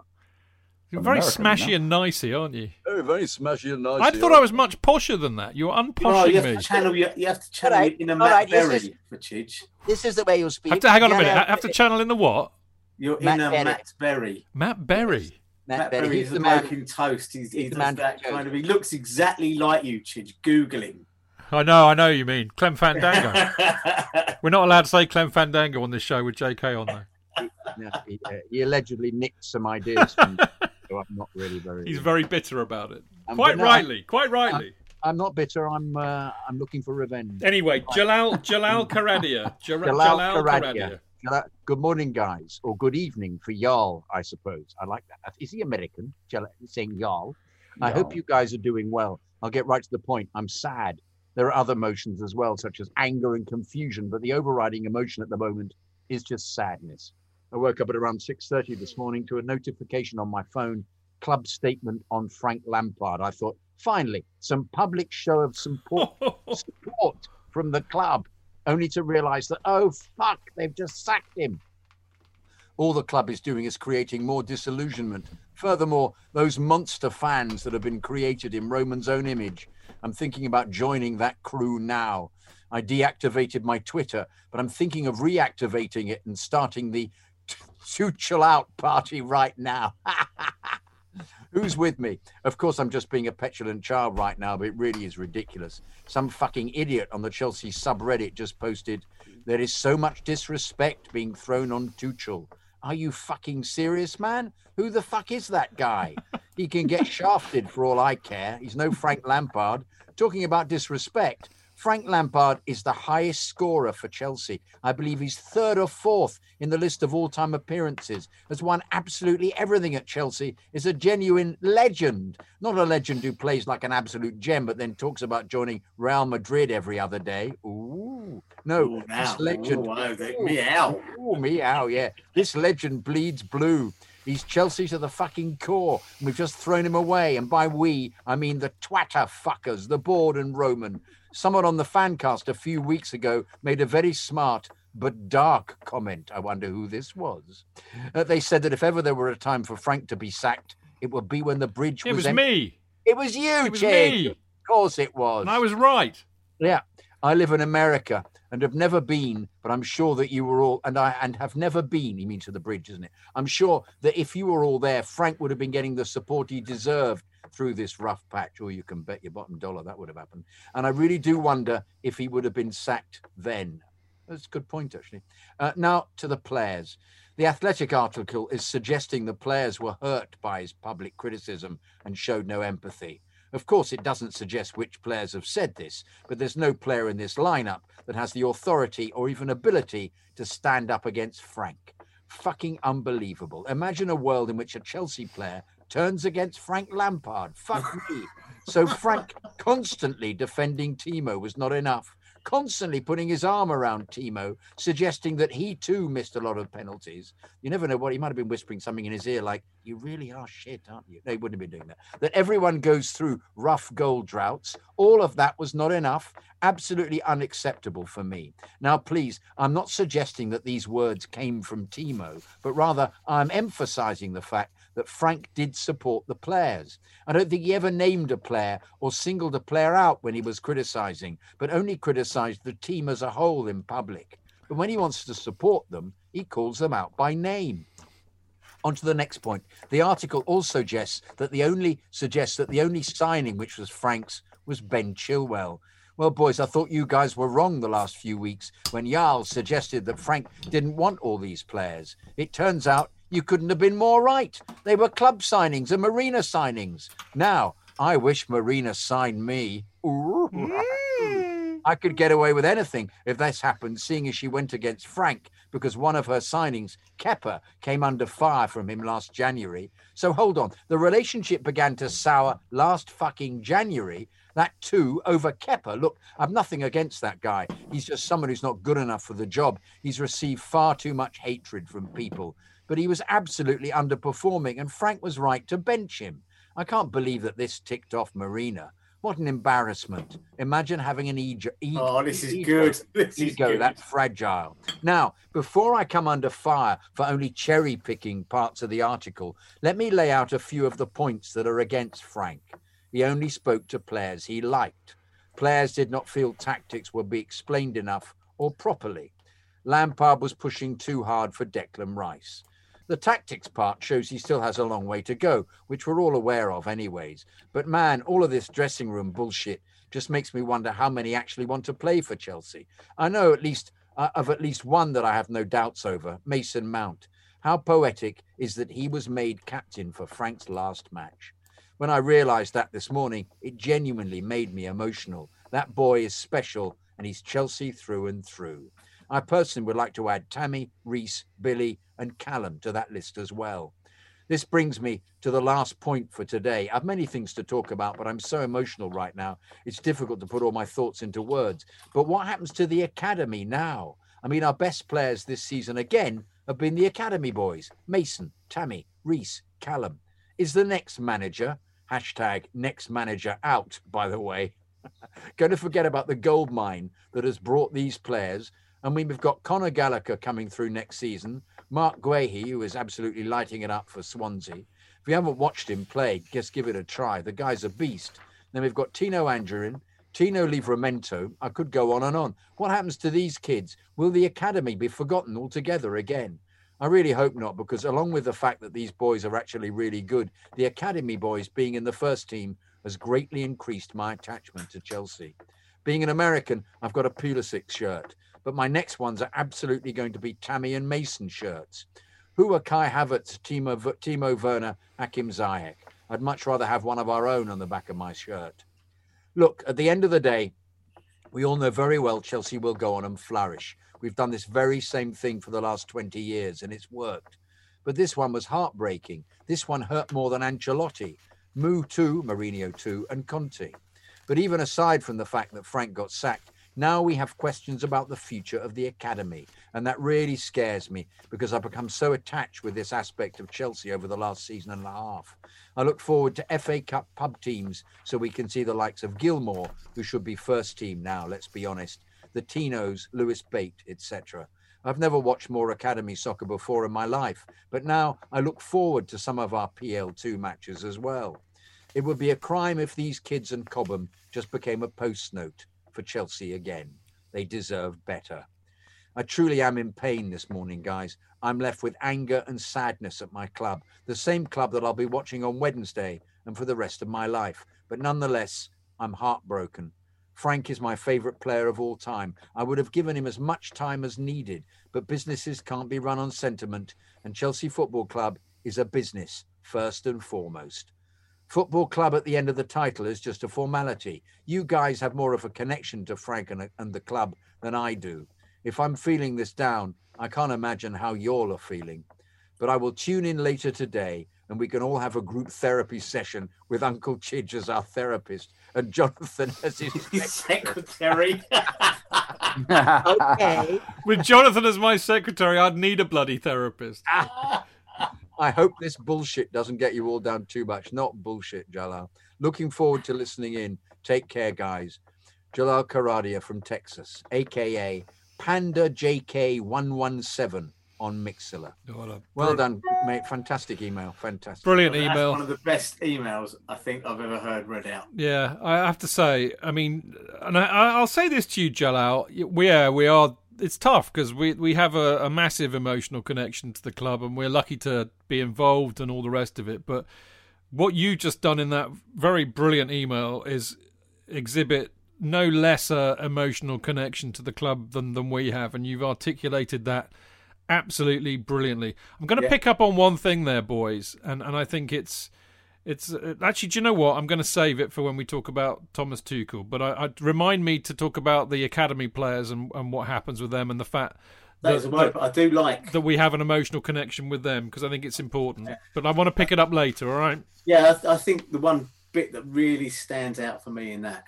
You're very smashy and nicey, aren't you? Oh, very smashy and nicey. I thought I was much posher than that. You're Oh, unposhing you have me. to channel your, you have to channel Alright, your inner alright, Matt this Berry is- Chidge. This is the way you'll speak. Have to hang on a minute. no, I have to channel in the what? Your Matt inner Berry. Matt Berry. Matt Berry. Matt Matt Berry, Berry he's is the a man. smoking toast. He's, he he's the man that kind of. He looks exactly like you, Chidge. Google him. I know, I know you mean. Clem Fandango. We're not allowed to say Clem Fandango on this show with JK on though. Yeah, he, uh, he allegedly nicked some ideas from me, so I'm not really very. He's very bitter about it. Um, Quite but no, rightly, quite rightly. I'm not bitter. I'm uh, I'm looking for revenge. Anyway, Jalal Jalal Karadia. Jalal, Jalal Jalal Karadia. Karadia. Jalal- Good morning, guys, or good evening for y'all, I suppose. I like that. Is he American? Jalal, saying y'all. I hope you guys are doing well. I'll get right to the point. I'm sad. There are other emotions as well, such as anger and confusion, but the overriding emotion at the moment is just sadness. I woke up at around 6:30 this morning to a notification on my phone, club statement on Frank Lampard. I thought, finally, some public show of support, support from the club, only to realize that, oh, fuck, they've just sacked him. All the club is doing is creating more disillusionment. Furthermore, those monster fans that have been created in Roman's own image. I'm thinking about joining that crew now. I deactivated my Twitter, but I'm thinking of reactivating it and starting the Tuchel out party right now. Who's with me? Of course, I'm just being a petulant child right now, but it really is ridiculous. Some fucking idiot on the Chelsea subreddit just posted, There is so much disrespect being thrown on Tuchel. Are you fucking serious, man? Who the fuck is that guy? He can get shafted for all I care. He's no Frank Lampard. Talking about disrespect. Frank Lampard is the highest scorer for Chelsea. I believe he's third or fourth in the list of all time appearances, has won absolutely everything at Chelsea, is a genuine legend. Not a legend who plays like an absolute gem, but then talks about joining Real Madrid every other day. Ooh, no, Ooh, this legend. Ooh, wow, they- meow. Ooh, meow, yeah. This legend bleeds blue. He's Chelsea to the fucking core. And we've just thrown him away. And by we, I mean the twatter fuckers, the board and Roman. Someone on the fancast a few weeks ago made a very smart but dark comment. I wonder who this was. Uh, they said that if ever there were a time for Frank to be sacked, it would be when the bridge It was em- me. It was you, It was. Of course it was. And I was right. Yeah, I live in America and have never been, but I'm sure that you were all, and I and have never been. You mean to the bridge, isn't it? I'm sure that if you were all there, Frank would have been getting the support he deserved through this rough patch. Or you can bet your bottom dollar that would have happened. And I really do wonder if he would have been sacked then. That's a good point, actually. Uh, now to the players. The Athletic article is suggesting the players were hurt by his public criticism and showed no empathy. Of course, it doesn't suggest which players have said this, but there's no player in this lineup that has the authority or even ability to stand up against Frank. Fucking unbelievable. Imagine a world in which a Chelsea player turns against Frank Lampard. Fuck me. So Frank constantly defending Timo was not enough. Constantly putting his arm around Timo, suggesting that he too missed a lot of penalties. You never know what he might have been whispering something in his ear, like, You really are shit, aren't you? No, he wouldn't have been doing that. That everyone goes through rough goal droughts. All of that was not enough. Absolutely unacceptable for me. Now, please, I'm not suggesting that these words came from Timo, but rather I'm emphasizing the fact that Frank did support the players. I don't think he ever named a player or singled a player out when he was criticizing, but only criticized the team as a whole in public. But when he wants to support them, he calls them out by name. On to the next point. The article also suggests that the only suggests that the only signing which was Frank's was Ben Chilwell. Well, boys, I thought you guys were wrong the last few weeks when Jarl suggested that Frank didn't want all these players. It turns out you couldn't have been more right. They were club signings and Marina signings. Now, I wish Marina signed me. Ooh. I could get away with anything if this happened, seeing as she went against Frank because one of her signings, Kepa, came under fire from him last January. So hold on. The relationship began to sour last fucking January. That too over Kepa. Look, I've nothing against that guy. He's just someone who's not good enough for the job. He's received far too much hatred from people. But he was absolutely underperforming, and Frank was right to bench him. I can't believe that this ticked off Marina. What an embarrassment. Imagine having an ego. Oh, this is ego- good. This is ego good. that fragile. Now, before I come under fire for only cherry picking parts of the article, let me lay out a few of the points that are against Frank. He only spoke to players he liked. Players did not feel tactics would be explained enough or properly. Lampard was pushing too hard for Declan Rice. The tactics part shows he still has a long way to go, which we're all aware of, anyways. But man, all of this dressing room bullshit just makes me wonder how many actually want to play for Chelsea. I know at least uh, of at least one that I have no doubts over Mason Mount. How poetic is that he was made captain for Frank's last match. When I realized that this morning, it genuinely made me emotional. That boy is special and he's Chelsea through and through. I personally would like to add Tammy, Reece, Billy, and Callum to that list as well. This brings me to the last point for today. I've many things to talk about, but I'm so emotional right now. It's difficult to put all my thoughts into words. But what happens to the academy now? I mean, our best players this season again have been the academy boys Mason, Tammy, Reece, Callum. Is the next manager, hashtag next manager out, by the way, going to forget about the gold mine that has brought these players? Mean, we've got Conor Gallagher coming through next season, Marc Guehi, who is absolutely lighting it up for Swansea. If you haven't watched him play, just give it a try. The guy's a beast. Then we've got Tino Anjorin, Tino Livramento. I could go on and on. What happens to these kids? Will the academy be forgotten altogether again? I really hope not, because along with the fact that these boys are actually really good, the academy boys being in the first team has greatly increased my attachment to Chelsea. Being an American, I've got a Pulisic shirt, but my next ones are absolutely going to be Tammy and Mason shirts. Who are Kai Havertz, Timo, Timo Werner, Hakim Ziyech? I'd much rather have one of our own on the back of my shirt. Look, at the end of the day, We all know very well Chelsea will go on and flourish. We've done this very same thing for the last 20 years and it's worked. But this one was heartbreaking. This one hurt more than Ancelotti, Mu too, Mourinho too, and Conte. But even aside from the fact that Frank got sacked, now we have questions about the future of the academy. And that really scares me because I've become so attached with this aspect of Chelsea over the last season and a half. I look forward to FA Cup pub teams so we can see the likes of Gilmour, who should be first team now, let's be honest, the Tinos, Lewis Bate, etc. I've never watched more academy soccer before in my life, but now I look forward to some of our PL2 matches as well. It would be a crime if these kids and Cobham just became a post note for Chelsea again. They deserve better. I truly am in pain this morning, guys. I'm left with anger and sadness at my club, the same club that I'll be watching on Wednesday and for the rest of my life. But nonetheless, I'm heartbroken. Frank is my favourite player of all time. I would have given him as much time as needed, but businesses can't be run on sentiment, and Chelsea Football Club is a business first and foremost. Football club at the end of the title is just a formality. You guys have more of a connection to Frank and, and the club than I do. If I'm feeling this down, I can't imagine how y'all are feeling. But I will tune in later today and we can all have a group therapy session with Uncle Chidge as our therapist and Jonathan as his secretary. okay. With Jonathan as my secretary, I'd need a bloody therapist. I hope this bullshit doesn't get you all down too much. Not bullshit, Jalal. Looking forward to listening in. Take care, guys. Jalal Karadia from Texas, aka Panda JK117 on Mixlr. Well done, mate. Fantastic email. Fantastic. Brilliant That's email. one of the best emails I think I've ever heard read out. Yeah, I have to say, I mean, and I, I'll say this to you, Jalal. We are, we are. It's tough because we we have a, a massive emotional connection to the club, and we're lucky to be involved and all the rest of it. But what you just done in that very brilliant email is exhibit no lesser emotional connection to the club than than we have, and you've articulated that absolutely brilliantly. I'm going to Yeah. pick up on one thing there, boys, and and I think it's it's uh, actually. Do you know what? I'm going to save it for when we talk about Thomas Tuchel. But I, I remind me to talk about the academy players and and what happens with them and the fact. That word, but I do like. that we have an emotional connection with them because I think it's important. But I want to pick it up later. All right. Yeah, I, th- I think the one bit that really stands out for me in that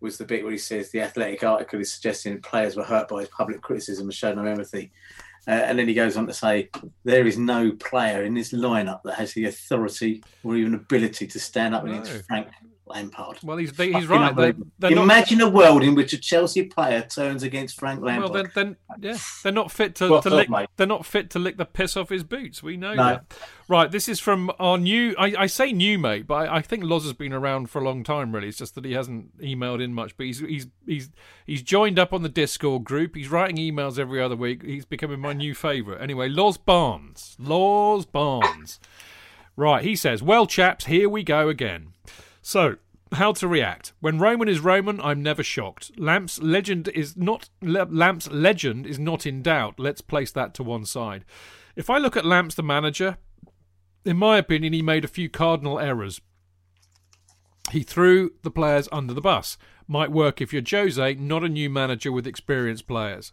was the bit where he says the athletic article is suggesting players were hurt by his public criticism and showed no empathy. Uh, and then he goes on to say there is no player in this lineup that has the authority or even ability to stand up against Frank Lampard. Well, he's he's right. They, they're not, Imagine a world in which a Chelsea player turns against Frank Lampard. well, then, then yeah, they're not fit to, Well to lick. mate. They're not fit to lick the piss off his boots. We know No. that. Right. This is from our new. I, I say new mate, but I, I think Loz has been around for a long time. Really, it's just that he hasn't emailed in much. But he's he's he's he's joined up on the Discord group. He's writing emails every other week. He's becoming my new favourite. Anyway, Loz Barnes. Loz Barnes. Right. He says, "Well, chaps, here we go again." So, how to react when Roman is Roman? I'm never shocked. Lamp's legend is not Le- Lamp's legend is not in doubt. Let's place that to one side. If I look at Lamps the manager, in my opinion, he made a few cardinal errors. He threw the players under the bus. Might work if you're Jose, not a new manager with experienced players.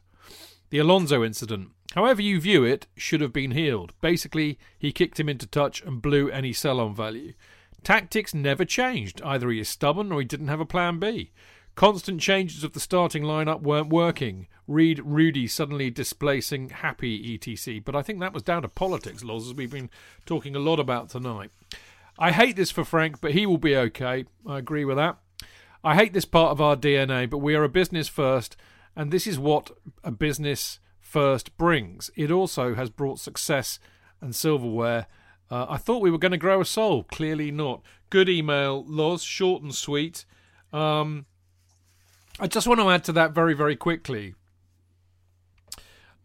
The Alonso incident, however you view it, should have been healed. Basically, he kicked him into touch and blew any sell on value. Tactics never changed. Either he is stubborn or he didn't have a plan B. Constant changes of the starting lineup weren't working. Read Rudy suddenly displacing Happy etc. But I think that was down to politics, Loz, as we've been talking a lot about tonight. I hate this for Frank, but he will be okay. I agree with that. I hate this part of our DNA, but we are a business first, and this is what a business first brings. It also has brought success and silverware. Uh, I thought we were going to grow a soul. Clearly not. Good email, Loz, short and sweet. Um, I just want to add to that very, very quickly.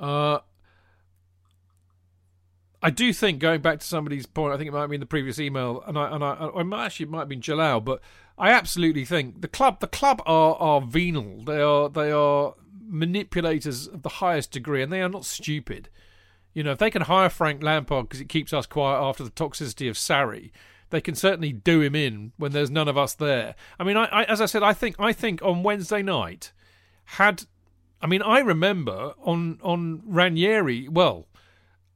Uh, I do think going back to somebody's point, I think it might have been the previous email, and I and I, I might actually it might have been Jalal, but I absolutely think the club the club are are venal. They are they are manipulators of the highest degree, and they are not stupid. You know, if they can hire Frank Lampard because it keeps us quiet after the toxicity of Sarri, they can certainly do him in when there's none of us there. I mean, I, I as I said, I think I think on Wednesday night had. I mean, I remember on on Ranieri. Well,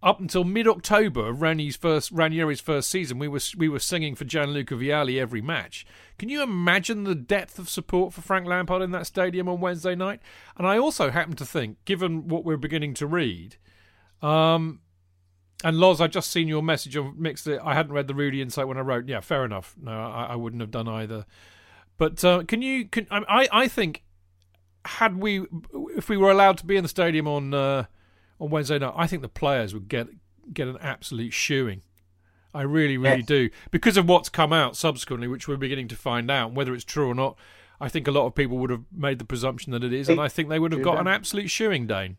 up until mid October Ranieri's first Ranieri's first season, we were we were singing for Gianluca Vialli every match. Can you imagine the depth of support for Frank Lampard in that stadium on Wednesday night? And I also happen to think, given what we're beginning to read, um, and Loz, I just seen your message on mixed. It. I hadn't read the Rudy insight when I wrote. Yeah, fair enough. No, I, I wouldn't have done either. But uh, can you? Can I? I think had we, if we were allowed to be in the stadium on uh, on Wednesday night, I think the players would get get an absolute shoeing. I really, really Yes. do because of what's come out subsequently, which we're beginning to find out whether it's true or not. I think a lot of people would have made the presumption that it is, and I think they would have got an absolute shoeing, Dane.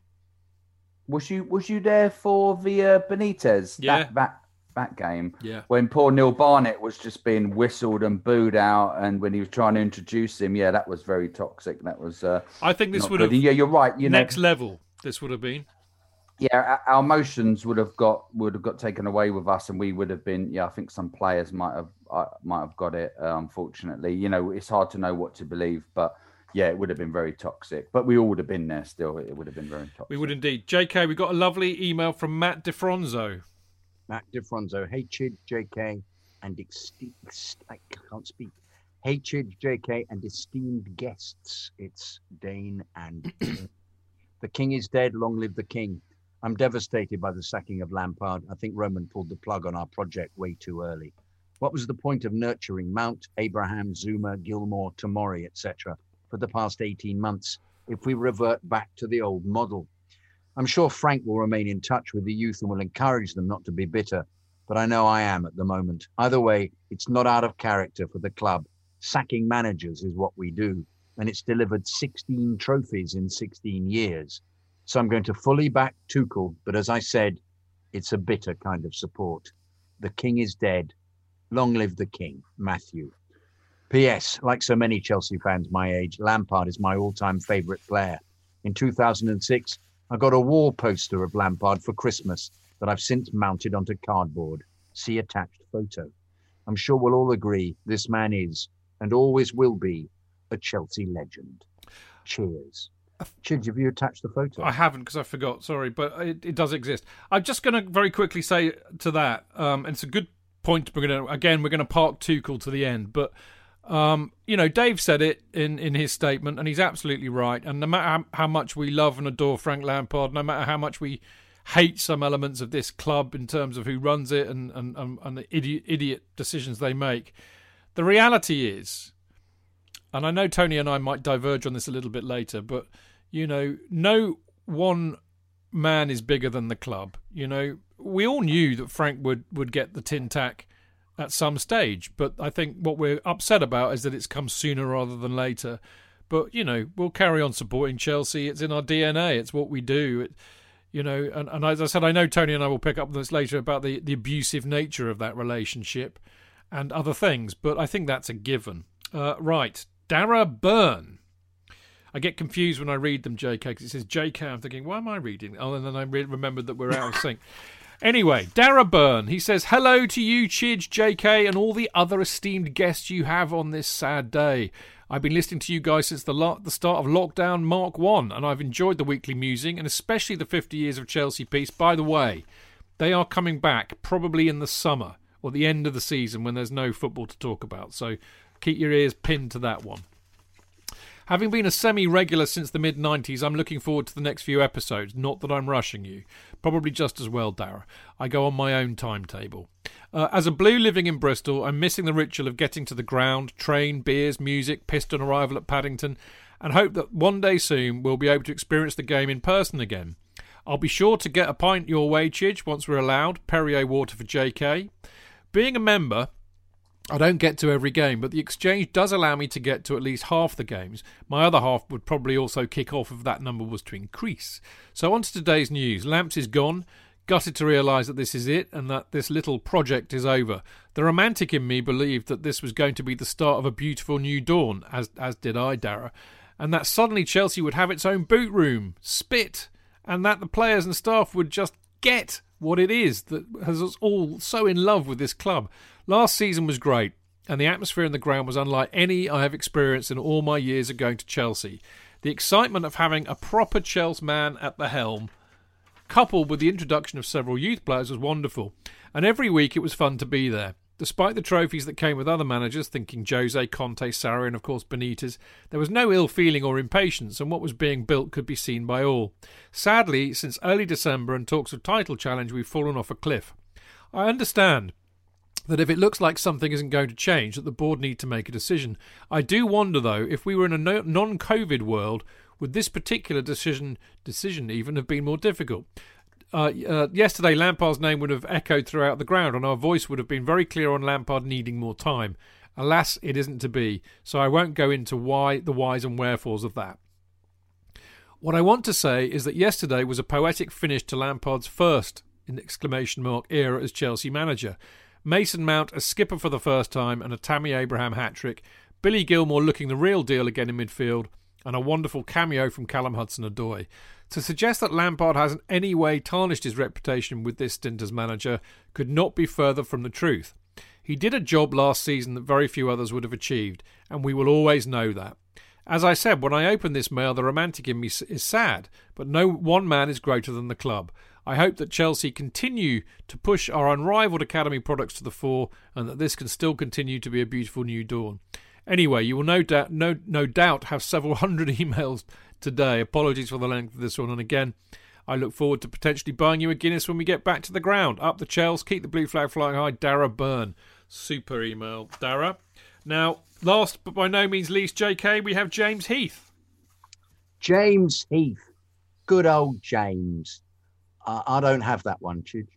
Was you was you there for the uh, Benitez Yeah. that, that that game? Yeah. When poor Neil Barnett was just being whistled and booed out, and when he was trying to introduce him, yeah, that was very toxic. That was. Uh, I think this would good. have Yeah, you're right. You next know, level. This would have been. yeah, our- emotions would have got would have got taken away with us, and we would have been. Yeah, I think some players might have uh, might have got it. Uh, unfortunately, you know, it's hard to know what to believe, but yeah, it would have been very toxic. But we all would have been there still. It would have been very toxic. We would indeed. JK, we got a lovely email from Matt DeFronzo. Matt DeFronzo, hey Chid, JK, and esteemed, I can't speak. Hey Chid, JK, and esteemed guests. It's Dane and the king is dead. Long live the king. I'm devastated by the sacking of Lampard. I think Roman pulled the plug on our project way too early. What was the point of nurturing Mount, Abraham, Zouma, Gilmour, Tomori, etc., for the past 18 months if we revert back to the old model? I'm sure Frank will remain in touch with the youth and will encourage them not to be bitter, but I know I am at the moment. Either way, it's not out of character for the club. Sacking managers is what we do, and it's delivered 16 trophies in 16 years. So I'm going to fully back Tuchel, but as I said, it's a bitter kind of support. The king is dead. Long live the king, Matthew. P.S. Like so many Chelsea fans my age, Lampard is my all-time favourite player. In 2006, I got a wall poster of Lampard for Christmas that I've since mounted onto cardboard. See attached photo. I'm sure we'll all agree this man is and always will be a Chelsea legend. Cheers. Chid, have you attached the photo? I haven't because I forgot. Sorry, but it, it does exist. I'm just going to very quickly say to that, um, and it's a good point. We're going to again we're going to park Tuchel to the end, but um, you know Dave said it in in his statement, and he's absolutely right. And no matter how, much we love and adore Frank Lampard, no matter how much we hate some elements of this club in terms of who runs it and and, and, and the idiot, idiot decisions they make, the reality is and I know Tony and I might diverge on this a little bit later, but you know, no one man is bigger than the club. You know, we all knew that Frank would would get the tin tack at some stage, but I think what we're upset about is that it's come sooner rather than later. But you know, we'll carry on supporting Chelsea. It's in our DNA. It's what we do. It, you know, and, and as I said, I know Tony and I will pick up on this later about the, the abusive nature of that relationship and other things, but I think that's a given. Uh, right, Dara Byrne. I get confused when I read them, JK, because it says JK. I'm thinking, why am I reading? Oh, and then I re- remembered that we're out of sync. Anyway, Dara Byrne, he says, Hello to you, Chidge, JK, and all the other esteemed guests you have on this sad day. I've been listening to you guys since the, lo- the start of lockdown Mark 1, and I've enjoyed the weekly musing, and especially the 50 years of Chelsea piece. By the way, they are coming back probably in the summer or the end of the season when there's no football to talk about. So keep your ears pinned to that one. Having been a semi regular since the mid 90s, I'm looking forward to the next few episodes. Not that I'm rushing you. Probably just as well, Dara. I go on my own timetable. Uh, as a blue living in Bristol, I'm missing the ritual of getting to the ground, train, beers, music, piston arrival at Paddington, and hope that one day soon we'll be able to experience the game in person again. I'll be sure to get a pint your way, Chidge, once we're allowed. Perrier water for JK. Being a member, I don't get to every game, but the exchange does allow me to get to at least half the games. My other half would probably also kick off if that number was to increase. So, on to today's news. Lamps is gone. Gutted to realise that this is it and that this little project is over. The romantic in me believed that this was going to be the start of a beautiful new dawn, as as did I, Dara, and that suddenly Chelsea would have its own boot room, spit, and that the players and staff would just get what it is that has us all so in love with this club. Last season was great, and the atmosphere in the ground was unlike any I have experienced in all my years of going to Chelsea. The excitement of having a proper Chelsea man at the helm, coupled with the introduction of several youth players, was wonderful. And every week it was fun to be there. Despite the trophies that came with other managers, thinking Jose, Conte, Sarri, and of course Benitez, there was no ill feeling or impatience, and what was being built could be seen by all. Sadly, since early December and talks of title challenge, we've fallen off a cliff. I understand that if it looks like something isn't going to change, that the board need to make a decision. I do wonder, though, if we were in a no- non-COVID world, would this particular decision decision even have been more difficult? Uh, uh, yesterday, Lampard's name would have echoed throughout the ground, and our voice would have been very clear on Lampard needing more time. Alas, it isn't to be, so I won't go into why, the whys and wherefores of that. What I want to say is that yesterday was a poetic finish to Lampard's first in exclamation mark era as Chelsea manager. Mason Mount a skipper for the first time and a Tammy Abraham hat trick. Billy Gilmour looking the real deal again in midfield and a wonderful cameo from Callum Hudson-Odoi. To suggest that Lampard has in any way tarnished his reputation with this stint as manager could not be further from the truth. He did a job last season that very few others would have achieved, and we will always know that. As I said, when I open this mail, the romantic in me is sad, but no one man is greater than the club. I hope that Chelsea continue to push our unrivaled academy products to the fore, and that this can still continue to be a beautiful new dawn. Anyway, you will no doubt, no, no doubt have several hundred emails today. Apologies for the length of this one. And again, I look forward to potentially buying you a Guinness when we get back to the ground. Up the Chels, keep the blue flag flying high. Dara Byrne. Super email, Dara. Now, last but by no means least, JK, we have James Heath. James Heath. Good old James. I don't have that one, Chidge.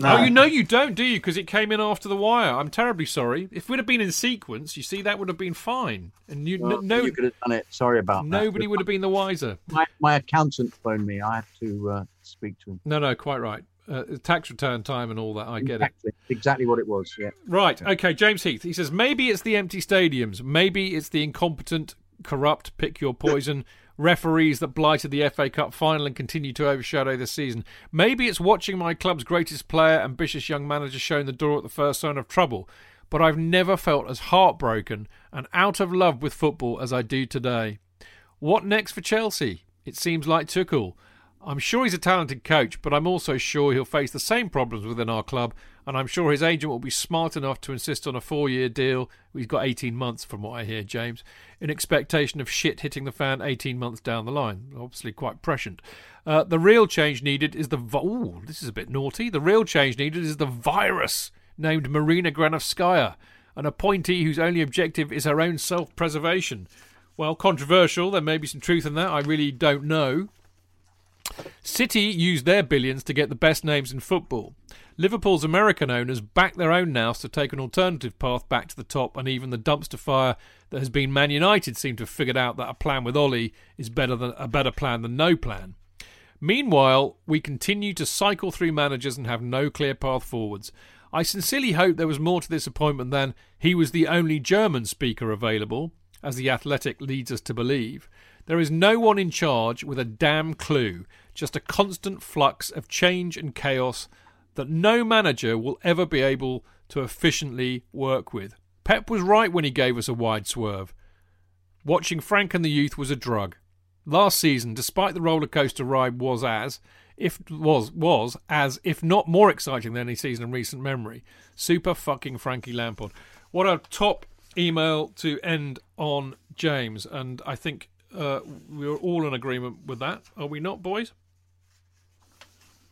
No. Oh, you know you don't, do you? Because it came in after the wire. I'm terribly sorry. If we'd have been in sequence, you see, that would have been fine. And you, Well, no, you could have done it. Sorry about that. nobody would have been the wiser. My, my accountant phoned me. I had to uh, speak to him. No, no, quite right. Uh, tax return time and all that. I get it. exactly, exactly what it was. Yeah. Right. Okay. James Heath. He says maybe it's the empty stadiums. Maybe it's the incompetent, corrupt, pick your poison referees that blighted the FA Cup final and continue to overshadow this season. Maybe it's watching my club's greatest player, ambitious young manager, showing the door at the first sign of trouble. But I've never felt as heartbroken and out of love with football as I do today. What next for Chelsea? It seems like Tuchel. I'm sure he's a talented coach, but I'm also sure he'll face the same problems within our club, and I'm sure his agent will be smart enough to insist on a four year deal. He's got 18 months, from what I hear, James, in expectation of shit hitting the fan 18 months down the line. Obviously, quite prescient. Uh, the real change needed is the. Vi- Ooh, this is a bit naughty. The real change needed is the virus named Marina Granovskaya, an appointee whose only objective is her own self preservation. Well, controversial. There may be some truth in that. I really don't know. City used their billions to get the best names in football. Liverpool's American owners back their own nous to take an alternative path back to the top, and even the dumpster fire that has been Man United seem to have figured out that a plan with Ollie is better than a better plan than no plan. Meanwhile, we continue to cycle through managers and have no clear path forwards. I sincerely hope there was more to this appointment than he was the only German speaker available, as the Athletic leads us to believe. There is no one in charge with a damn clue, just a constant flux of change and chaos that no manager will ever be able to efficiently work with. Pep was right when he gave us a wide swerve. Watching Frank and the youth was a drug. Last season, despite the roller coaster ride was as if was was as if not more exciting than any season in recent memory. Super fucking Frankie Lampard. What a top email to end on, James. And I think uh, we're all in agreement with that. Are we not, boys?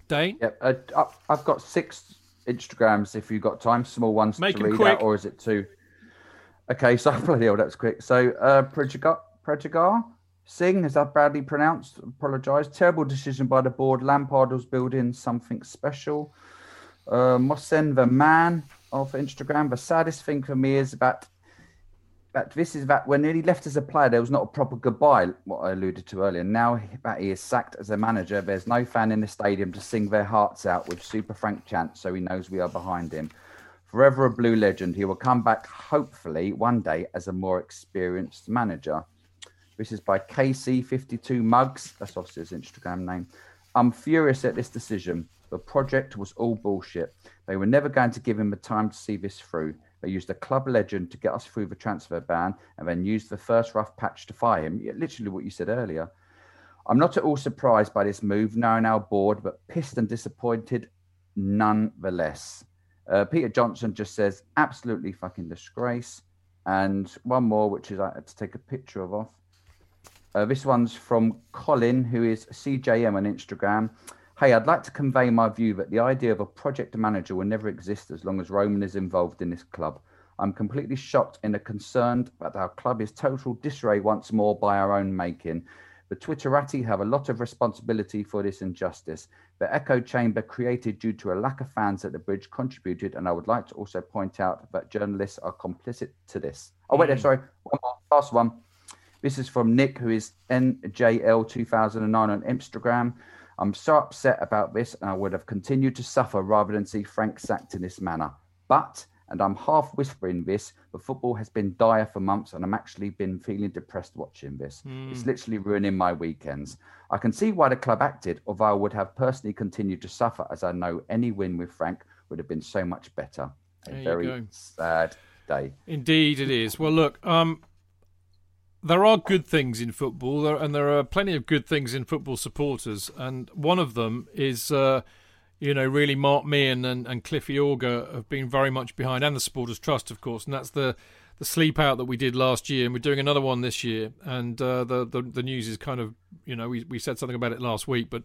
Dane? Yep. Uh, I've got six Instagrams if you've got time, small ones Make to read quick. out, or is it two? Okay, so bloody hell, that's quick. So, uh, Prejigar, Prejigar Singh, is that badly pronounced? Apologise. Terrible decision by the board. Lampard was building something special. Uh, Mohsen the man of Instagram. The saddest thing for me is that that this is that when he left as a player, there was not a proper goodbye, what I alluded to earlier. Now that he is sacked as a manager, there's no fan in the stadium to sing their hearts out with Super Frank chants, so he knows we are behind him. Forever a blue legend, he will come back hopefully one day as a more experienced manager. This is by KC52 Mugs. That's obviously his Instagram name. I'm furious at this decision. The project was all bullshit. They were never going to give him the time to see this through. They used a club legend to get us through the transfer ban and then used the first rough patch to fire him. Literally what you said earlier. I'm not at all surprised by this move, knowing our board, but pissed and disappointed nonetheless. Uh, Peter Johnson just says, absolutely fucking disgrace. And one more, which is I had to take a picture of off. Uh, this one's from Colin, who is CJM on Instagram. Hey, I'd like to convey my view that the idea of a project manager will never exist as long as Roman is involved in this club. I'm completely shocked and concerned that our club is total disarray once more by our own making. The Twitterati have a lot of responsibility for this injustice. The echo chamber created due to a lack of fans at the bridge contributed, and I would like to also point out that journalists are complicit to this. Oh, wait, there, mm. sorry. One more, last one. This is from Nick, who is NJL2009 on Instagram. I'm so upset about this, and I would have continued to suffer rather than see Frank sacked in this manner. But, and I'm half whispering this, the football has been dire for months, and I'm actually been feeling depressed watching this. It's literally ruining my weekends. I can see why the club acted, although I would have personally continued to suffer, as I know any win with Frank would have been so much better. A There very sad day. Indeed, it is. Well, look, um, there are good things in football, and there are plenty of good things in football supporters, and one of them is, uh, you know, really Mark Meehan and, and Cliffy Auger have been very much behind, and the Supporters Trust, of course, and that's the the sleep out that we did last year, and we're doing another one this year, and uh, the, the the news is kind of, you know, we we said something about it last week, but.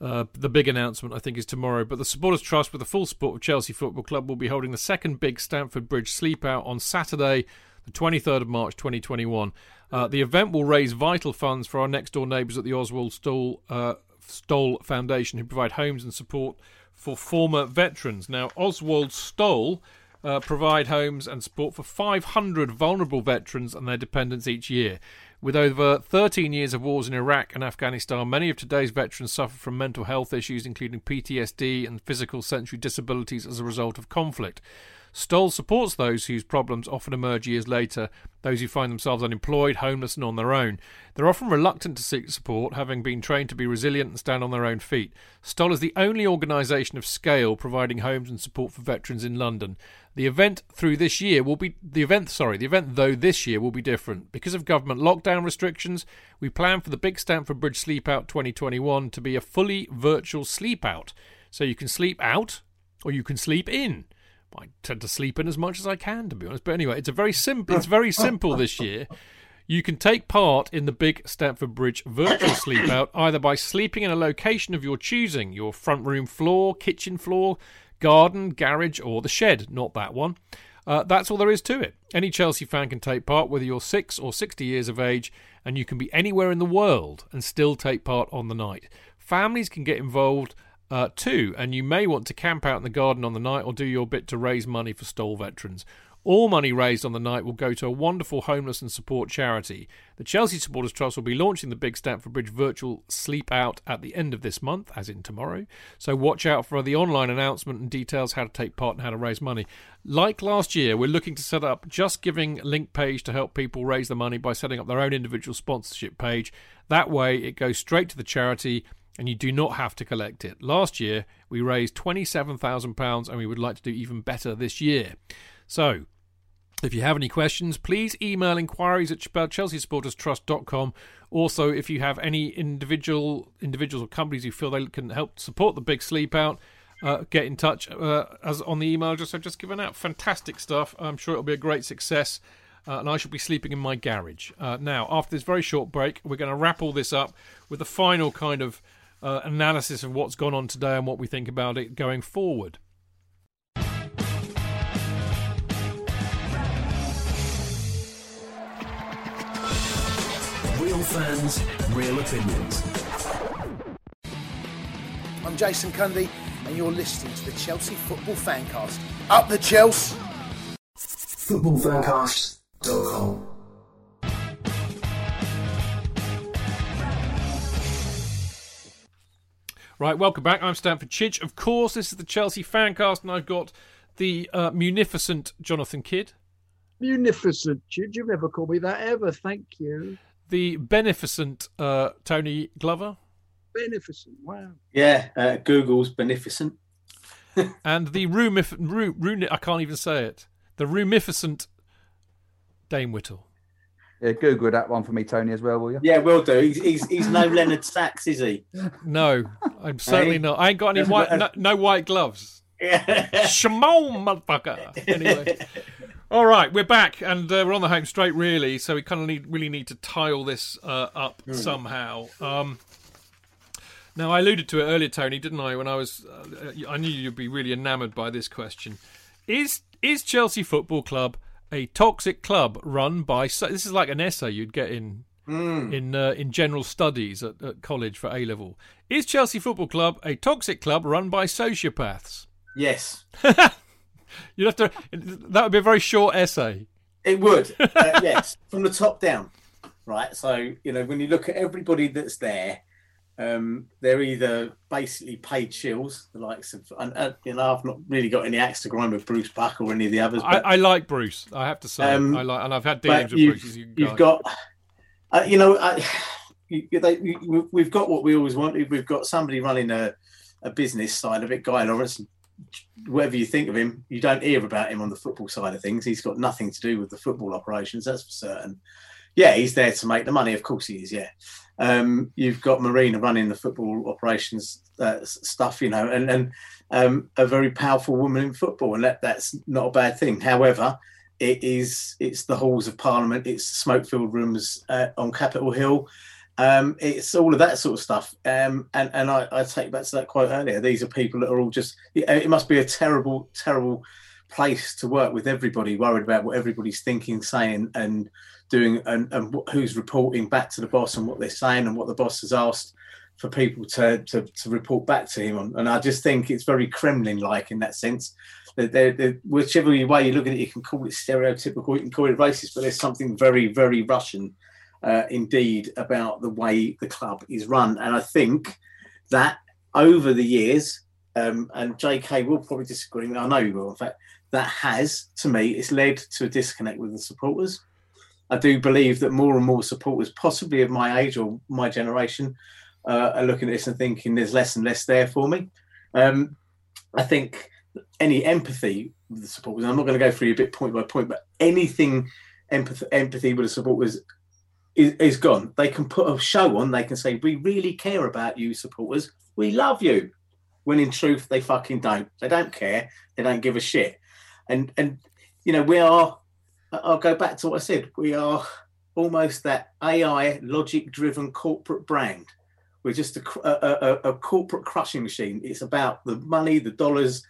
Uh, the big announcement, I think, is tomorrow. But the Supporters Trust, with the full support of Chelsea Football Club, will be holding the second big Stamford Bridge sleep out on Saturday, the 23rd of March 2021. Uh, the event will raise vital funds for our next door neighbours at the Oswald Stoll, uh, Stoll Foundation, who provide homes and support for former veterans. Now, Oswald Stoll uh, provide homes and support for 500 vulnerable veterans and their dependents each year. With over 13 years of wars in Iraq and Afghanistan, many of today's veterans suffer from mental health issues, including PTSD and physical sensory disabilities as a result of conflict. Stoll supports those whose problems often emerge years later, those who find themselves unemployed, homeless, and on their own. They're often reluctant to seek support, having been trained to be resilient and stand on their own feet. Stoll is the only organisation of scale providing homes and support for veterans in London. The event through this year will be the event. Sorry, the event though this year will be different because of government lockdown restrictions. We plan for the Big Stamford Bridge Sleep Out 2021 to be a fully virtual sleep out, so you can sleep out or you can sleep in. I tend to sleep in as much as I can, to be honest. But anyway, it's a very simple. It's very simple this year. You can take part in the Big Stamford Bridge virtual sleep out either by sleeping in a location of your choosing, your front room floor, kitchen floor, garden, garage, or the shed. Not that one. Uh, that's all there is to it. Any Chelsea fan can take part, whether you're six or 60 years of age, and you can be anywhere in the world and still take part on the night. Families can get involved uh, too, and you may want to camp out in the garden on the night or do your bit to raise money for Stoll veterans. All money raised on the night will go to a wonderful homeless and support charity. The Chelsea Supporters Trust will be launching the Big Stamford Bridge virtual sleep out at the end of this month, as in tomorrow. So watch out for the online announcement and details how to take part and how to raise money. Like last year, we're looking to set up Just Giving link page to help people raise the money by setting up their own individual sponsorship page. That way, it goes straight to the charity and you do not have to collect it. Last year, we raised £27,000 and we would like to do even better this year. So, if you have any questions, please email inquiries at chelseasupporterstrust.com. Also, if you have any individual individuals or companies who feel they can help support the big sleep out, uh, get in touch uh, as on the email address I've just given out. Fantastic stuff. I'm sure it'll be a great success. Uh, and I shall be sleeping in my garage. Uh, now, after this very short break, we're going to wrap all this up with the final kind of uh, analysis of what's gone on today and what we think about it going forward. Real fans, real opinions. I'm Jason Cundy, and you're listening to the Chelsea Football Fancast. Up the Chelsea! Footballfancast.com. Right, welcome back. I'm Stamford Chidge. Of course, this is the Chelsea Fancast, and I've got the uh, munificent Jonathan Kidd, Munificent. You'd you never call me that ever. Thank you. the beneficent uh, Tony Glover, Beneficent. Wow. Yeah, uh, Google's beneficent. and the rumif- ru- runi- I can't even say it. the rumificent Dane Whittle. Yeah, Google that one for me, Tony, as well, will you? Yeah, will do. He's, he's, he's no Leonard Sachs, is he? No, I'm certainly Hey? not. I ain't got any white, no, no white gloves. Shimon, motherfucker. Anyway. All right, we're back and uh, we're on the home straight, really. So we kind of need, really need to tie all this uh, up somehow. Um, now, I alluded to it earlier, Tony, didn't I? When I was, uh, I knew you'd be really enamoured by this question. Is is Chelsea Football Club a toxic club run by? so- This is like an essay you'd get in in uh, in general studies at, at college for A level. Is Chelsea Football Club a toxic club run by sociopaths? Yes, You'd have to. That would be a very short essay. it would. Uh, yes, from the top down. Right. So, you know, when you look at everybody that's there, um, they're either basically paid shills, the likes of, and, uh, you know, I've not really got any axe to grind with Bruce Buck or any of the others. I, But, I like Bruce. I have to say, Um, I like, and I've had dealings with you've, Bruce. You've guy. got, uh, you know, I, you, they, you, we've got what we always wanted. We've got somebody running a, a business side of it, Guy Laurence. Whatever you think of him, you don't hear about him on the football side of things. He's got nothing to do with the football operations, that's for certain. Yeah, he's there to make the money. Of course, he is. Yeah, um, you've got Marina running the football operations uh, stuff, you know, and and um, a very powerful woman in football, and that that's not a bad thing. However, it is it's the halls of Parliament, it's smoke-filled rooms uh, on Capitol Hill, um, it's all of that sort of stuff. Um, and and I, I take back to that quote earlier. These are people that are all just. It, it must be a terrible, terrible place to work with everybody worried about what everybody's thinking, saying, and doing, and, and who's reporting back to the boss and what they're saying and what the boss has asked for people to to, to report back to him. And I just think it's very Kremlin-like in that sense. That they're, they're, whichever way you look at it, you can call it stereotypical, you can call it racist, but there's something very, very Russian uh, indeed about the way the club is run. And I think that over the years, um, and JK will probably disagree, I know he will, in fact, that has, to me, it's led to a disconnect with the supporters. I do believe that more and more supporters, possibly of my age or my generation, uh, are looking at this and thinking there's less and less there for me. Um, I think any empathy with the supporters, I'm not going to go through a bit point by point, but anything empathy, empathy with the supporters is, is gone. They can put a show on. They can say, "We really care about you, supporters. We love you." When in truth, they fucking don't. They don't care. They don't give a shit. And and you know, we are. I'll go back to what I said. We are almost that AI logic-driven corporate brand. We're just a, a, a, corporate crushing machine. It's about the money, the dollars,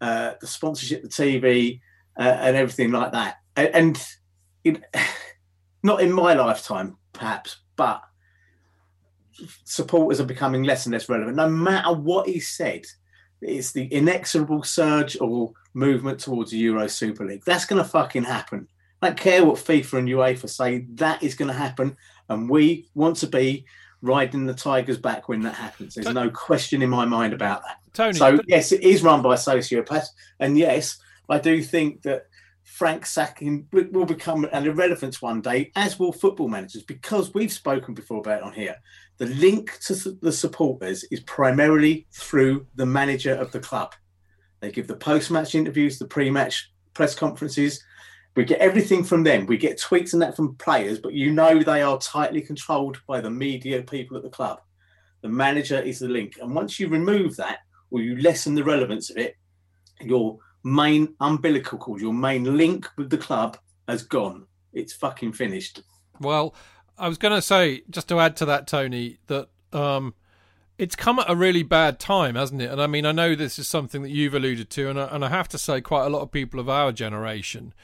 uh, the sponsorship, the TV, uh, and everything like that. And, and it, not in my lifetime, perhaps, but supporters are becoming less and less relevant. No matter what he said, it's the inexorable surge or movement towards a Euro Super League. That's going to fucking happen. I don't care what FIFA and UEFA say, that is going to happen. And we want to be riding the Tigers back when that happens. There's no question in my mind about that. Tony, So, yes, it is run by sociopaths. And yes, I do think that Frank sacking will become an irrelevance one day, as will football managers, because we've spoken before about it on here. The link to the supporters is primarily through the manager of the club. They give the post-match interviews, the pre-match press conferences. We get everything from them. We get tweets and that from players, but you know they are tightly controlled by the media people at the club. The manager is the link, and once you remove that, or you lessen the relevance of it, your main umbilical cord, your main link with the club has gone. It's fucking finished. Well, I was going to say, just to add to that, Tony, that um, it's come at a really bad time, hasn't it? And I mean, I know this is something that you've alluded to, and I, and I have to say, quite a lot of people of our generation,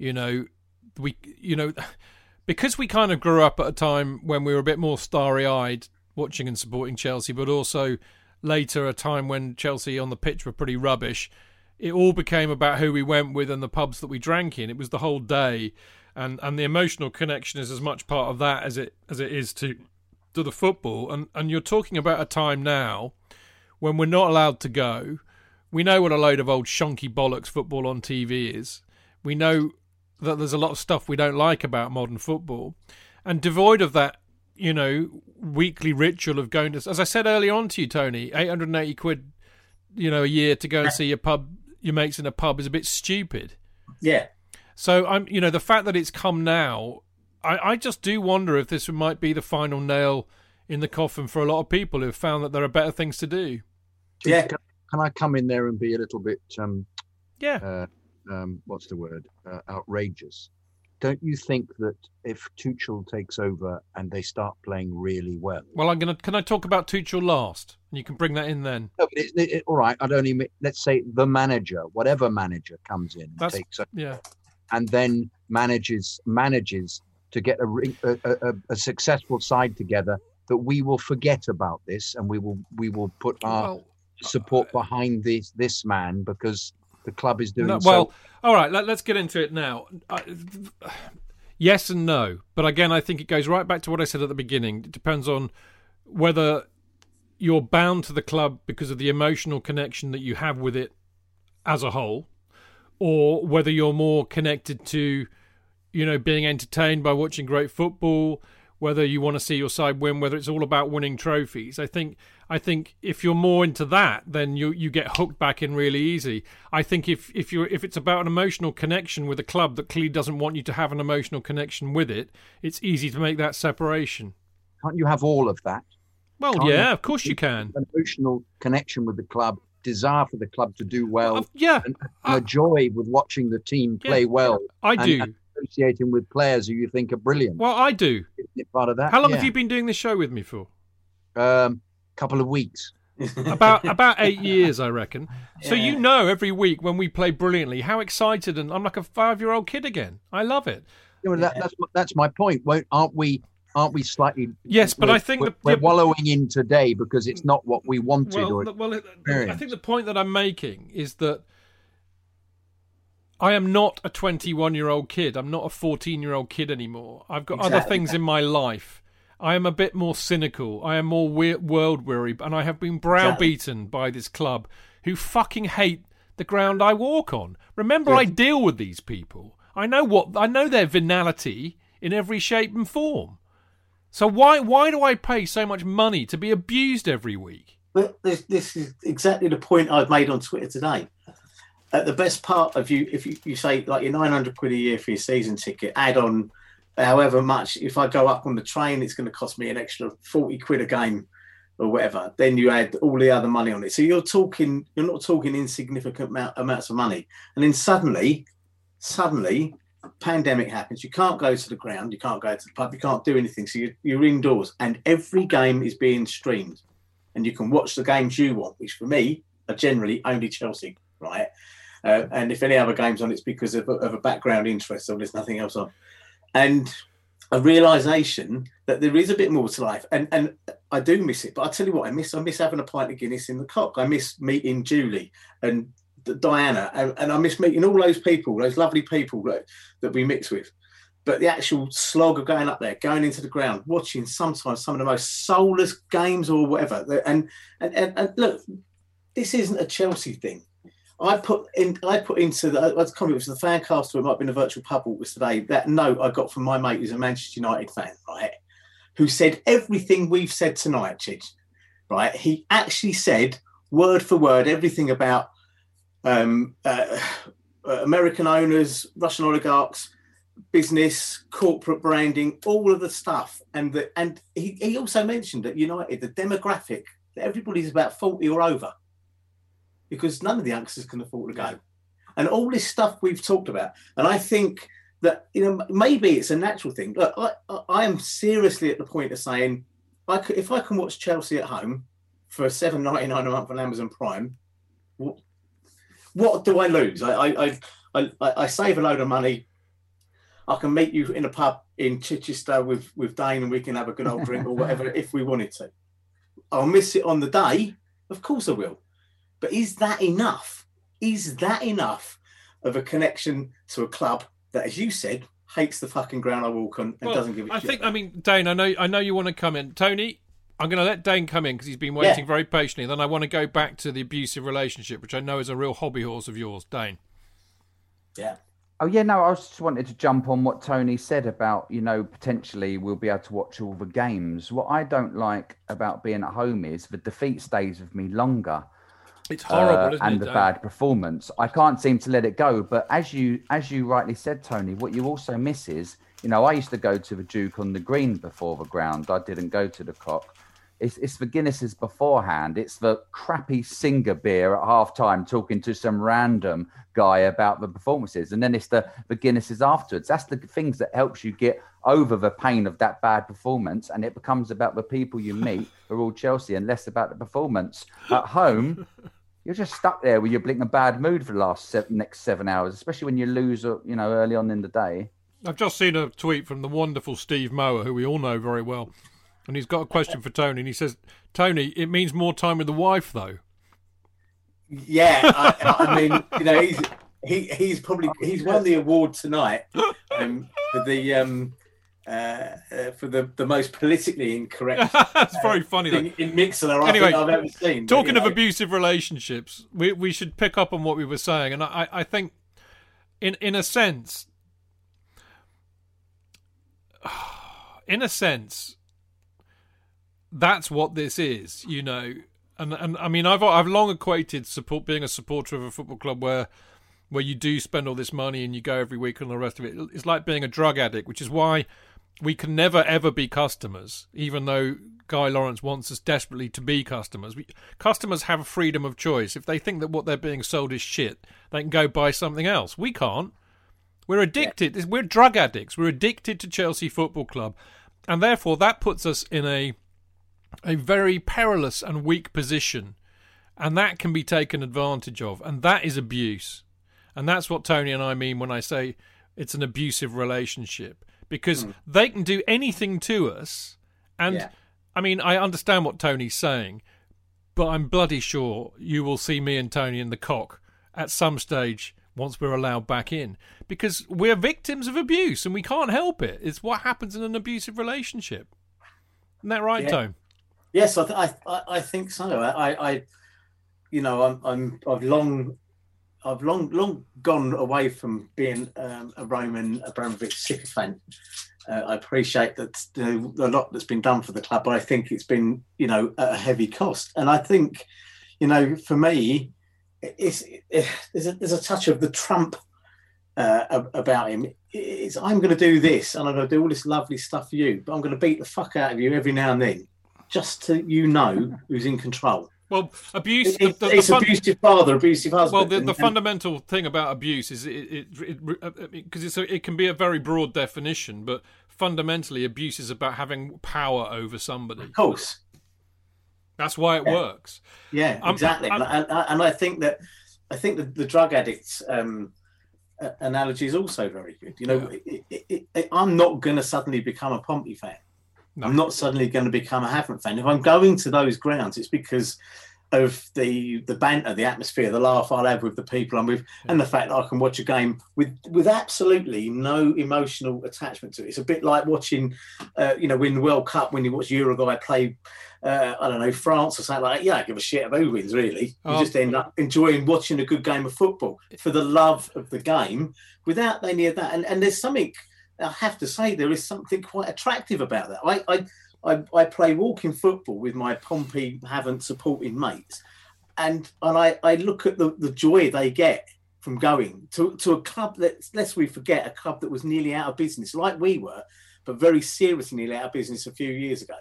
you know, we, you know, because we kind of grew up at a time when we were a bit more starry-eyed watching and supporting Chelsea, but also later a time when Chelsea on the pitch were pretty rubbish. It all became about who we went with and the pubs that we drank in. It was the whole day, and and the emotional connection is as much part of that as it as it is to to the football. And and you're talking about a time now when we're not allowed to go. We know what a load of old shonky bollocks football on TV is. We know that there's a lot of stuff we don't like about modern football, and devoid of that, you know, weekly ritual of going to. As I said early on to you, Tony, 880 quid, you know, a year to go and see your pub, your mates in a pub is a bit stupid. Yeah. So I'm, you know, the fact that it's come now, I, I just do wonder if this might be the final nail in the coffin for a lot of people who've found that there are better things to do. Yeah. Can, can I come in there and be a little bit, um, Yeah. uh, um, what's the word, uh, outrageous? Don't you think that if Tuchel takes over and they start playing really well, Well, I'm gonna. Can I talk about Tuchel last? And you can bring that in then. No, but it, it, all right, I don't even. Let's say the manager, whatever manager comes in, and That's takes over, yeah. and then manages manages to get a, ring- a, a, a successful side together. That we will forget about this, and we will we will put our Well, support behind this this man because the club is doing No, so. well, all right. Let, us get into it now. I, yes and no, but again, I think it goes right back to what I said at the beginning. It depends on whether you're bound to the club because of the emotional connection that you have with it as a whole, or whether you're more connected to, you know, being entertained by watching great football. Whether you want to see your side win, whether it's all about winning trophies, I think I think if you're more into that, then you you get hooked back in really easy. I think if if you're if it's about an emotional connection with a club that clearly doesn't want you to have an emotional connection with it, it's easy to make that separation. Can't you have all of that? Well, Can't yeah, you? of course you can. An emotional connection with the club, desire for the club to do well, yeah, and, and a joy with watching the team play well. I and- do. and associating with players who you think are brilliant. Well, I do. Isn't it part of that? How long Yeah. have you been doing this show with me for? Um, couple of weeks. about about eight years, I reckon. So Yeah. you know, every week when we play brilliantly, how excited and I'm like a five year old kid again. I love it. You know, that, that's that's my point. Won't, aren't we? Aren't we slightly? Yes, but I think we're, the- we're wallowing in today because it's not what we wanted Well, or well, I think the point that I'm making is that I am not a 21 year old kid. I'm not a 14 year old kid anymore. I've got other things in my life. I am a bit more cynical. I am more we- world weary, and I have been browbeaten by this club who fucking hate the ground I walk on. Remember, I deal with these people. I know what I know their venality in every shape and form. So why why do I pay so much money to be abused every week? But this, this is exactly the point I've made on Twitter today. At the best part of you, if you, you say like your 900 quid a year for your season ticket, add on however much, if I go up on the train, it's going to cost me an extra 40 quid a game or whatever. Then you add all the other money on it. So you're talking, you're not talking insignificant amount, amounts of money. And then suddenly, suddenly, pandemic happens. You can't go to the ground, you can't go to the pub, you can't do anything. So you're, you're indoors, and every game is being streamed, and you can watch the games you want, which for me are generally only Chelsea, right? Uh, and if any other games on, it's because of, of a background interest, so there's nothing else on. And a realization that there is a bit more to life, and and I do miss it. But I tell you what, I miss I miss having a pint of Guinness in the cock. I miss meeting Julie and Diana, and, and I miss meeting all those people, those lovely people that, that we mix with. But the actual slog of going up there, going into the ground, watching sometimes some of the most soulless games or whatever. And and and, and look, this isn't a Chelsea thing. I put in, I put into the, I was comment, it was the fan cast, or it might have been a virtual pub was today. That note I got from my mate who's a Manchester United fan, right? Who said everything we've said tonight, Chidge, right? He actually said word for word everything about um, uh, uh, American owners, Russian oligarchs, business, corporate branding, all of the stuff. And the, and he, he also mentioned that United, the demographic, that everybody's about 40 or over because none of the youngsters can afford to go. And all this stuff we've talked about. And I think that, you know, maybe it's a natural thing. Look, I, I- am seriously at the point of saying, I could, if I can watch Chelsea at home for seven ninety nine a month on Amazon Prime, what, what do I lose? I, I, I, I, I save a load of money. I can meet you in a pub in Chichester with, with Dane and we can have a good old drink or whatever if we wanted to. I'll miss it on the day. Of course I will. But is that enough? Is that enough of a connection to a club that, as you said, hates the fucking ground I walk on and Well, doesn't give a I shit? think. I mean, Dane. I know. I know you want to come in, Tony. I'm going to let Dane come in because he's been waiting Yeah. very patiently. Then I want to go back to the abusive relationship, which I know is a real hobby horse of yours, Dane. Yeah. Oh yeah, no, I just wanted to jump on what Tony said about you know potentially we'll be able to watch all the games. What I don't like about being at home is the defeat stays with me longer. It's horrible, uh, and it, the bad performance. I can't seem to let it go. But as you as you rightly said, Tony, what you also miss is, you know, I used to go to the Duke on the green before the ground. I didn't go to the cock. It's, it's the Guinnesses beforehand. It's the crappy Singha beer at half time talking to some random guy about the performances. And then it's the, the Guinnesses afterwards. That's the things that helps you get over the pain of that bad performance. And it becomes about the people you meet who are all Chelsea and less about the performance. At home, you're just stuck there with your blinking bad mood for the last seven, next seven hours, especially when you lose, uh, you know, early on in the day. I've just seen a tweet from the wonderful Steve Mower, who we all know very well, and he's got a question for Tony. And he says, "Tony, it means more time with the wife, though." Yeah, I, I mean, you know, he's he, he's probably he's won the award tonight um, for the um, uh, uh, for the, the most politically incorrect. That's very funny. thing Though. in Mixlr Anyway, I've ever seen. Talking you of know, abusive relationships, we we should pick up on what we were saying, and I I think, in in a sense, in a sense, that's what this is, you know. And and I mean, I've I've long equated support being a supporter of a football club where where you do spend all this money and you go every week and all the rest of it. It's like being a drug addict, which is why we can never ever be customers, even though Guy Laurence wants us desperately to be customers. We, customers have freedom of choice. If they think that what they're being sold is shit, they can go buy something else. We can't. We're addicted. We're drug addicts. We're addicted to Chelsea Football Club, and therefore that puts us in a a very perilous and weak position, and that can be taken advantage of, and that is abuse, and that's what Tony and I mean when I say it's an abusive relationship because hmm. they can do anything to us, and Yeah. I mean I understand what Tony's saying, but I'm bloody sure you will see me and Tony in the cock at some stage once we're allowed back in because we're victims of abuse and we can't help it. It's what happens in an abusive relationship. Isn't that right, Yeah. Tone? Yes, I, th- I, I, think so. I- I, you know, I'm, I'm, I've long, I've long, long gone away from being um, a Roman Abramovich sycophant. Uh, I appreciate that the, the lot that's been done for the club, but I think it's been, you know, at a heavy cost. And I think, you know, for me, it's, it, there's a there's a touch of the Trump uh, about him. It's I'm going to do this and I'm going to do all this lovely stuff for you, but I'm going to beat the fuck out of you every now and then, just to you know who's in control. Well, abuse. It- the, the, it's the fun- abusive father, abusive husband. Well, the, and- the and- fundamental thing about abuse is it it because it's a, it can be a very broad definition, but fundamentally, abuse is about having power over somebody. Of course, that's why it Yeah. works. Yeah, I'm- exactly. I'm- and, and, and I think that I think that the drug addicts um, analogy is also very good. You know, it, it, it, I'm not going to suddenly become a Pompey fan. I'm not suddenly going to become a Havant fan. If I'm going to those grounds, it's because of the the banter, the atmosphere, the laugh I'll have with the people I'm with, and the fact that I can watch a game with with absolutely no emotional attachment to it. It's a bit like watching, uh, you know, win the World Cup when you watch Uruguay play, uh, I don't know, France or something like that. Yeah, I give a shit about who wins, really. You Oh. just end up enjoying watching a good game of football for the love of the game without any of that. And, and there's something, I have to say, there is something quite attractive about that. I, I, I, I play walking football with my Pompey Havant supporting mates, and and I, I look at the, the joy they get from going to, to a club that lest we forget a club that was nearly out of business, like we were, but very seriously nearly out of business a few years ago.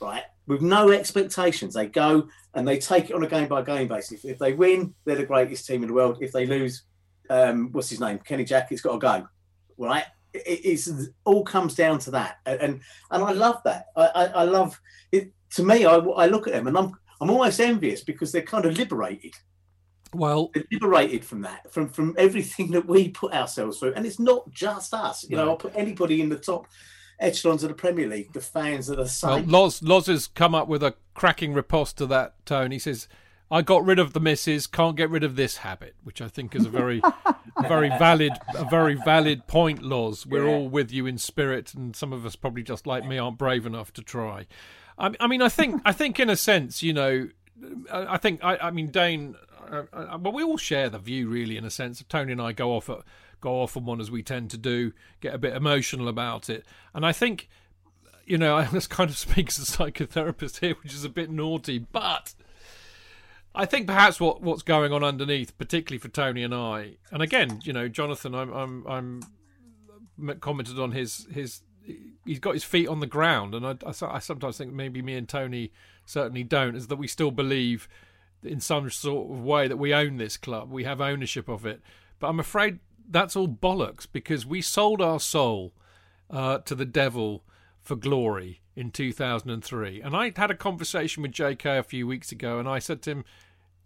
Right, with no expectations, they go and they take it on a game by game basis. If they win, they're the greatest team in the world. If they lose, um, what's his name? Kenny Jackett's got to go. Right, it, it's all comes down to that, and and, I love that. I, I, I love it. To me, I, I look at them and I'm I'm almost envious because they're kind of liberated. Well, They're liberated from that, from from everything that we put ourselves through, and it's not just us. You know, I'll put anybody in the top echelons of the Premier League. The fans are the Well, same. Loz Loz has come up with a cracking riposte to that tone. He says, "I got rid of the misses, can't get rid of this habit," which I think is a very, very valid, a very valid point. Loz, we're Yeah. all with you in spirit, and some of us probably just like me aren't brave enough to try. I, I mean, I think, I think in a sense, you know, I, I think, I, I mean, Dane, uh, uh, well, we all share the view, really, in a sense. Tony and I go off at, go off on one as we tend to do, get a bit emotional about it, and I think you know, I just kind of speak as a psychotherapist here, which is a bit naughty, but I think perhaps what, what's going on underneath, particularly for Tony and I, and again, you know, Jonathan, I'm I'm I'm commented on his his he's got his feet on the ground, and I, I, I sometimes think maybe me and Tony certainly don't, is that we still believe in some sort of way that we own this club, we have ownership of it. But I'm afraid that's all bollocks because we sold our soul uh, to the devil for glory in 2003. And I had a conversation with JK a few weeks ago, and I said to him,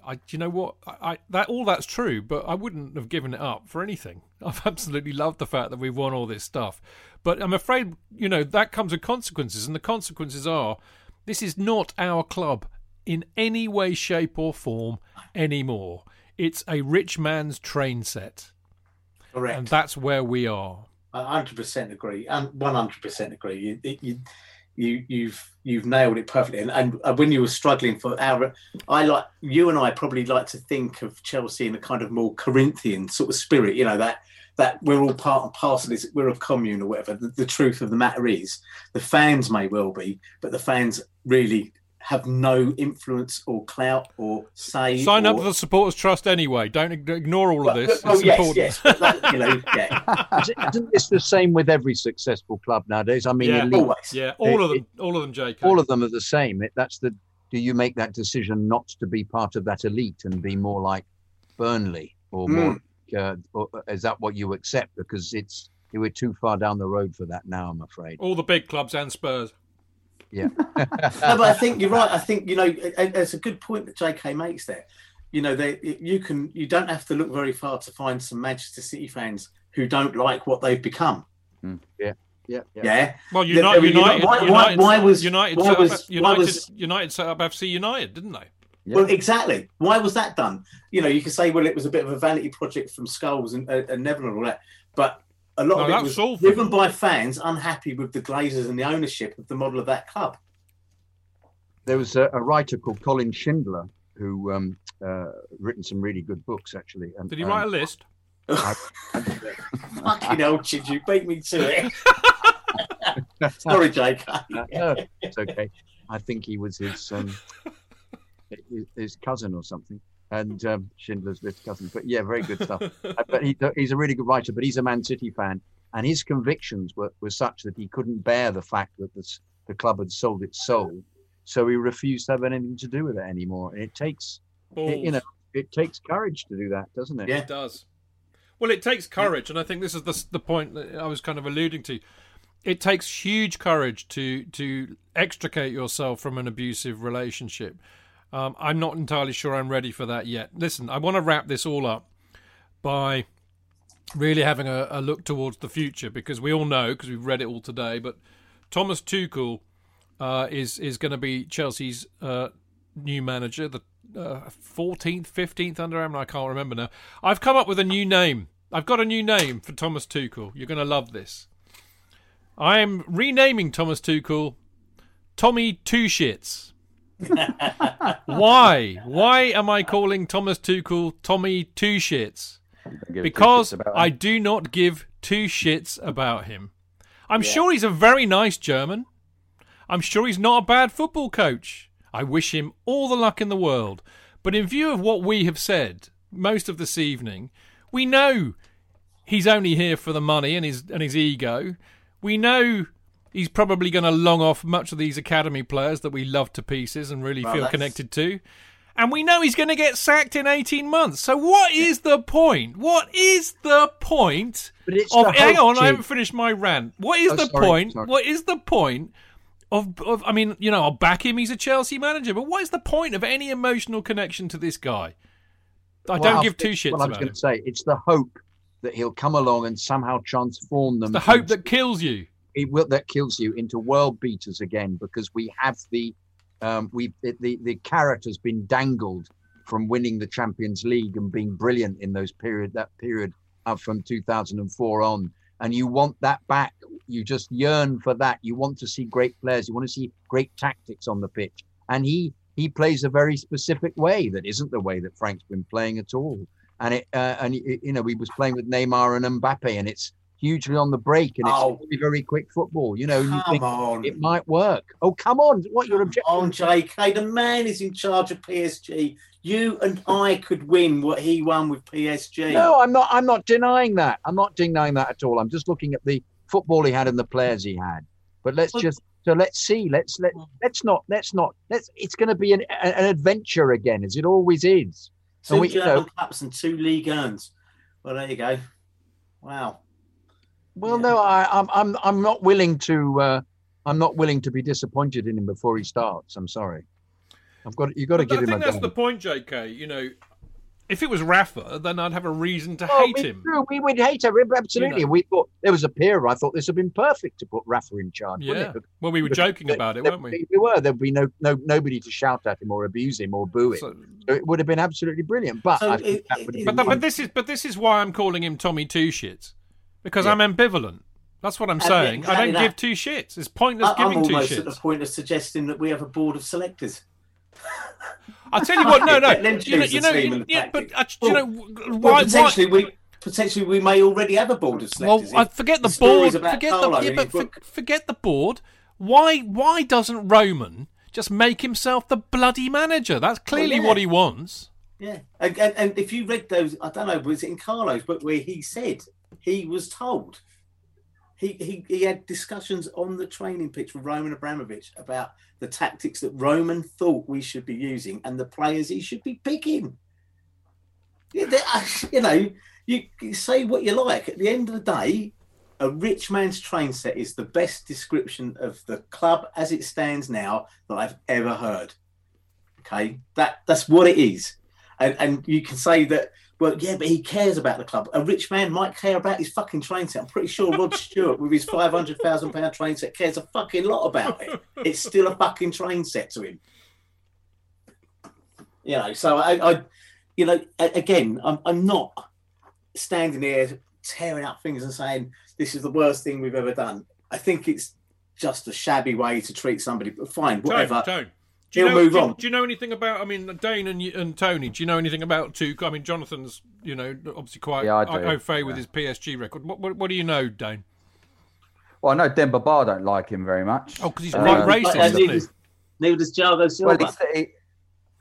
I, do you know what? I, I, that all that's true, but I wouldn't have given it up for anything. I've absolutely loved the fact that we've won all this stuff, but I'm afraid you know that comes with consequences, and the consequences are this is not our club in any way, shape, or form anymore. It's a rich man's train set, Correct. and that's where we are. I hundred percent agree, and one hundred percent agree. You, you, you, you've you've nailed it perfectly. And, and uh, when you were struggling for our, I like you and I probably like to think of Chelsea in a kind of more Corinthian sort of spirit. You know that that we're all part and parcel. Is we're a commune or whatever. The, the truth of the matter is, the fans may well be, but the fans really have no influence or clout or say. Sign or, up for the Supporters Trust anyway. Don't ignore all of this. Oh it's yes, important. yes. But that, you know, yeah. Isn't this the same with every successful club nowadays? I mean, yeah, elite, always. yeah, all of It- them, all of them, JK. all of them are the same. It, that's the. Do you make that decision not to be part of that elite and be more like Burnley or more? Uh, or is that what you accept? Because it's we're too far down the road for that now. I'm afraid. all the big clubs and Spurs. Yeah. no, but I think you're right. I think you know it- it- it's a good point that J.K. makes there. You know, they you can you don't have to look very far to find some Manchester City fans who don't like what they've become. Yeah. Yeah. Yeah. Well, Yeah, United, I mean, United, why- why- why was- United, why set was- up, why United, was- United set up FC United, didn't they? Well, exactly. Why was that done? You know, you could say, well, it was a bit of a vanity project from Scholes and, uh, and Neville and all that, but a lot No, of it that was was all- driven by fans unhappy with the Glazers and the ownership of the model of that club. There was a, a writer called Colin Shindler who um, uh, written some really good books actually. And, Did he um, write a list? Fucking hell, Chid, you beat me to it. Sorry, Jake. No, it's okay. I think he was his um, his, his cousin or something, and um, Schindler's List cousin. But yeah, very good stuff. Uh, but he, he's a really good writer. But he's a Man City fan, and his convictions were, were such that he couldn't bear the fact that this, the club had sold its soul, so he refused to have anything to do with it anymore. And it takes, it, you know, it takes courage to do that, doesn't it? Yeah, It does. Well, it takes courage, and I think this is the the point that I was kind of alluding to. It takes huge courage to to extricate yourself from an abusive relationship. Um, I'm not entirely sure I'm ready for that yet. Listen, I want to wrap this all up by really having a, a look towards the future because we all know because we've read it all today. But Thomas Tuchel uh, is is going to be Chelsea's uh, new manager, the uh, fourteenth, fifteenth under him. I can't remember now. I've come up with a new name. I've got a new name for Thomas Tuchel. You're going to love this. I am renaming Thomas Tuchel Tommy Two Shits. Why? Why am I calling Thomas Tuchel Tommy Two Shits? give two Because shits I do not give two shits about him. I'm sure he's a very nice German. I'm sure he's not a bad football coach. I wish him all the luck in the world. But in view of what we have said most of this evening, we know he's only here for the money and his and his ego. We know he's probably going to long off much of these academy players that we love to pieces and really Well, feel that's- connected to. And we know he's going to get sacked in 18 months. So what is the point? What is the point of the hang on, I haven't finished my rant. What is Oh, the sorry, point? sorry. What is the point of, of I mean, you know, I'll back him, he's a Chelsea manager, but what is the point of any emotional connection to this guy? I Well, don't I'll give two shits What I was going to say, it's the hope that he'll come along and somehow transform them. The hope that kills you. It will that kills you into world beaters again because we have the um we the, the carrot has been dangled from winning the champions league and being brilliant in those period that period from 2004 on. And you want that back. You just yearn for that. You want to see great players. You want to see great tactics on the pitch. And he he plays a very specific way that isn't the way that frank's been playing at all. And it uh, and it, you know he was playing with neymar and mbappe and it's hugely on the break and it's Oh. very, very quick football. You know, you think on. it might work. Oh, come on. What your objection? on, JK. The man is in charge of PSG. You and I could win what he won with PSG. No, I'm not. I'm not denying that. I'm not denying that at all. I'm just looking at the football he had and the players he had. But let's Well- just so let's see. Let's let let's not let's not let's. It's going to be an an adventure again, as it always is. two and we, you German know, Cups and two League Earns. Well, there you go. Wow. Well, no, I, I'm I'm I'm not willing to. Uh, I'm not willing to be disappointed in him before he starts. I'm sorry. I've got you got to But give I him think a that's go. the point, JK. You know, if it was Rafa, then I'd have a reason to Oh, hate him. do. we would hate him absolutely. You know. We thought there was a period. I thought this would have been perfect to put Rafa in charge. Yeah. wouldn't it? Well, we were joking there- about it, there- weren't we? We were. There'd be no no nobody to shout at him or abuse him or boo him. So- So it would have been absolutely brilliant. But So I think it- that would have But, but this is but this is why I'm calling him Tommy Two Shits because Yeah. I'm ambivalent. That's what I'm Uh, saying. I don't that. give two shits. It's pointless I, I'm giving two almost at the point of suggesting that we have a board of selectors. I'll tell you what. No, no. You know, you know, yeah, but uh, tactics. you know, Well, why? why potentially we potentially we may already have a board of selectors. well. I forget the, stories board. Forget Carlo the yeah, but for, forget the board. Why? Why doesn't Roman just make himself the bloody manager? That's clearly yeah. what he wants. Yeah, and, and, and if you read those, I don't know, was it in Carlo's book where he said he was told he he, he had discussions on the training pitch with Roman Abramovich about the tactics that Roman thought we should be using and the players he should be picking. Uh, You know, you, you say what you like. At the end of the day, a rich man's train set is the best description of the club as it stands now that I've ever heard. Okay, that that's what it is and, and you can say that well yeah but he cares about the club. A rich man might care about his fucking train set. I'm pretty sure rod stewart with his 500000 pound train set cares a fucking lot about it. It's still a fucking train set to him. You know so i, I you know again I'm, I'm not standing here tearing up things and saying this is the worst thing we've ever done. I think it's just a shabby way to treat somebody but fine whatever. Tone, Tone. Do you He'll know, move do, on. do you know anything about? I mean, Dane and and Tony. Do you know anything about Tuchel? I mean, Jonathan's, you know, obviously quite Yeah, I do, au fait with his PSG record. What, what, what do you know, Dane? Well, I know Demba Ba don't like him very much. Oh, because he's Uh, racist, uh, isn't he? neither, neither does Thiago Silva. he, said he,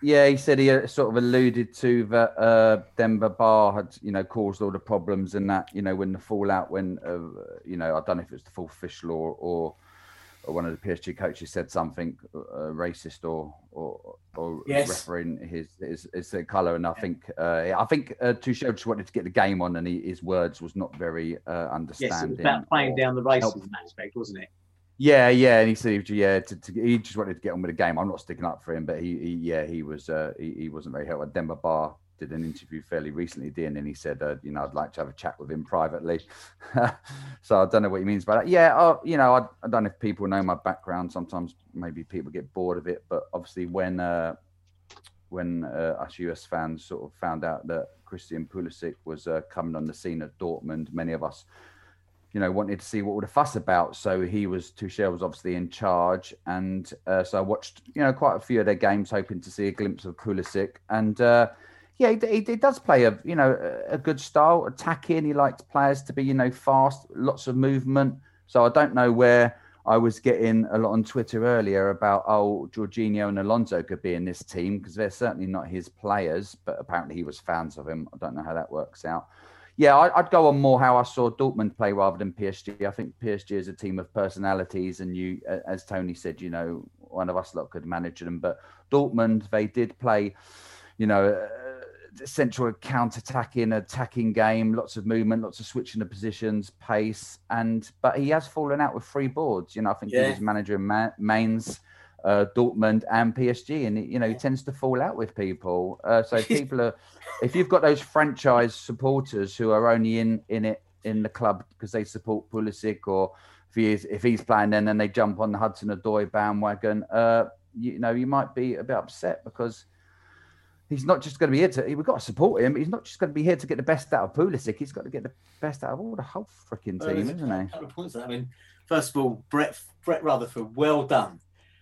yeah, he said he uh, sort of alluded to that uh, Demba Ba had, you know, caused all the problems and that, you know, when the fallout, when, uh, you know, I don't know if it was the full official or, or, or one of the PSG coaches said something uh, racist or or, or Yes. referring his his, his colour, and I think uh, I think uh, Tuchel just wanted to get the game on, and he, his words was not very uh, yes, it understanding. was about playing down the racism helpful. aspect, wasn't it? Yeah, yeah, and he said, yeah, to, to, he just wanted to get on with the game. I'm not sticking up for him, but he, he yeah, he was, uh, he, he wasn't very helpful. Demba Ba did an interview fairly recently, didn't, and he said, uh, you know, I'd like to have a chat with him privately. so I don't know what he means by that. Yeah, you know, I, I don't know if people know my background. Sometimes maybe people get bored of it, but obviously when uh, when uh, us US fans sort of found out that Christian Pulisic was uh, coming on the scene at Dortmund, many of us you know, wanted to see what would a fuss about. So he was Tuchel was obviously in charge, and uh, so I watched, you know, quite a few of their games, hoping to see a glimpse of Pulisic. And uh, yeah, he, he, does play a, you know, a, good style, attacking. He likes players to be, you know, fast, lots of movement. So I don't know where I was getting a lot on Twitter earlier about oh, Jorginho and Alonso could be in this team because they're certainly not his players, but apparently he was fans of him. I don't know how that works out. Yeah, I- I'd go on more how I saw Dortmund play rather than PSG. I think PSG is a team of personalities, and you, as Tony said, you know, one of us lot could manage them. But Dortmund, they did play, you know, central counter-attacking, attacking game, lots of movement, lots of switching of positions, pace, and but he has fallen out with three boards. You know, I think he was manager in Ma- Mainz. Uh, Dortmund and PSG, and you know he tends to fall out with people. Uh, so people are, if you've got those franchise supporters who are only in in it in the club because they support Pulisic, or if he is if he's playing, then then they jump on the Hudson Odoi bandwagon. Uh, you know, you might be a bit upset because he's not just going to be here to. We've got to support him. He's not just going to be here to get the best out of Pulisic. He's got to get the best out of all the whole freaking team, there's a isn't he? couple of points there. I mean, first of all, Brett Brett Rutherford, well done,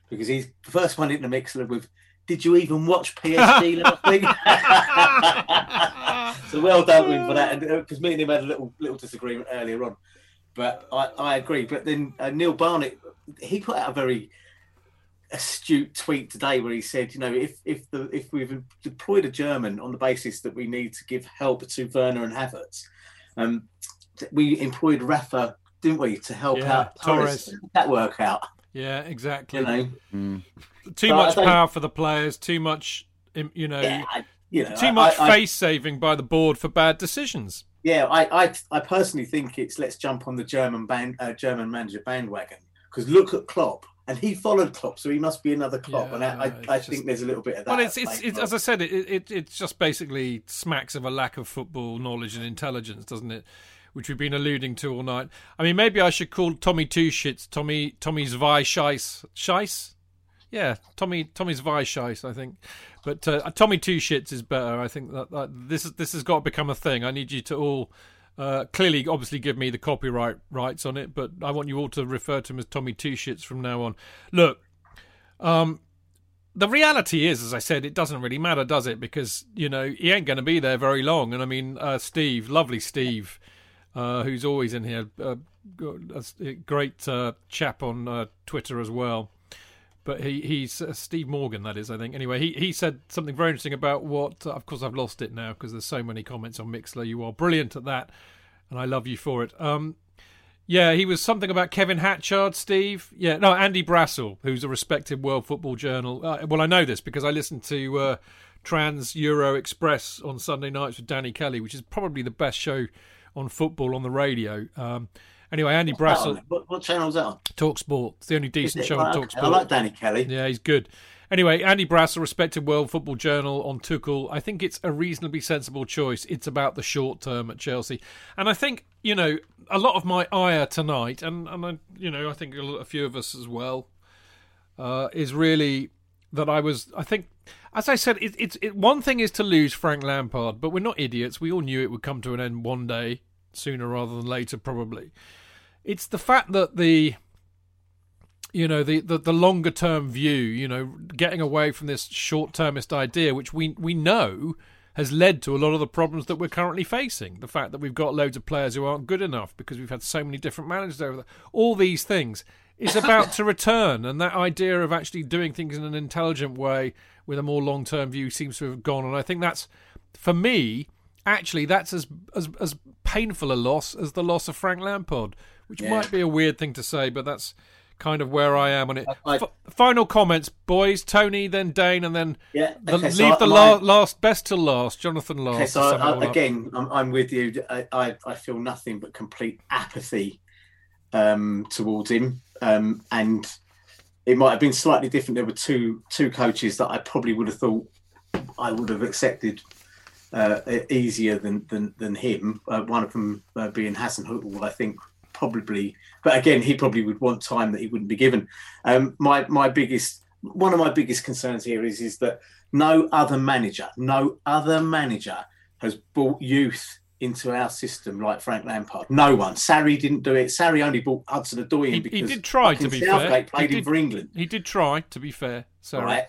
because he's the first one in the mix with. Did you even watch PSG last week? so well done to him for that, because me and him had a little little disagreement earlier on. But I, I agree. But then uh, Neil Barnett, he put out a very astute tweet today where he said, you know, if if the if we've deployed a German on the basis that we need to give help to Werner and Havertz, um, we employed Rafa, didn't we, to help Yeah, out Torres. Torres. That work out, Yeah, exactly. you know. Mm. Too But much power for the players. Too much, you know, Yeah, I, you know, too I- much I- I- face saving by the board for bad decisions. Yeah, I, I, I personally think it's let's jump on the German band, uh, German manager bandwagon because look at Klopp, and he followed Klopp, so he must be another Klopp, and I, I, I just- think there's a little bit of that. Well, it's it's, it's as I said, it, it it's just basically smacks of a lack of football knowledge and intelligence, doesn't it? Which we've been alluding to all night. I mean, maybe I should call Tommy Two Shits Tommy Tommy's Zwei Scheiss Scheiss. Yeah, Tommy Tommy's Zwei Scheiss, I think. But uh, Tommy Two Shits is better. I think that, that this is this has got to become a thing. I need you to all. Uh, clearly, obviously, give me the copyright rights on it, but I want you all to refer to him as Tommy Two Shits from now on. Look, um, the reality is, as I said, it doesn't really matter, does it? Because you know he ain't going to be there very long. And I mean, uh, Steve, lovely Steve, uh, who's always in here, uh, a great uh, chap on uh, Twitter as well. But he he's uh, Steve Morgan, that is, I think. Anyway, he he said something very interesting about what. of course, I've lost it now because there's so many comments on Mixlr. You are brilliant at that, and I love you for it. Um, yeah, he was something about Kevin Hatchard, Steve. Yeah, no, Andy Brassell, who's a respected World Football Journal. Uh, well, I know this because I listened to uh, Trans Euro Express on Sunday nights with Danny Kelly, which is probably the best show on football on the radio. Um, anyway, Andy What's Brassell? What, what channel's that on? Talk Sport. It's the only decent show on Talk. Sport. I like Danny Kelly. Yeah, he's good. Anyway, Andy Brassell, respected World Football Journal on Tuchel. I think it's a reasonably sensible choice. It's about the short term at Chelsea, and I think you know a lot of my ire tonight, and and I, you know I think a, a few of us as well, uh, is really that I was. I think, as I said, it, it's it, one thing is to lose Frank Lampard, but we're not idiots. We all knew it would come to an end one day, sooner rather than later, probably. It's the fact that the you know the, the, the longer term view you know getting away from this short termist idea which we we know has led to a lot of the problems that we're currently facing. The fact that we've got loads of players who aren't good enough because we've had so many different managers over there. All these things is about to return and that idea of actually doing things in an intelligent way with a more long term view seems to have gone. And i think that's for me actually that's as as as painful a loss as the loss of frank lampard which Yeah. might be a weird thing to say but that's kind of where I am on it. I- F- final comments, boys. Tony, then Dane, and then Yeah, the, okay, leave so the my- la- last best to last. Jonathan last. Okay, so I, again, I'm, I'm with you. I, I, I feel nothing but complete apathy um, towards him, um, and it might have been slightly different. There were two two coaches that I probably would have thought I would have accepted uh, easier than than, than him. Uh, one of them uh, being Hasenhüttl, I think probably, but again, he probably would want time that he wouldn't be given. Um, my my biggest one of my biggest concerns here is is that no other manager, no other manager has brought youth into our system like Frank Lampard. No one. Sarri didn't do it. Sarri only brought Hudson Odoi in because he did try to be Southgate fair. played he him did, for England. He did try to be fair. Sorry. Right.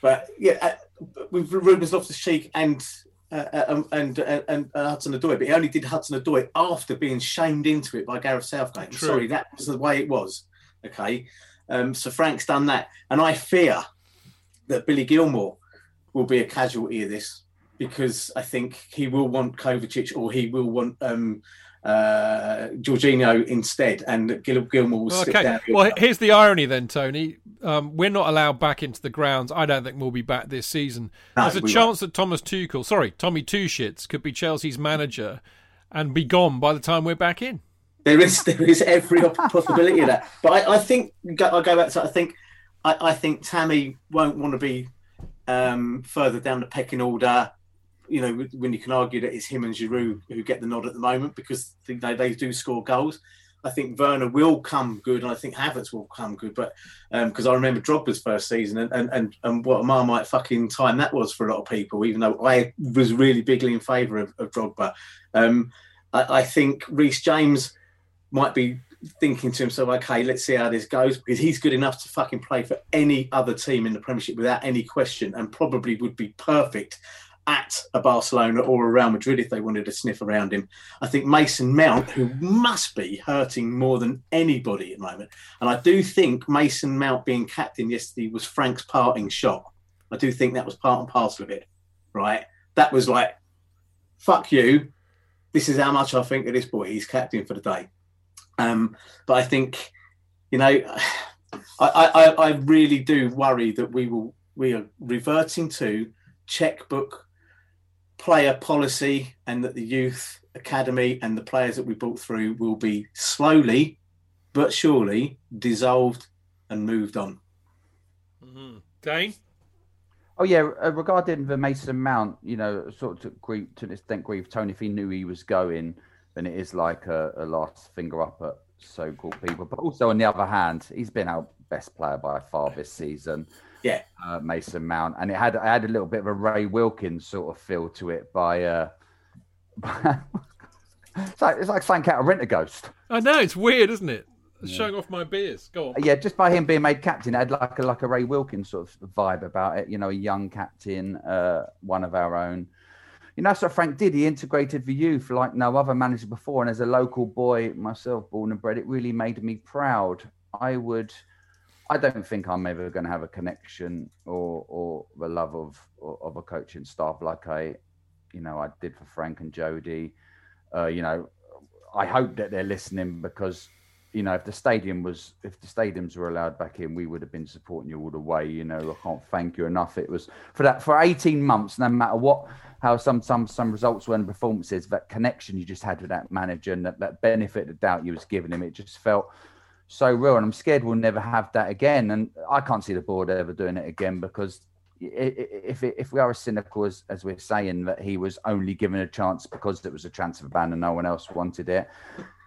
But yeah, uh, with Rubens Loftus Cheek and uh, uh, and uh, and uh, Hudson Odoi, but he only did Hudson Odoi after being shamed into it by Gareth Southgate. True. sorry, that was the way it was. Okay, um, so Frank's done that, and I fear that Billy Gilmour will be a casualty of this because I think he will want Kovacic or he will want um, uh, Jorginho instead, and Gil- Gilmour will okay. down. Well, here's the irony then, Tony. Um, we're not allowed back into the grounds. I don't think we'll be back this season. No, There's a we chance that Thomas Tuchel, sorry, Tommy Two Shits, could be Chelsea's manager and be gone by the time we're back in. There is there is every possibility of that. But I, I think I'll go back to I think I, I think Tammy won't want to be um, further down the pecking order. You know, when you can argue that it's him and Giroud who get the nod at the moment because they, they do score goals. I think Werner will come good, and I think Havertz will come good. But because I remember Drogba's first season, and, and, and, and what a marmite fucking time that was for a lot of people, even though I was really bigly in favour of, of Drogba. Um, I, I think Reece James might be thinking to himself, okay, let's see how this goes, because he's good enough to fucking play for any other team in the Premiership without any question, and probably would be perfect at a Barcelona or a Real Madrid if they wanted to sniff around him. I think Mason Mount, who must be hurting more than anybody at the moment, and I do think Mason Mount being captain yesterday was Frank's parting shot. I do think that was part and parcel of it, right? That was like, fuck you. This is how much I think of this boy. He's captain for the day. Um, but I think, you know, I, I, I really do worry that we will we are reverting to checkbook player policy and that the youth academy and the players that we brought through will be slowly but surely dissolved and moved on. Mm-hmm. Dane? Oh yeah, uh, regarding the Mason Mount, you know, sort of grief to an extent grief Tony if he knew he was going, then it is like a, a last finger up at so-called people. But also on the other hand, he's been our best player by far this season. Yeah, uh, Mason Mount, and it had I had a little bit of a Ray Wilkins sort of feel to it by. Uh, it's like it's like saying out a rent a ghost. I know it's weird, isn't it? Yeah. Showing off my beers. Go on. Yeah, just by him being made captain, it had like a like a Ray Wilkins sort of vibe about it. You know, a young captain, uh, one of our own. You know, that's what Frank did. He integrated the youth like no other manager before. And as a local boy myself, born and bred, it really made me proud. I would I don't think I'm ever going to have a connection or or the love of of a coaching staff like I, you know, I did for Frank and Jody. Uh, you know, I hope that they're listening because, you know, if the stadium was if the stadiums were allowed back in, we would have been supporting you all the way. You know, I can't thank you enough. It was for that for 18 months, no matter what how some some some results were and performances, that connection you just had with that manager and that, that benefit of doubt you was giving him, it just felt so real, and I'm scared we'll never have that again. And I can't see the board ever doing it again because if if we are as cynical as, as we're saying that he was only given a chance because it was a transfer ban and no one else wanted it,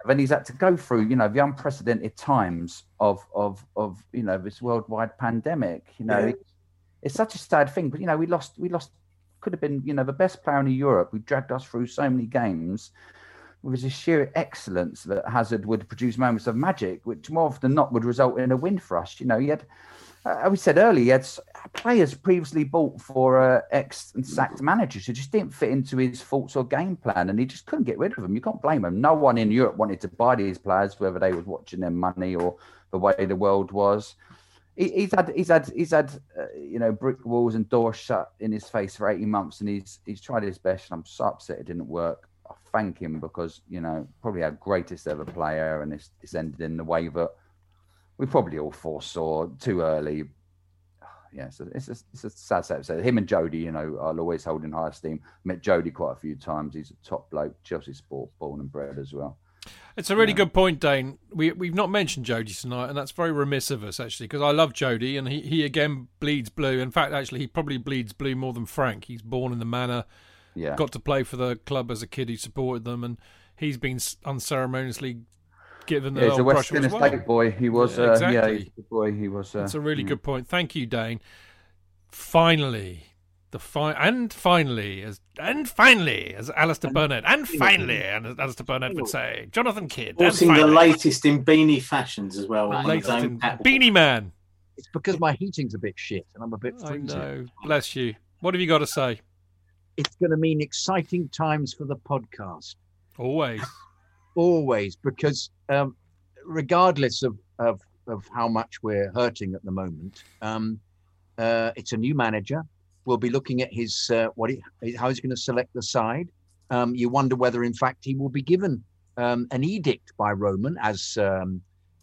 then he's had to go through you know the unprecedented times of of of you know this worldwide pandemic. You know, yeah. it's such a sad thing. But you know, we lost we lost could have been you know the best player in Europe who dragged us through so many games with his sheer excellence that Hazard would produce moments of magic, which more often not would result in a win for us. You know, he had, uh, we said earlier, he had players previously bought for uh, ex and sacked managers who just didn't fit into his thoughts or game plan, and he just couldn't get rid of them. You can't blame him. No one in Europe wanted to buy these players, whether they was watching their money or the way the world was. He, he's had, he's had, he's had, uh, you know, brick walls and doors shut in his face for eighteen months, and he's he's tried his best. And I'm so upset it didn't work thank him because you know probably our greatest ever player, and it's, it's ended in the way that we probably all foresaw too early. Yeah, so it's a, it's a sad set. So him and Jody, you know, I'll always hold in high esteem. Met Jody quite a few times. He's a top bloke, Chelsea sport, born and bred as well. It's a really yeah. good point, Dane. We we've not mentioned Jody tonight, and that's very remiss of us actually, because I love Jody, and he he again bleeds blue. In fact, actually, he probably bleeds blue more than Frank. He's born in the manor yeah. got to play for the club as a kid. He supported them, and he's been unceremoniously given the yeah, he's a World's End Estate well. boy. He was, yeah, exactly. uh, yeah, the boy. He was. Uh, That's a really yeah. good point. Thank you, Dane. Finally, the fi- and finally, as and finally, as Alistair and Burnett, and finally, and as Alastair Burnet would say, Jonathan Kidd. Sporting the latest in beanie fashions as well. The latest in beanie man. It's because my heating's a bit shit, and I'm a bit. Freezing. I know. Bless you. What have you got to say? It's going to mean exciting times for the podcast. Always. Always, because um, regardless of, of, of how much we're hurting at the moment, um, uh, it's a new manager. We'll be looking at his uh, what he, how he's going to select the side. Um, you wonder whether, in fact, he will be given um, an edict by Roman, as um,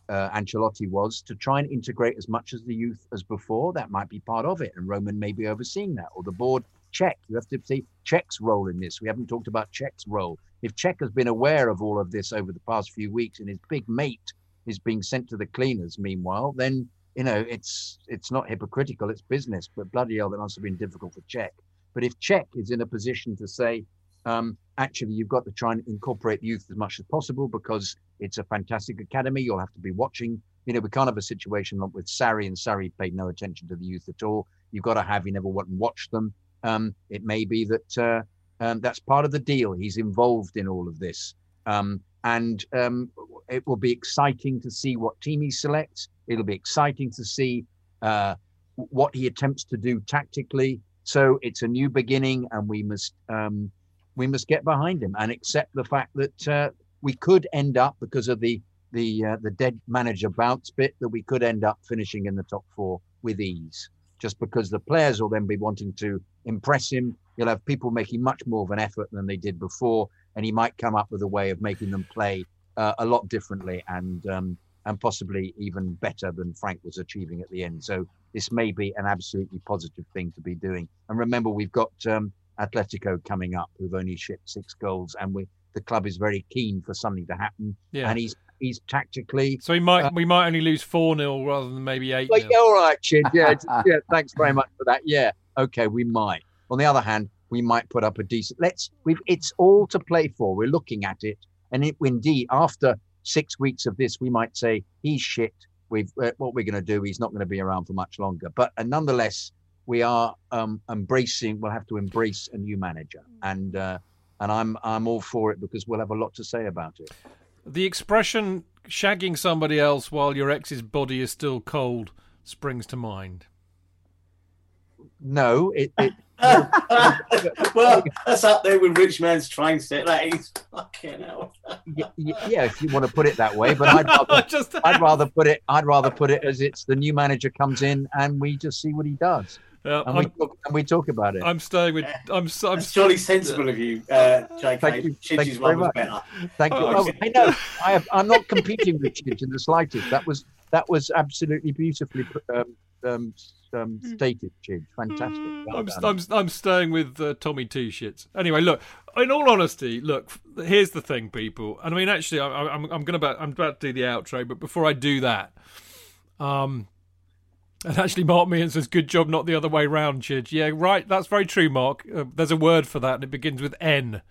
uh, Ancelotti was, to try and integrate as much as the youth as before. That might be part of it, and Roman may be overseeing that, or the board Cech. You have to see Cech's role in this. We haven't talked about Cech's role. If Cech has been aware of all of this over the past few weeks and his big mate is being sent to the cleaners meanwhile, then you know it's it's not hypocritical, it's business. But bloody hell, that must have been difficult for Cech. But if Cech is in a position to say, um, actually, you've got to try and incorporate youth as much as possible because it's a fantastic academy. You'll have to be watching. You know, we can't have a situation like with Sarri, and Sarri paid no attention to the youth at all. You've got to have, you never went and watched them. Um, it may be that uh, um, that's part of the deal. He's involved in all of this. Um, and um, it will be exciting to see what team he selects. It'll be exciting to see uh, what he attempts to do tactically. So it's a new beginning, and we must um, we must get behind him and accept the fact that uh, we could end up because of the the uh, the dead manager bounce bit that we could end up finishing in the top four with ease. Just because the players will then be wanting to impress him, you'll have people making much more of an effort than they did before, and he might come up with a way of making them play uh, a lot differently and um, and possibly even better than Frank was achieving at the end. So this may be an absolutely positive thing to be doing. And remember, we've got um, Atletico coming up, who've only shipped six goals, and we the club is very keen for something to happen. Yeah. And he's he's tactically. So we might uh, we might only lose four 0 rather than maybe eight. Like, all right, Chid. Yeah, yeah. Thanks very much for that. Yeah. Okay, we might. On the other hand, we might put up a decent. Let's. We've. It's all to play for. We're looking at it, and it, indeed, after six weeks of this, we might say he's shit. We've. Uh, what we're going to do? He's not going to be around for much longer. But uh, nonetheless, we are um, embracing. We'll have to embrace a new manager, and uh, and I'm I'm all for it because we'll have a lot to say about it. The expression "shagging somebody else while your ex's body is still cold" springs to mind. No, it. it well, that's up there with rich man's train set. That is fucking hell. y- y- yeah, if you want to put it that way, but I'd rather, Just- I'd rather put it. I'd rather put it as it's the new manager comes in and we just see what he does, Yeah, and we talk, and we talk about it. I'm staying with. I'm. I'm That's jolly sensible of you, uh, JK. Thank you. Chidge's Thank you one very was much. better. Thank you. Oh, Oh, I know. I have, I'm not competing with Chidge in the slightest. That was that was absolutely beautifully um, um, um, stated, Chidge. Fantastic. Well I'm, done. I'm, I'm staying with uh, Tommy Two Shits. Anyway, look. In all honesty, look. Here's the thing, people. And I mean, actually, I, I- I'm I'm gonna about I'm about to do the outro, but before I do that, um, and actually, Mark Meehan says, "Good job, not the other way round, Chidge." Yeah, right. That's very true, Mark. Uh, there's a word for that, and it begins with N,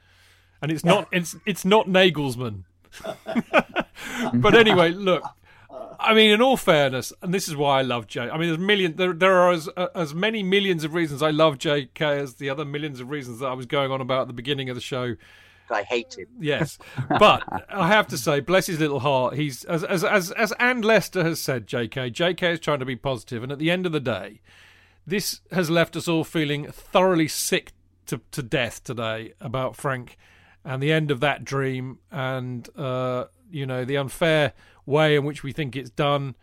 and it's not it's it's not Nagelsmann. but anyway, look. I mean, in all fairness, and this is why I love Jay. I mean, there's million. There, there are as uh, as many millions of reasons I love JK as the other millions of reasons that I was going on about at the beginning of the show. I hate him. Yes, but I have to say, bless his little heart. He's as as as as Anne Lester has said. JK, JK is trying to be positive, and at the end of the day, this has left us all feeling thoroughly sick to to death today about Frank and the end of that dream, and uh, you know the unfair way in which we think it's done,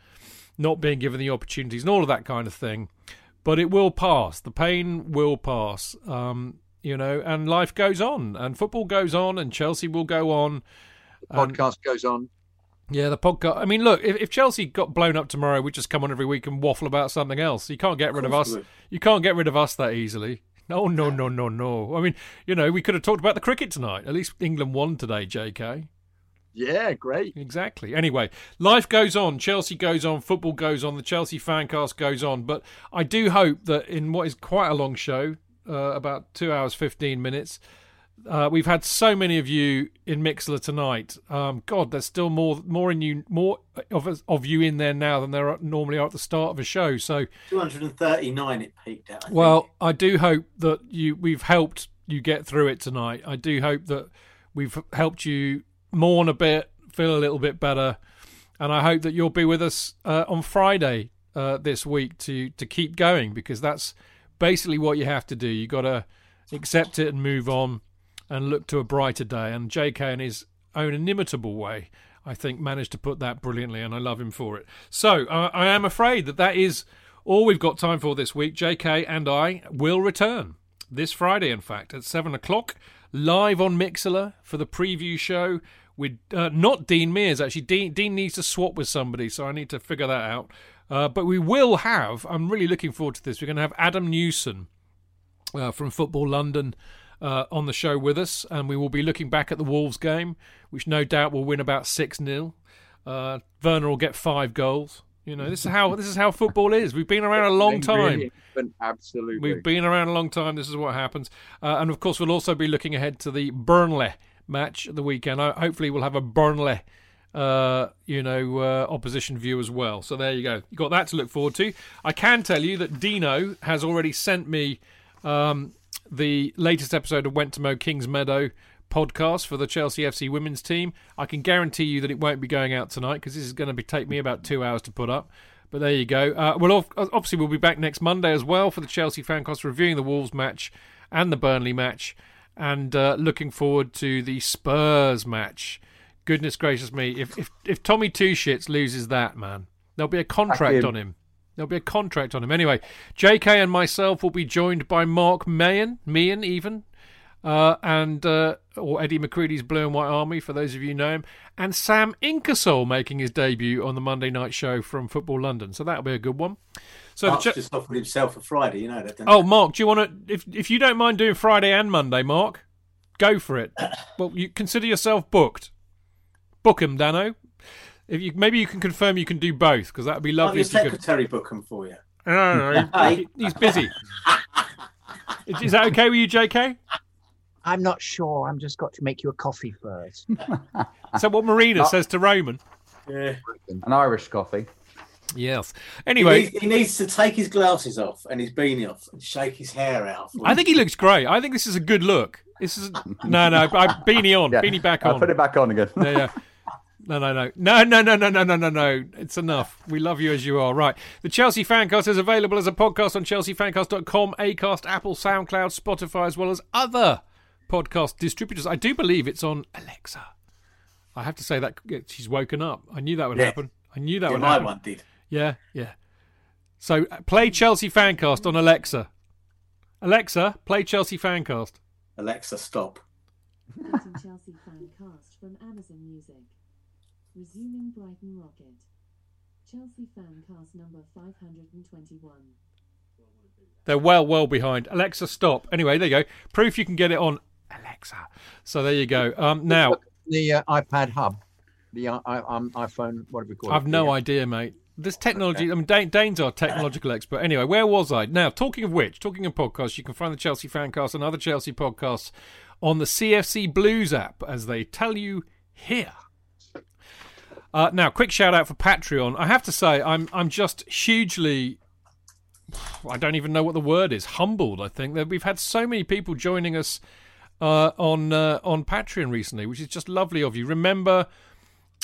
not being given the opportunities, and all of that kind of thing. But it will pass. The pain will pass. Um, you know, and life goes on, and football goes on, and Chelsea will go on. And- Podcast goes on. yeah, the podcast. I mean, look, if, if Chelsea got blown up tomorrow, we'd just come on every week and waffle about something else. You can't get rid of us. You can't get rid of us that easily. No, no, no, no, no. I mean, you know, we could have talked about the cricket tonight. At least England won today, JK. Yeah, great. Exactly. Anyway, life goes on. Chelsea goes on. Football goes on. The Chelsea fancast goes on. But I do hope that in what is quite a long show, uh, about two hours fifteen minutes, uh, we've had so many of you in Mixlr tonight. Um, God, there's still more, more in you, more of us, of you in there now than there are, normally are at the start of a show. So 239 it peaked out. I think. well, I do hope that you we've helped you get through it tonight. I do hope that we've helped you mourn a bit, feel a little bit better, and I hope that you'll be with us uh, on Friday uh, this week to to keep going because that's basically what you have to do. You got to accept it and move on and look to a brighter day. And J.K. in his own inimitable way. I think managed to put that brilliantly, and I love him for it. So uh, I am afraid that that is all we've got time for this week. JK and I will return this Friday, in fact, at seven o'clock, live on Mixlr for the preview show with uh, not Dean Mears. Actually, Dean, Dean needs to swap with somebody, so I need to figure that out. Uh, but we will have. I'm really looking forward to this. We're going to have Adam Newson uh, from Football London uh, on the show with us, and we will be looking back at the Wolves game, which no doubt will win about six 0 uh, Werner will get five goals. You know, this is how this is how football is. We've been around a long time. Absolutely. We've been around a long time. This is what happens. Uh, and of course, we'll also be looking ahead to the Burnley match at the weekend. Uh, hopefully, we'll have a Burnley, uh, you know, uh, opposition view as well. So there you go. You got that to look forward to. I can tell you that Dino has already sent me um, the latest episode of Went to Mow Kingsmeadow podcast for the Chelsea FC women's team. I can guarantee you that it won't be going out tonight because this is going to be take me about two hours to put up. But there you go. Uh, well, obviously, we'll be back next Monday as well for the Chelsea Fancast reviewing the Wolves match and the Burnley match, and uh, looking forward to the Spurs match. Goodness gracious me! If if if Tommy Two Shits loses that, man, there'll be a contract him. on him. There'll be a contract on him. Anyway, JK and myself will be joined by Mark Mayan, Meehan even, uh, and uh, or Eddie McCreadie's Blue and White Army, for those of you who know him, and Sam Ingersoll making his debut on the Monday night show from Football London. So that'll be a good one. So the Mark's Ch- just offered himself a Friday, you know that. oh, Mark, do you want to? If if you don't mind doing Friday and Monday, Mark, go for it. well, you consider yourself booked. Book him, Dano. If you maybe you can confirm you can do both because that would be you? lovely. Your if you could. secretary book him for you. No, no, no, Hey. he- he's busy. Is- Is that okay with you, JK? I'm not sure. I'm just got to make you a coffee first. so what Marina No. says to Roman? Yeah. An Irish coffee. Yes. He Anyway, needs, he needs to take his glasses off and his beanie off and shake his hair out. I think he looks great. I think this is a good look. This is no, no. I, beanie on, Yeah. beanie back I'll on. put it back on again. Yeah, yeah. No, no, no, no, no, no, no, no, no, no, no. It's enough. We love you as you are. Right. The Chelsea Fancast is available as a podcast on chelseafancast.com, Acast, Apple, SoundCloud, Spotify, as well as other podcast distributors. I do believe it's on Alexa. I have to say that she's woken up. I knew that would Yeah. happen. I knew that Yeah, would my happen. one did. Yeah, yeah. So uh, play Chelsea Fancast on Alexa. Alexa, play Chelsea Fancast. Alexa, stop. Chelsea fan cast from Amazon Music. Resuming Brighton Rocket. Chelsea fan cast number 521. They're well, well behind. Alexa, stop. Anyway, there you go. Proof you can get it on Alexa. So there you go. Um, now the uh, iPad Hub, the uh, I, um, iPhone, whatever you call it. I've no the, idea, mate. This technology. I mean, Dane, Dane's our technological expert. Anyway, where was I? Now, talking of which, talking of podcasts, you can find the Chelsea Fancast and other Chelsea podcasts on the CFC Blues app, as they tell you here. Uh, now, quick shout out for Patreon. I have to say, I'm I'm just hugely. I don't even know what the word is. Humbled, I think that we've had so many people joining us uh, on uh, on Patreon recently, which is just lovely of you. Remember,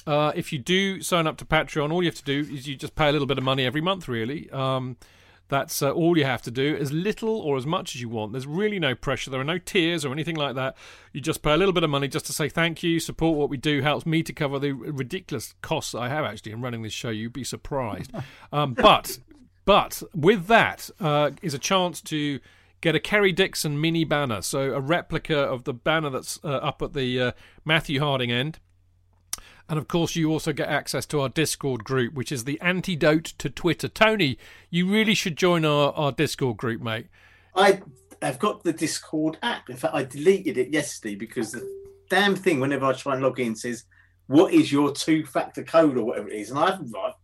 uh, if you do sign up to Patreon, all you have to do is you just pay a little bit of money every month. Really, um, that's uh, all you have to do, as little or as much as you want. There's really no pressure. There are no tears or anything like that. You just pay a little bit of money just to say thank you, support what we do, helps me to cover the ridiculous costs I have actually in running this show. You'd be surprised, um, but but with that uh, is a chance to get a Kerry Dixon mini banner, so a replica of the banner that's uh, up at the uh, Matthew Harding end. And of course, you also get access to our Discord group, which is the antidote to Twitter. Tony, you really should join our, our Discord group, mate. I have got the Discord app. In fact, I deleted it yesterday because the damn thing, whenever I try and log in, says, What is your two factor code or whatever it is? And I've, I've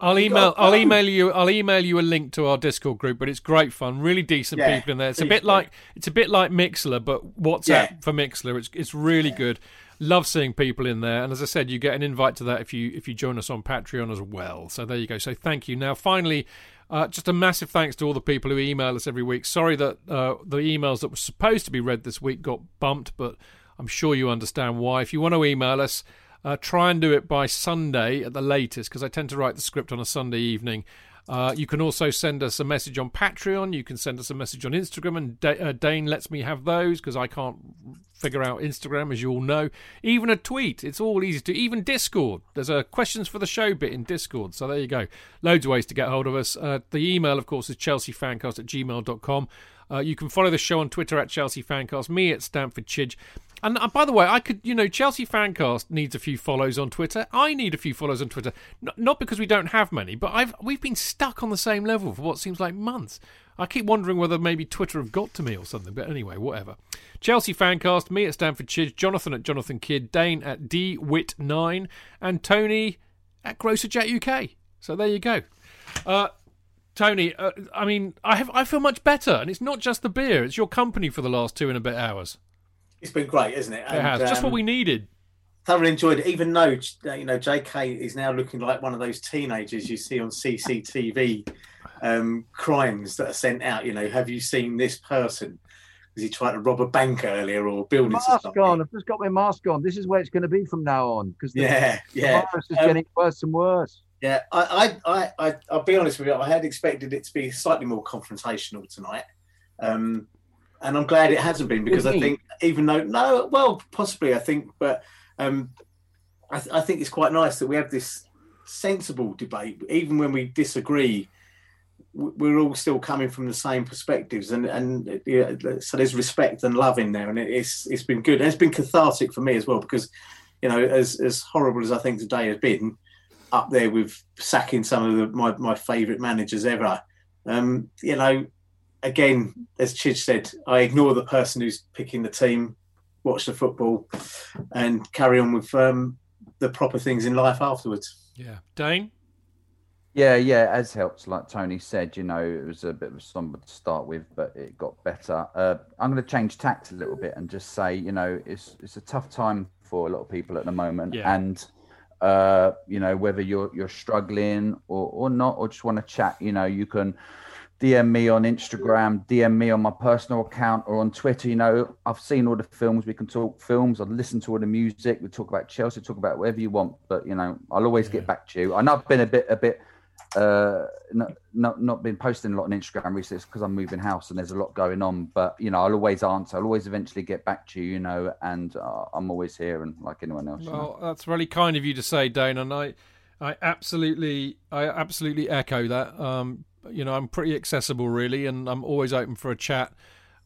I'll email. I'll email you. I'll email you a link to our Discord group. But it's great fun. Really decent Yeah, people in there. It's a bit like it's a bit like Mixlr, but WhatsApp Yeah. for Mixlr. It's it's really good. Love seeing people in there. And as I said, you get an invite to that if you if you join us on Patreon as well. So there you go. So thank you. Now finally. Uh, just a massive thanks to all the people who email us every week. Sorry that uh, the emails that were supposed to be read this week got bumped, but I'm sure you understand why. If you want to email us, uh, try and do it by Sunday at the latest because I tend to write the script on a Sunday evening. Uh, you can also send us a message on Patreon. You can send us a message on Instagram, and uh, Dane lets me have those because I can't figure out Instagram, as you all know. Even a tweet, it's all easy to. Even Discord, there's a questions for the show bit in Discord. So there you go. Loads of ways to get hold of us. Uh, the email, of course, is chelseafancast at gmail.com. Uh, you can follow the show on Twitter at Chelsea Fancast, me at Stamford Chidge. And uh, by the way, I could, you know, Chelsea Fancast needs a few follows on Twitter. I need a few follows on Twitter, N- not because we don't have many, but I've we've been stuck on the same level for what seems like months. I keep wondering whether maybe Twitter have got to me or something. But anyway, whatever. Chelsea Fancast, me at Stamford Chidge, Jonathan at Jonathan Kidd, Dane at DWit9, and Tony at GrocerJet UK. So there you go. Uh, Tony, uh, I mean, I have I feel much better, and it's not just the beer; it's your company for the last two and a bit hours. it's been great, isn't it? It has just what um, we needed. thoroughly enjoyed it. Even though uh, you know J.K. is now looking like one of those teenagers you see on CCTV um, crimes that are sent out. You know, have you seen this person? Was he trying to rob a bank earlier or building Mask something? on. I've just got my mask on. This is where it's going to be from now on because the, Yeah, the yeah. virus is Um, getting worse and worse. Yeah, I, I, I, I, I'll be honest with you. I had expected it to be slightly more confrontational tonight, um, and I'm glad it hasn't been because I think even though no, well, possibly I think, but um, I, th- I think it's quite nice that we have this sensible debate, even when we disagree. We're all still coming from the same perspectives, and and yeah, so there's respect and love in there, and it, it's it's been good. And it's been cathartic for me as well because, you know, as as horrible as I think today has been, up there with sacking some of the, my my favourite managers ever. Um, you know, again, as Chidge said, I ignore the person who's picking the team, watch the football, and carry on with um, the proper things in life afterwards. Yeah, Dane. Yeah, yeah, as helps. Like Tony said, you know, it was a bit of a somber to start with, but it got better. Uh, I'm going to change tact a little bit and just say, you know, it's it's a tough time for a lot of people at the moment, Yeah. and uh, you know, whether you're you're struggling or or not, or just want to chat, you know, you can DM me on Instagram, DM me on my personal account or on Twitter. You know, I've seen all the films. We can talk films. I've listened to all the music. We talk about Chelsea, talk about whatever you want. But you know, I'll always get back to you. I know I've been a bit, a bit, uh, not not not been posting a lot on Instagram recently because I'm moving house and there's a lot going on. But you know, I'll always answer. I'll always eventually get back to you. You know, and uh, I'm always here and like anyone else. you know. Well, that's really kind of you to say, Dane, and I, I absolutely, I absolutely echo that. Um, you know, I'm pretty accessible, really, and I'm always open for a chat.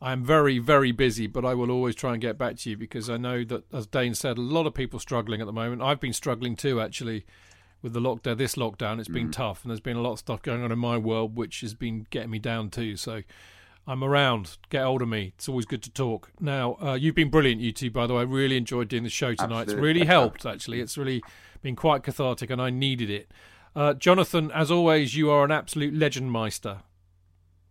I'm very, very busy, but I will always try and get back to you because I know that, as Dane said, a lot of people struggling at the moment. I've been struggling too, actually, with the lockdown. This lockdown, it's been tough, and there's been a lot of stuff going on in my world which has been getting me down too. So. I'm around. Get hold of me. It's always good to talk. Now, uh, you've been brilliant, you two, by the way. I really enjoyed doing the show tonight. It's really helped, actually. It's really been quite cathartic, and I needed it. Uh, Jonathan, as always, you are an absolute legend meister.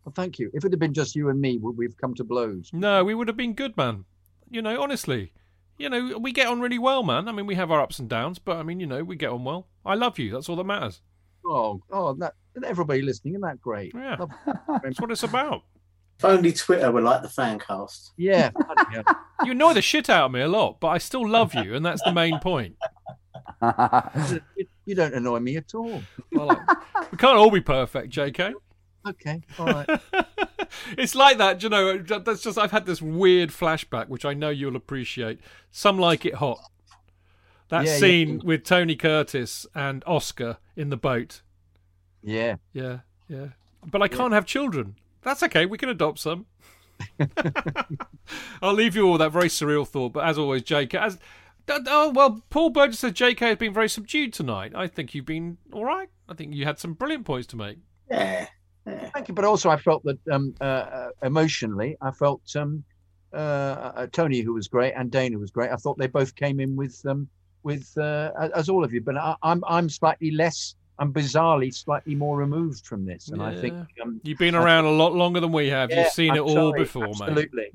Well, thank you. If it had been just you and me, would we've come to blows? No, we would have been good, man. You know, honestly. You know, we get on really well, man. I mean, we have our ups and downs, but I mean, you know, we get on well. I love you. That's all that matters. Oh, oh, that everybody listening, isn't that great? Yeah. That's what it's about. If only Twitter were like the fan cast. yeah. You annoy the shit out of me a lot, but I still love you, and that's the main point. You- you don't annoy me at all. Well, like, we can't all be perfect, JK. Okay, all right. It's like that, you know. That's just I've had this weird flashback, which I know you'll appreciate. Some like it hot. That Yeah, yeah. scene with Tony Curtis and Oscar in the boat. Yeah, Yeah, yeah. But I can't have children. That's okay. We can adopt some. I'll leave you all with that very surreal thought. But as always, JK. As oh well, Paul Burgess says JK has been very subdued tonight. I think you've been all right. I think you had some brilliant points to make. Yeah. Thank you. But also, I felt that um, uh, uh, emotionally, I felt um, uh, uh, Tony, who was great, and Dana was great. I thought they both came in with um, with uh, as all of you. But I, I'm I'm slightly less. I'm bizarrely slightly more removed from this, and I think um, You've been around a lot longer than we have. Yeah, You've seen I'm it all sorry, before, mate. absolutely,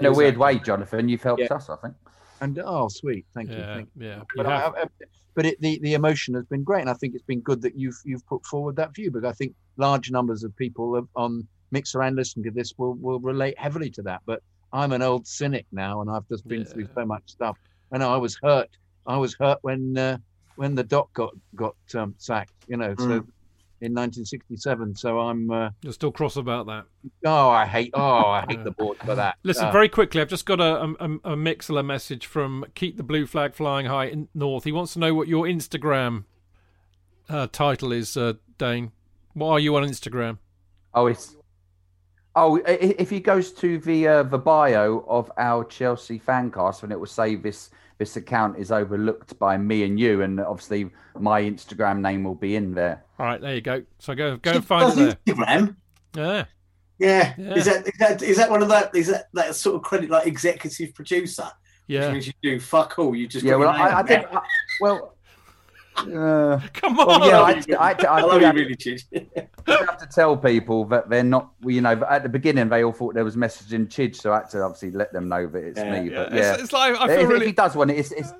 In a weird way, Jonathan, you've helped Yeah. us, I think. And oh, sweet, thank you. Yeah, Thank you. yeah. You But, I, have. I- but it, the the emotion has been great, and I think it's been good that you've you've put forward that view But I think large numbers of people on Mixlr and listening to this will will relate heavily to that. But I'm an old cynic now, and I've just been through so much stuff. And I was hurt. I was hurt when uh, when the doc got got um, sacked. You know, so Mm. In 1967. So I'm uh, You're still cross about that. oh I hate oh I hate the board for that. Listen, Uh, very quickly, I've just got a, a, a Mixlr message from Keep the Blue Flag Flying High in North. He wants to know what your Instagram uh, title is, uh, Dane. What are you on Instagram? Oh, it's oh, i- i- if he goes to the uh, the bio of our Chelsea fan cast, and it will say this this account is overlooked by me and you, and obviously my Instagram name will be in there. All right, there you go. So go go She and find it there. Instagram. Yeah. Yeah. Yeah. Is that is that is that one of that is that that sort of credit like executive producer? Yeah. Which Yeah. means you do fuck all. You just Yeah, well, I, I on did. there. I, well, uh, Come on. well, yeah, I, I I, I, I have, really, Chid. I have to tell people that they're not. You know, at the beginning they all thought there was messaging Chidge, so I had to obviously let them know that it's Yeah. me. Yeah, But yeah, It's, it's like I feel if really. he does one, it's it's,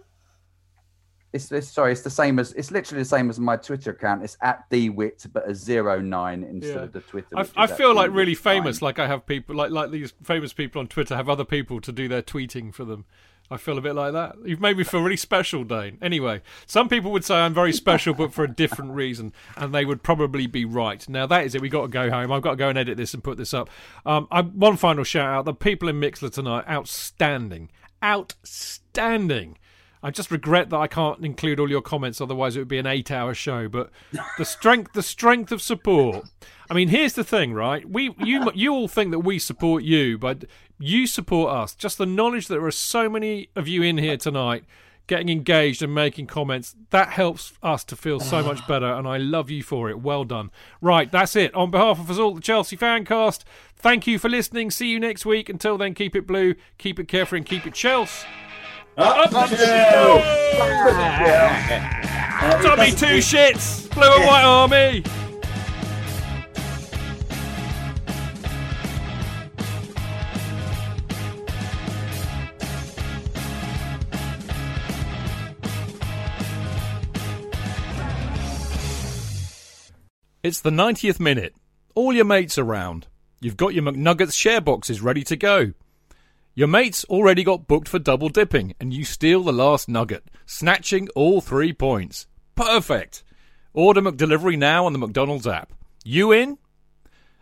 it's it's sorry, it's the same as it's literally the same as my Twitter account. It's at dwit, but a zero nine instead Yeah. of the Twitter. I, I feel like really famous. nine. Like I have people like like these famous people on Twitter have other people to do their tweeting for them. I feel a bit like that. You've made me feel really special, Dane. Anyway, some people would say I'm very special, but for a different reason, and they would probably be right. Now that is it. We got to go home. I've got to go and edit this and put this up. Um, I, one final shout out: the people in Mixlr tonight, outstanding, outstanding. I just regret that I can't include all your comments, otherwise it would be an eight-hour show. But the strength, the strength of support. I mean, here's the thing, right? We, you, you all think that we support you, but you support us. Just the knowledge that there are so many of you in here tonight getting engaged and making comments that helps us to feel so much better and i love you for it well done right that's it on behalf of us all the chelsea fancast thank you for listening see you next week until then keep it blue keep it carefree and keep it chelsea Up the the Chelsea! Uh, Tommy two shits blue and white army It's the 90th minute. All your mates around. You've got your McNuggets share boxes ready to go. Your mates already got booked for double dipping, and you steal the last nugget, snatching all three points. Perfect! Order McDelivery now on the McDonald's app. You in?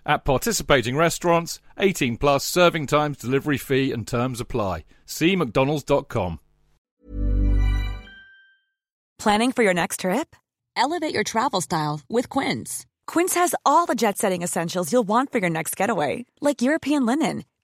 At participating restaurants, 18 plus serving times, delivery fee, and terms apply. See McDonald's.com. Planning for your next trip? Elevate your travel style with Quince. Quince has all the jet setting essentials you'll want for your next getaway, like European linen,